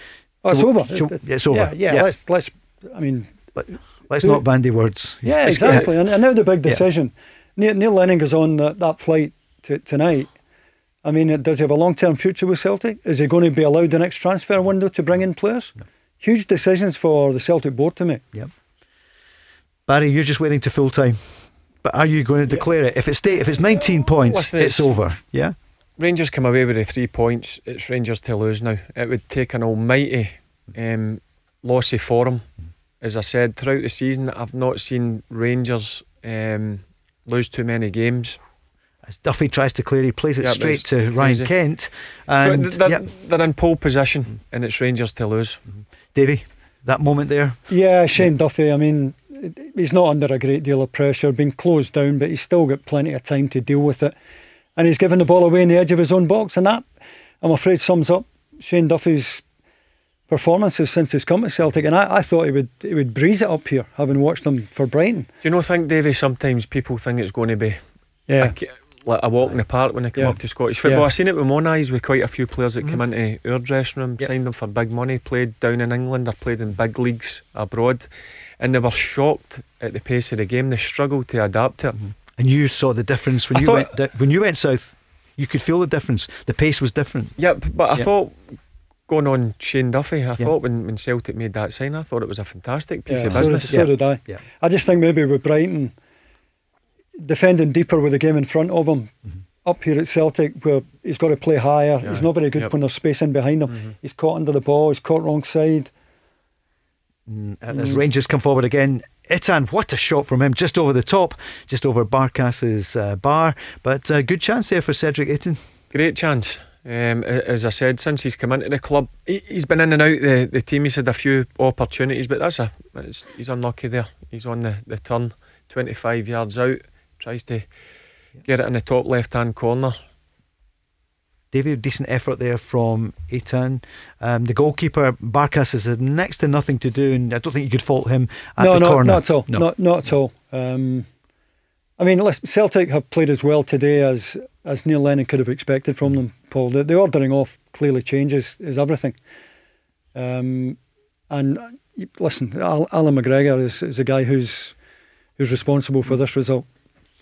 Speaker 4: oh, it's over.
Speaker 2: it's over.
Speaker 4: Yeah, yeah, yeah. Let's, let's. I mean,
Speaker 2: but Let's not bandy words.
Speaker 4: Yeah, exactly. And, and, now the big decision. Yeah. Neil, Neil Lennon goes on that, that flight to, tonight. I mean, does he have a long term future with Celtic? Is he going to be allowed the next transfer window to bring in players? No. huge decisions for the Celtic board to make.
Speaker 2: Yep. Barry, you're just waiting to full time. But are you going to declare it? If it's stay, if it's 19 points,
Speaker 3: Listen,
Speaker 2: it's,
Speaker 3: it's-
Speaker 2: over. Yeah.
Speaker 3: Rangers come away with the three points. It's Rangers to lose now. It would take an almighty um, loss of form. As I said, throughout the season, I've not seen Rangers um, lose too many games.
Speaker 2: As Duffy tries to clear, he plays it
Speaker 3: Yeah, but
Speaker 2: straight to Ryan
Speaker 3: crazy.
Speaker 2: Kent. And
Speaker 3: th- they're,
Speaker 2: yep,
Speaker 3: they're in pole position, and it's Rangers to lose.
Speaker 2: Davy, that moment there.
Speaker 4: Yeah, Shane Duffy. I mean, he's not under a great deal of pressure, been closed down, but he's still got plenty of time to deal with it. And he's given the ball away in the edge of his own box, and that, I'm afraid, sums up Shane Duffy's performances since he's come to Celtic. And I, I thought he would he would breeze it up here, having watched him for Brighton.
Speaker 3: Do you know, think, Davy, sometimes people think it's going to be
Speaker 4: Yeah,
Speaker 3: a, like a walk in the park when they come
Speaker 4: Yeah.
Speaker 3: up to Scottish football.
Speaker 4: Yeah.
Speaker 3: I've seen it with my own eyes with quite a few players that come mm-hmm. into our dressing room,
Speaker 2: Yep.
Speaker 3: signed them for big money, played down in England or played in big leagues abroad, and they were shocked at the pace of the game. They struggled to adapt to it. Mm-hmm.
Speaker 2: And you saw the difference when
Speaker 3: I
Speaker 2: you went when you went south. You could feel the difference. The pace was different.
Speaker 3: Yep, but I
Speaker 2: Yeah.
Speaker 3: thought going on Shane Duffy, I
Speaker 2: Yeah.
Speaker 3: thought when, when Celtic made that sign, I thought it was a fantastic piece
Speaker 4: yeah
Speaker 3: of
Speaker 4: so, did,
Speaker 3: business.
Speaker 4: so did I.
Speaker 2: Yeah.
Speaker 4: I just think maybe with Brighton defending deeper with the game in front of him. Up here at Celtic, where he's got to play higher,
Speaker 3: Yeah.
Speaker 4: he's not very good
Speaker 3: Yep.
Speaker 4: when there's space in behind him.
Speaker 3: Mhm.
Speaker 4: He's caught under the ball, he's caught wrong side.
Speaker 2: Mm, As Rangers come forward again, Itten, what a shot from him, just over the top, just over Barkas's uh, bar. But uh, good chance there for Cedric Itten.
Speaker 3: Great chance. Um, as I said, since he's come into the club, he, he's been in and out the, the team. He's had a few opportunities, but that's a it's, he's unlucky there. He's on the, the turn, 25 yards out, tries to get it in the top left hand corner.
Speaker 2: David, decent effort there from Itten. Um, the goalkeeper, Barkas, has had next to nothing to do, and I don't think you could fault him at
Speaker 4: no,
Speaker 2: the
Speaker 4: no,
Speaker 2: corner.
Speaker 4: not at all.
Speaker 2: No.
Speaker 4: Not, not at all. Um, I mean, Celtic have played as well today as as Neil Lennon could have expected from them. Paul, the, the ordering off clearly changes is everything. Um, and uh, listen, Allan McGregor is, is a guy who's who's responsible for this result.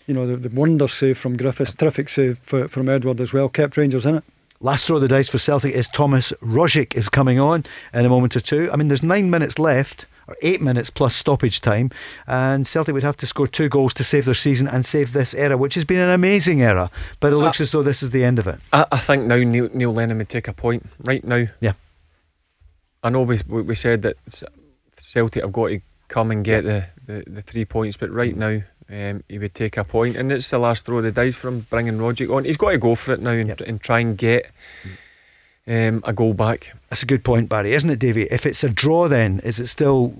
Speaker 4: You know, the, the wonder save from Griffiths, terrific save for, from Edouard as well, kept Rangers in it.
Speaker 2: Last throw of the dice for Celtic is Thomas Rogic is coming on in a moment or two. I mean, there's nine minutes left, eight minutes plus stoppage time, and Celtic would have to score two goals to save their season and save this era, which has been an amazing era. But it looks as though this is the end of it.
Speaker 3: I, I think now Neil, Neil Lennon would take a point right now.
Speaker 2: Yeah.
Speaker 3: I know we we said that Celtic have got to come and get the, the, the three points, but right now um, he would take a point, and it's the last throw of the dice for him bringing Rogic on. He's got to go for it now and,
Speaker 2: Yep.
Speaker 3: and try and get um, a goal back.
Speaker 2: That's a good point, Barry, isn't it, Davy? If it's a draw, then is it still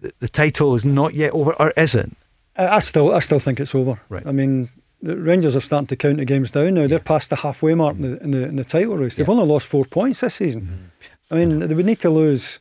Speaker 2: the, the title is not yet over, or is it?
Speaker 4: I, I still, I still think it's over.
Speaker 2: Right.
Speaker 4: I mean, the Rangers are starting to count the games down now. They're past the halfway mark in the in the, in the title race. They've
Speaker 2: Yeah.
Speaker 4: only lost four points this season. I mean, they would need to lose.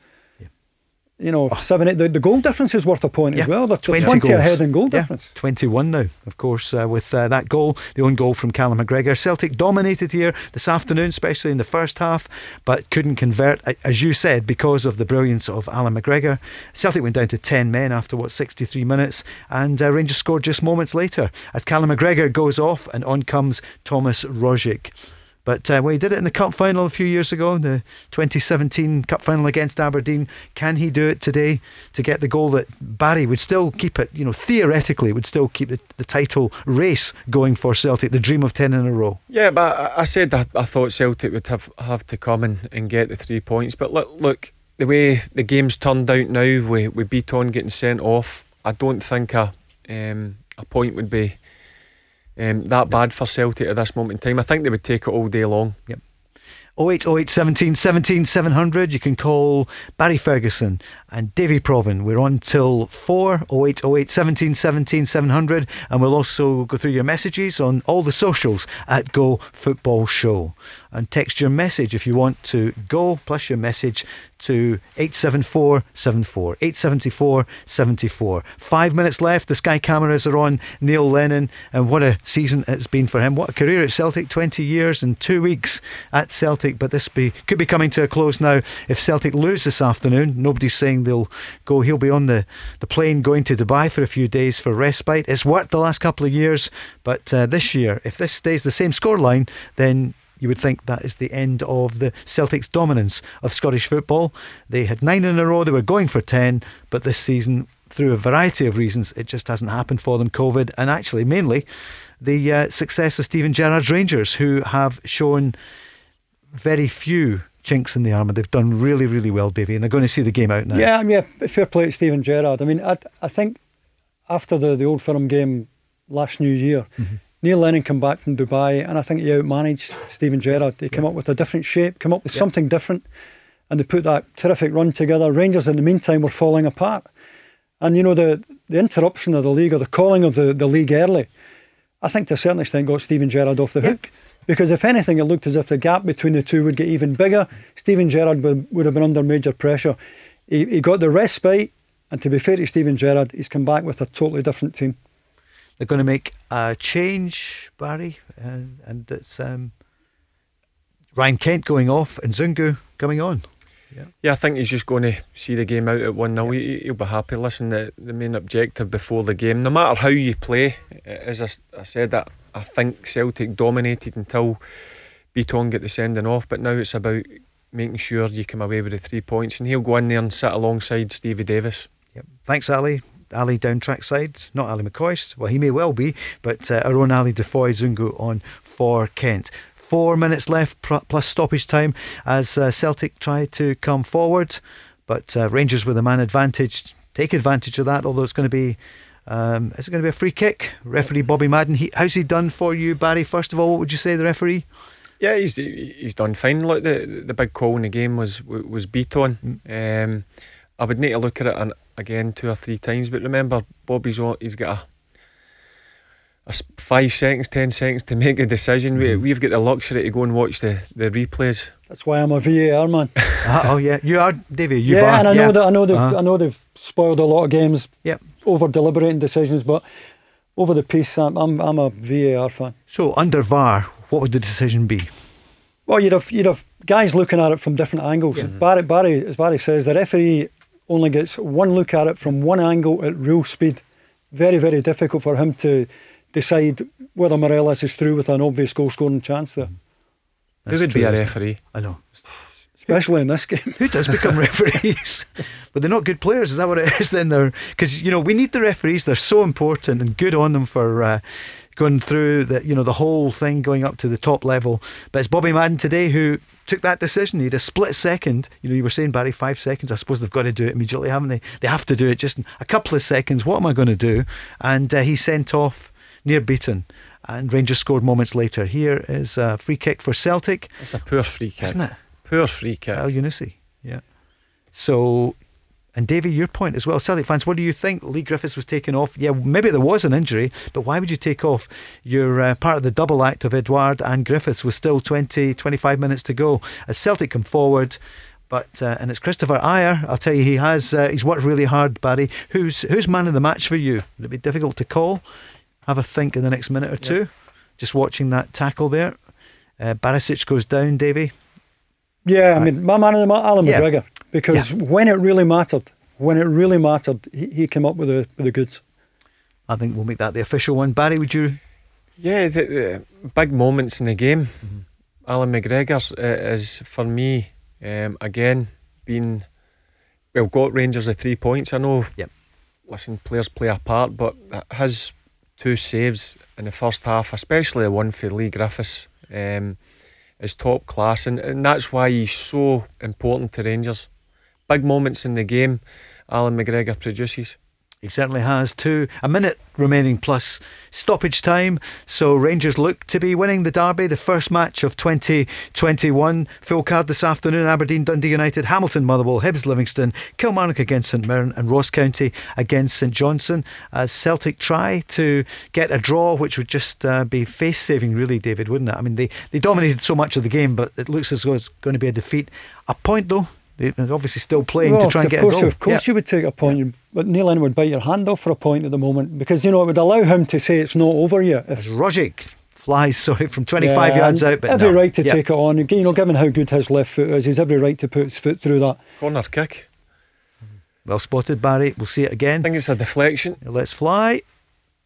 Speaker 4: You know, seven. Eight, the, the goal difference is worth a point
Speaker 2: Yeah,
Speaker 4: as well. They're
Speaker 2: 20
Speaker 4: 20,
Speaker 2: goals.
Speaker 4: ahead in goal
Speaker 2: Yeah,
Speaker 4: difference.
Speaker 2: 21 now, of course, uh, with uh, that goal, the own goal from Callum McGregor. Celtic dominated here this afternoon, especially in the first half, but couldn't convert, as you said, because of the brilliance of Allan McGregor. Celtic went down to 10 men after, what, 63 minutes, and uh, Rangers scored just moments later as Callum McGregor goes off and on comes Thomas Rogic. But uh, well, he did it in the cup final a few years ago, the 2017 cup final against Aberdeen. Can he do it today to get the goal that Barry would still keep it, you know, theoretically would still keep the, the title race going for Celtic, the dream of 10 in a row?
Speaker 3: Yeah, but I, said that I thought Celtic would have, have to come and, and get the three points. But look, look, the way the game's turned out now, with, with Bitton getting sent off, I don't think a um, a point would be um, that bad for Celtic at this moment in time. I think they would take it all day long.
Speaker 2: 0808 17 17 700. You can call Barry Ferguson and Davie Provan. We're on till 4 0808 17 17 700. And we'll also go through your messages on all the socials at Go Football Show. And text your message if you want to go, plus your message to 87474. 874 74. Five minutes left. The Sky cameras are on Neil Lennon. And what a season it's been for him. What a career at Celtic. 20 years and two weeks at Celtic. But this be could be coming to a close now. If Celtic lose this afternoon, nobody's saying they'll go. He'll be on the, the plane going to Dubai for a few days for respite. It's worked the last couple of years. But uh, this year, if this stays the same scoreline, then you would think that is the end of the Celtic's dominance of Scottish football. They had nine in a row, they were going for 10, but this season, through a variety of reasons, it just hasn't happened for them. COVID, and actually, mainly, the uh, success of Steven Gerrard's Rangers, who have shown very few chinks in the armour. They've done really, really well, Davy, and they're going to see the game out now.
Speaker 4: Yeah, I mean, fair play to Steven Gerrard. I mean, I, I think after the, the Old Firm game last New Year, mm-hmm. Neil Lennon came back from Dubai, and I think he outmanaged Steven Gerrard. They yeah. came up with a different shape, come up with yeah. something different, and they put that terrific run together. Rangers, in the meantime, were falling apart. And, you know, the, the interruption of the league or the calling of the, the league early, I think to a certain extent got Steven Gerrard off the yeah. hook. Because if anything, it looked as if the gap between the two would get even bigger. Steven Gerrard would, would have been under major pressure. He, he got the respite, and to be fair to Steven Gerrard, he's come back with a totally different team.
Speaker 2: They're going to make a change, Barry, and, and it's um, Ryan Kent going off and Zungu coming on.
Speaker 3: Yeah. yeah, I think he's just going to see the game out at 1 0. Yeah. He'll be happy. Listen, the, the main objective before the game, no matter how you play, as I, I said, that I think Celtic dominated until Bitton get the sending off, but now it's about making sure you come away with the three points, and he'll go in there and sit alongside Stevie Davis.
Speaker 2: Yep. Thanks, Ali. Ali down track side, not Ali McCoist. Well, he may well be, but uh, our own Ali Defoy Zungu on for Kent. Four minutes left plus stoppage time as uh, Celtic try to come forward, but uh, Rangers with a man advantage take advantage of that. Although it's going to be. Um, is it going to be a free kick? Referee Bobby Madden. He, how's he done for you, Barry? First of all, what would you say the referee?
Speaker 3: Yeah, he's he's done fine. Look, the the big call in the game was was Bitton. Mm. Um, I would need to look at it again two or three times. But remember, Bobby's on, he's got a, a five seconds, ten seconds to make a decision. Mm. We, have got the luxury to go and watch the, the replays.
Speaker 4: That's why I'm a VAR man.
Speaker 2: uh, oh yeah, you are, Davey. You
Speaker 4: yeah,
Speaker 2: are,
Speaker 4: and I know yeah. that I know they've uh-huh. I know they've spoiled a lot of games.
Speaker 2: Yep.
Speaker 4: over deliberating decisions, but over the piece, I'm, I'm I'm a VAR fan.
Speaker 2: So under VAR, what would the decision be?
Speaker 4: Well, you'd have you'd have guys looking at it from different angles. Yeah. Barry, Barry, as Barry says, the referee only gets one look at it from one angle at real speed. Very, very difficult for him to decide whether Morelos is through with an obvious goal scoring chance there.
Speaker 3: That's Who would true, be a referee?
Speaker 2: I know.
Speaker 4: Especially in this game.
Speaker 2: Who does become referees? but they're not good players, is that what it is then? They're Because, you know, we need the referees. They're so important and good on them for. Uh, going through the you know the whole thing going up to the top level. But it's Bobby Madden today who took that decision. He had a split second. You know, you were saying Barry five seconds. I suppose they've got to do it immediately, haven't they? They have to do it just a couple of seconds. What am I going to do? And uh, he sent off Nir Bitton. And Rangers scored moments later. Here is a free kick for Celtic.
Speaker 3: It's a poor free kick,
Speaker 2: isn't it?
Speaker 3: Poor free kick.
Speaker 2: Elyounoussi. Yeah. So and Davy, your point as well, Celtic fans, what do you think? Leigh Griffiths was taken off. Yeah, maybe there was an injury, but why would you take off your uh, part of the double act of Edouard and Griffiths with still 20, 25 minutes to go? As Celtic come forward, but uh, and it's Kristoffer Ajer. I'll tell you, he has uh, he's worked really hard, Barry. Who's who's man of the match for you? Would it be difficult to call? Have a think in the next minute or two. Yeah. Just watching that tackle there. Uh, Barisic goes down, Davy.
Speaker 4: Yeah, I mean, my man of the match, Allan yeah. McGregor because yeah. when it really mattered, when it really mattered, he, he came up with the with the goods.
Speaker 2: I think we'll make that the official one. Barry, would you?
Speaker 3: Yeah, the, the big moments in the game. Mm-hmm. Allan McGregor uh, is for me um, again being well got Rangers the three points. I know.
Speaker 2: Yep.
Speaker 3: Listen, players play a part, but his two saves in the first half, especially the one for Leigh Griffiths, um, is top class, and, and that's why he's so important to Rangers big moments in the game, Allan McGregor produces.
Speaker 2: He certainly has two. A minute remaining plus stoppage time. So Rangers look to be winning the derby, the first match of 2021. Full card this afternoon Aberdeen, Dundee United, Hamilton, Motherwell, Hibs, Livingston, Kilmarnock against St Mirren, and Ross County against St Johnstone. As Celtic try to get a draw, which would just uh, be face saving, really, David, wouldn't it? I mean, they, they dominated so much of the game, but it looks as though it's going to be a defeat. A point, though, they're obviously still playing well, to try and get
Speaker 4: course,
Speaker 2: a goal.
Speaker 4: Of course, you would take a point, yeah. but Neil Lennon would bite your hand off for a point at the moment because you know it would allow him to say it's not over yet.
Speaker 2: If Rogic flies sorry from 25 yeah, yards out, but
Speaker 4: every
Speaker 2: no.
Speaker 4: right to take it on. You know, given how good his left foot is, he's every right to put his foot through that
Speaker 3: corner kick.
Speaker 2: Well spotted, Barry. We'll see it again.
Speaker 3: I think it's a deflection.
Speaker 2: Let's fly.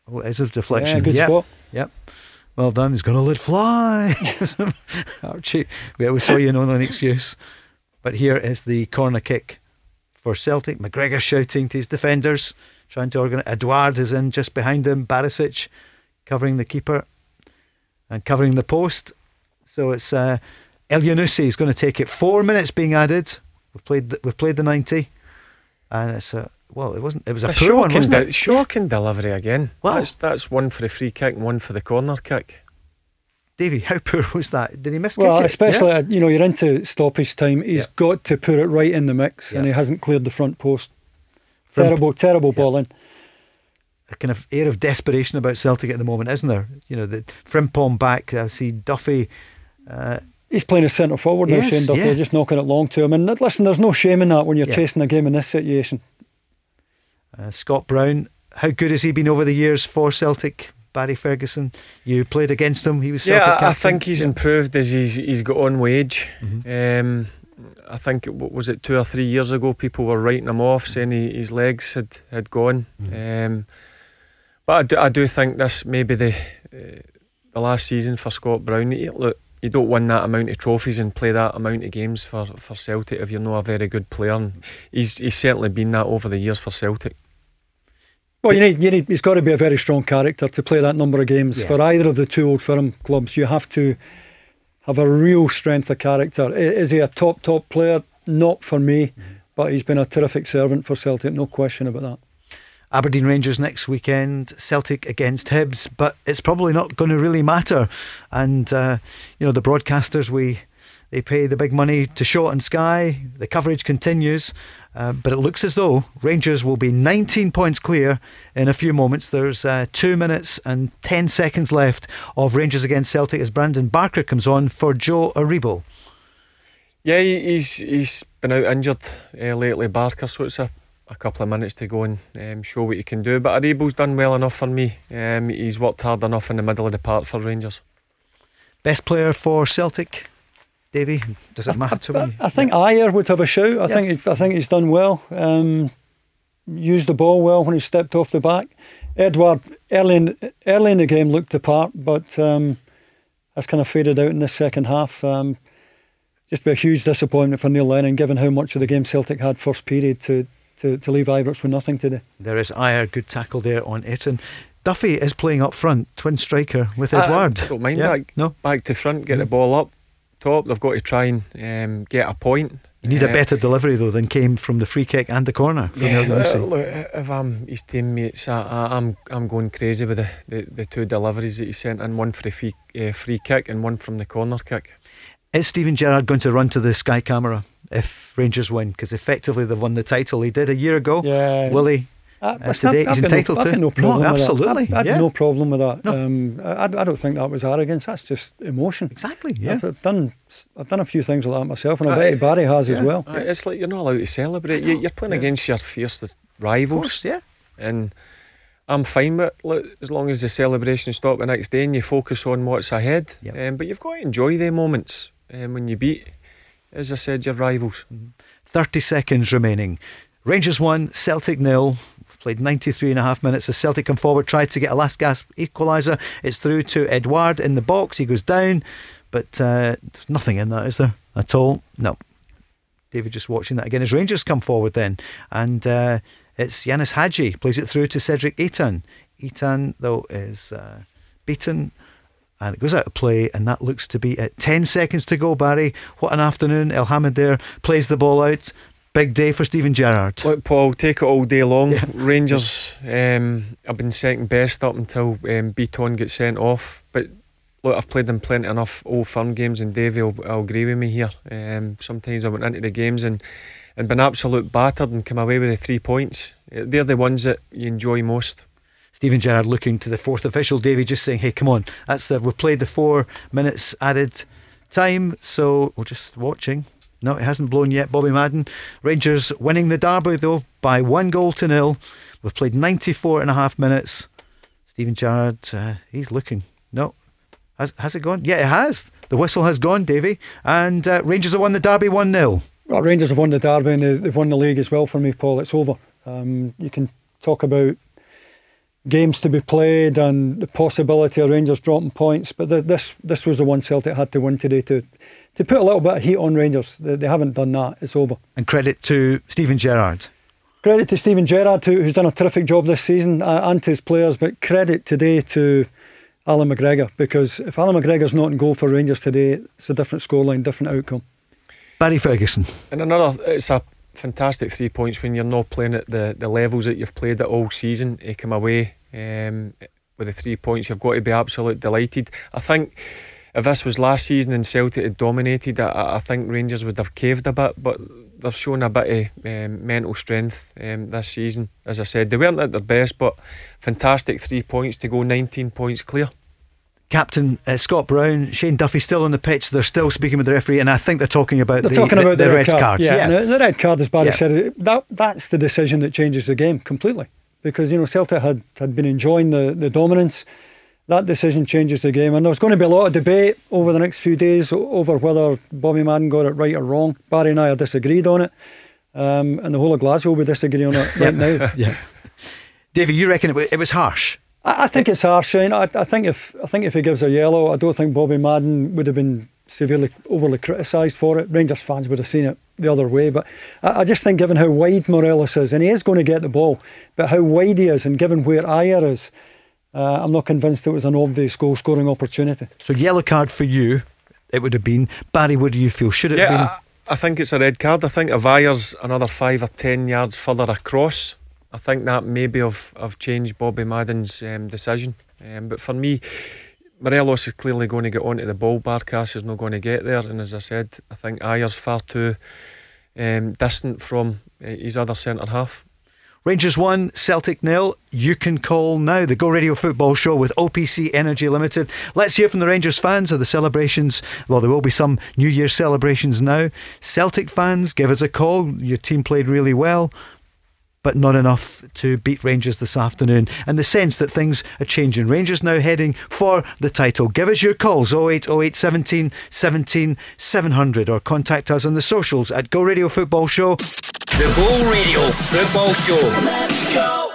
Speaker 2: Oh, it is a deflection.
Speaker 4: Yeah, good
Speaker 2: yep.
Speaker 4: spot.
Speaker 2: Yep. Well done. He's going to let fly. Archie, we always saw you know an excuse. But here is the corner kick for Celtic. McGregor shouting to his defenders, trying to organise. Edouard is in just behind him. Barisic covering the keeper and covering the post. So it's uh, Elyounoussi is going to take it. Four minutes being added. We've played. The, we've played the ninety, and it's a well. It wasn't. It was a,
Speaker 3: A
Speaker 2: poor one,
Speaker 3: shocking,
Speaker 2: wasn't
Speaker 3: de-
Speaker 2: it?
Speaker 3: shocking delivery again.
Speaker 2: Well-
Speaker 3: that's that's one for the free kick and one for the corner kick.
Speaker 2: Davy, how poor was that? Did he miss
Speaker 4: Well,
Speaker 2: kick it?
Speaker 4: Well, especially
Speaker 2: Yeah.
Speaker 4: uh, you know you're into stoppage time. He's
Speaker 2: Yeah.
Speaker 4: got to put it right in the mix, and he hasn't cleared the front post.
Speaker 2: From-
Speaker 4: terrible, terrible ball in.
Speaker 2: a kind of air of desperation about Celtic at the moment, isn't there? You know, the Frimpong back. I see Duffy. Uh,
Speaker 4: He's playing as centre forward now,
Speaker 2: Yes,
Speaker 4: Shane Duffy,
Speaker 2: yeah.
Speaker 4: just knocking it long to him. And listen, there's no shame in that when you're
Speaker 2: Yeah.
Speaker 4: chasing a game in this situation.
Speaker 2: uh, Scott Brown. How good has he been over the years for Celtic? Barry Ferguson. You played against him. He was
Speaker 3: Yeah, I, think he's improved as he's he's got on wage. age.
Speaker 2: Mhm.
Speaker 3: Um, I think it, what was it two or three years ago, people were writing him off, saying he, his legs had had gone. Um, but I do, I do think this maybe the uh, the last season for Scott Brown. He- Look, you don't win that amount of trophies and play that amount of games for, for Celtic if you're not a very good player. And he's he's certainly been that over the years for Celtic.
Speaker 4: Well, you need, you need, he's got to be a very strong character to play that number of games.
Speaker 2: Yeah.
Speaker 4: For either of the two old firm clubs, you have to have a real strength of character. Is he a top, top player? Not for me, but he's been a terrific servant for Celtic, no question about that.
Speaker 2: Aberdeen Rangers next weekend, Celtic against Hibs, but it's probably not going to really matter. And uh, you know the broadcasters, we they pay the big money to show and Sky. The coverage continues, uh, but it looks as though Rangers will be 19 points clear in a few moments. There's uh, two minutes and 10 seconds left of Rangers against Celtic as Brandon Barker comes on for Joe Aribo.
Speaker 3: Yeah, he- he's he's been out injured uh, lately, Barker. So it's a, a couple of minutes to go and um, show what he can do. But Aribo's done well enough for me. Um, he's worked hard enough in the middle of the park for Rangers.
Speaker 2: Best player for Celtic, Davy. Does it matter to
Speaker 4: I,
Speaker 2: me?
Speaker 4: I think Ajer would have a shout. I
Speaker 2: Yeah.
Speaker 4: think he, I think he's done well. Um, used the ball well when he stepped off the back. Edouard early in, early in the game looked the part, but um, that's kind of faded out in the second half. Um, just be a huge disappointment for Neil Lennon, given how much of the game Celtic had first period to to, to leave Ibrox with nothing today.
Speaker 2: There is Ajer, good tackle there on Itten. Duffy is playing up front, twin striker with Edouard.
Speaker 3: I don't mind
Speaker 2: Yeah,
Speaker 3: that.
Speaker 2: No,
Speaker 3: Back to front, get the ball up top. They've got to try and um, get a point.
Speaker 2: you need a
Speaker 3: Uh,
Speaker 2: better delivery though than came from the free kick and the corner from
Speaker 3: Yeah,
Speaker 2: Elyounoussi.
Speaker 3: uh, look, if I'm his teammates, I, I, I'm I'm going crazy with the, the, the two deliveries that he sent in. One for the free, uh, free kick and one from the corner kick.
Speaker 2: Is Steven Gerrard going to run to the Sky camera if Rangers win? Because effectively they've won the title. He did a year ago.
Speaker 4: Yeah,
Speaker 2: Will he?
Speaker 4: Uh,
Speaker 2: Uh, today he's
Speaker 4: got
Speaker 2: entitled
Speaker 4: no, I've
Speaker 2: to.
Speaker 4: got no
Speaker 2: No,
Speaker 4: problem with that.
Speaker 2: absolutely,
Speaker 4: I've, I've
Speaker 2: yeah.
Speaker 4: no problem with that.
Speaker 2: No.
Speaker 4: Um, I, I don't think that was arrogance. That's just emotion.
Speaker 2: Exactly. Yeah.
Speaker 4: I've, I've done I've done a few things like that myself, and I
Speaker 3: Aye.
Speaker 4: bet Barry has as well.
Speaker 3: Uh, It's like you're not allowed to celebrate. You, you're playing
Speaker 2: Yeah.
Speaker 3: against your fiercest
Speaker 2: Of
Speaker 3: rivals,
Speaker 2: course. Yeah.
Speaker 3: and I'm fine with look, as long as the celebration stop the next day and you focus on what's ahead.
Speaker 2: Yep.
Speaker 3: Um, but you've got to enjoy the moments um, when you beat, as I said, your rivals.
Speaker 2: 30 seconds remaining. Rangers 1, Celtic nil. Played 93 and a half minutes as Celtic come forward, tried to get a last gasp equaliser. It's through to Edouard in the box. He goes down, but uh, there's nothing in that, is there? At all? No. David just watching that again as Rangers come forward then. And uh, it's Ianis Hagi plays it through to Cedric Itten. Itten, though, is uh, beaten and it goes out of play, and that looks to be at 10 seconds to go, Barry. What an afternoon. Elhamed there plays the ball out. Big day for Steven Gerrard.
Speaker 3: Look, Paul, take it all day long.
Speaker 2: Yeah.
Speaker 3: Rangers um, have been second best up until um, Bitton gets sent off. But look, I've played them plenty enough old firm games, and Davey will, will agree with me here. Um, sometimes I went into the games and, and been absolute battered and come away with the three points. Uh, They're the ones that you enjoy most.
Speaker 2: Steven Gerrard looking to the fourth official. Davy just saying, hey, come on. That's the, We've played the four minutes added time, so we're just watching. No, it hasn't blown yet. Bobby Madden. Rangers winning the derby, though, by one goal to nil. We've played 94 and a half minutes. Steven Gerrard, uh, he's looking. No. Has, has it gone? Yeah, it has. The whistle has gone, Davy. And uh, Rangers have won the derby 1 0.
Speaker 4: Well, Rangers have won the derby and they- they've won the league as well for me, Paul. It's over. Um, you can talk about games to be played and the possibility of Rangers dropping points. But the, this this was the one Celtic had to win today to to put a little bit of heat on Rangers. They, they haven't done that. It's over.
Speaker 2: And credit to Steven Gerrard.
Speaker 4: Credit to Steven Gerrard, who, who's done a terrific job this season, uh, and to his players. But credit today to Allan McGregor because if Allan McGregor's not in goal for Rangers today, it's a different scoreline, different outcome.
Speaker 2: Barry Ferguson.
Speaker 3: And another, it's a fantastic three points when you're not playing at the, the levels that you've played at all season. You come away um, with the three points, you've got to be absolutely delighted. I think if this was last season and Celtic had dominated, I, I think Rangers would have caved a bit, but they've shown a bit of um, mental strength um, this season. As I said, they weren't at their best, but fantastic three points to go 19 points clear.
Speaker 2: Captain uh, Scott Brown, Shane Duffy still on the pitch. They're still speaking with the referee, and I think they're talking about
Speaker 4: they're
Speaker 2: the,
Speaker 4: talking about
Speaker 2: the,
Speaker 4: the,
Speaker 2: red,
Speaker 4: red,
Speaker 2: card.
Speaker 4: Yeah, yeah. the red card, as Barry
Speaker 2: yeah.
Speaker 4: said, that that's the decision that changes the game completely. Because you know Celtic had, had been enjoying the, the dominance. That decision changes the game, and there's going to be a lot of debate over the next few days over whether Bobby Madden got it right or wrong. Barry and I are disagreed on it, um, and the whole of Glasgow will be disagree on it right now.
Speaker 2: yeah, Davey, you reckon it was, it was harsh?
Speaker 4: I, I think it's harsh, Shane. I, I think if I think if he gives a yellow, I don't think Bobby Madden would have been severely overly criticised for it. Rangers fans would have seen it the other way, but I, I, just think given how wide Morelos is, and he is going to get the ball, but how wide he is, and given where Ajer is, uh, I'm not convinced it was an obvious goal scoring opportunity.
Speaker 2: So yellow card for you, it would have been. Barry, what do you feel? Should it
Speaker 3: yeah,
Speaker 2: have been?
Speaker 3: I, I think it's a red card. I think if Ajer's another five or ten yards further across, I think that maybe have, have changed Bobby Madden's um, decision. Um, but for me, Morelos is clearly going to get onto the ball. Barkas is not going to get there. And as I said, I think Ajer's far too um, distant from uh, his other centre half.
Speaker 2: Rangers 1, Celtic nil. You can call now the Go Radio Football Show with OPC Energy Limited. Let's hear from the Rangers fans of the celebrations. Well, there will be some New Year celebrations now. Celtic fans, give us a call. Your team played really well but not enough to beat Rangers this afternoon. And the sense that things are changing. Rangers now heading for the title. Give us your calls 0808 17 17 700 or contact us on the socials at Go Radio Football Show.
Speaker 1: The Go Radio Football Show. Let's go.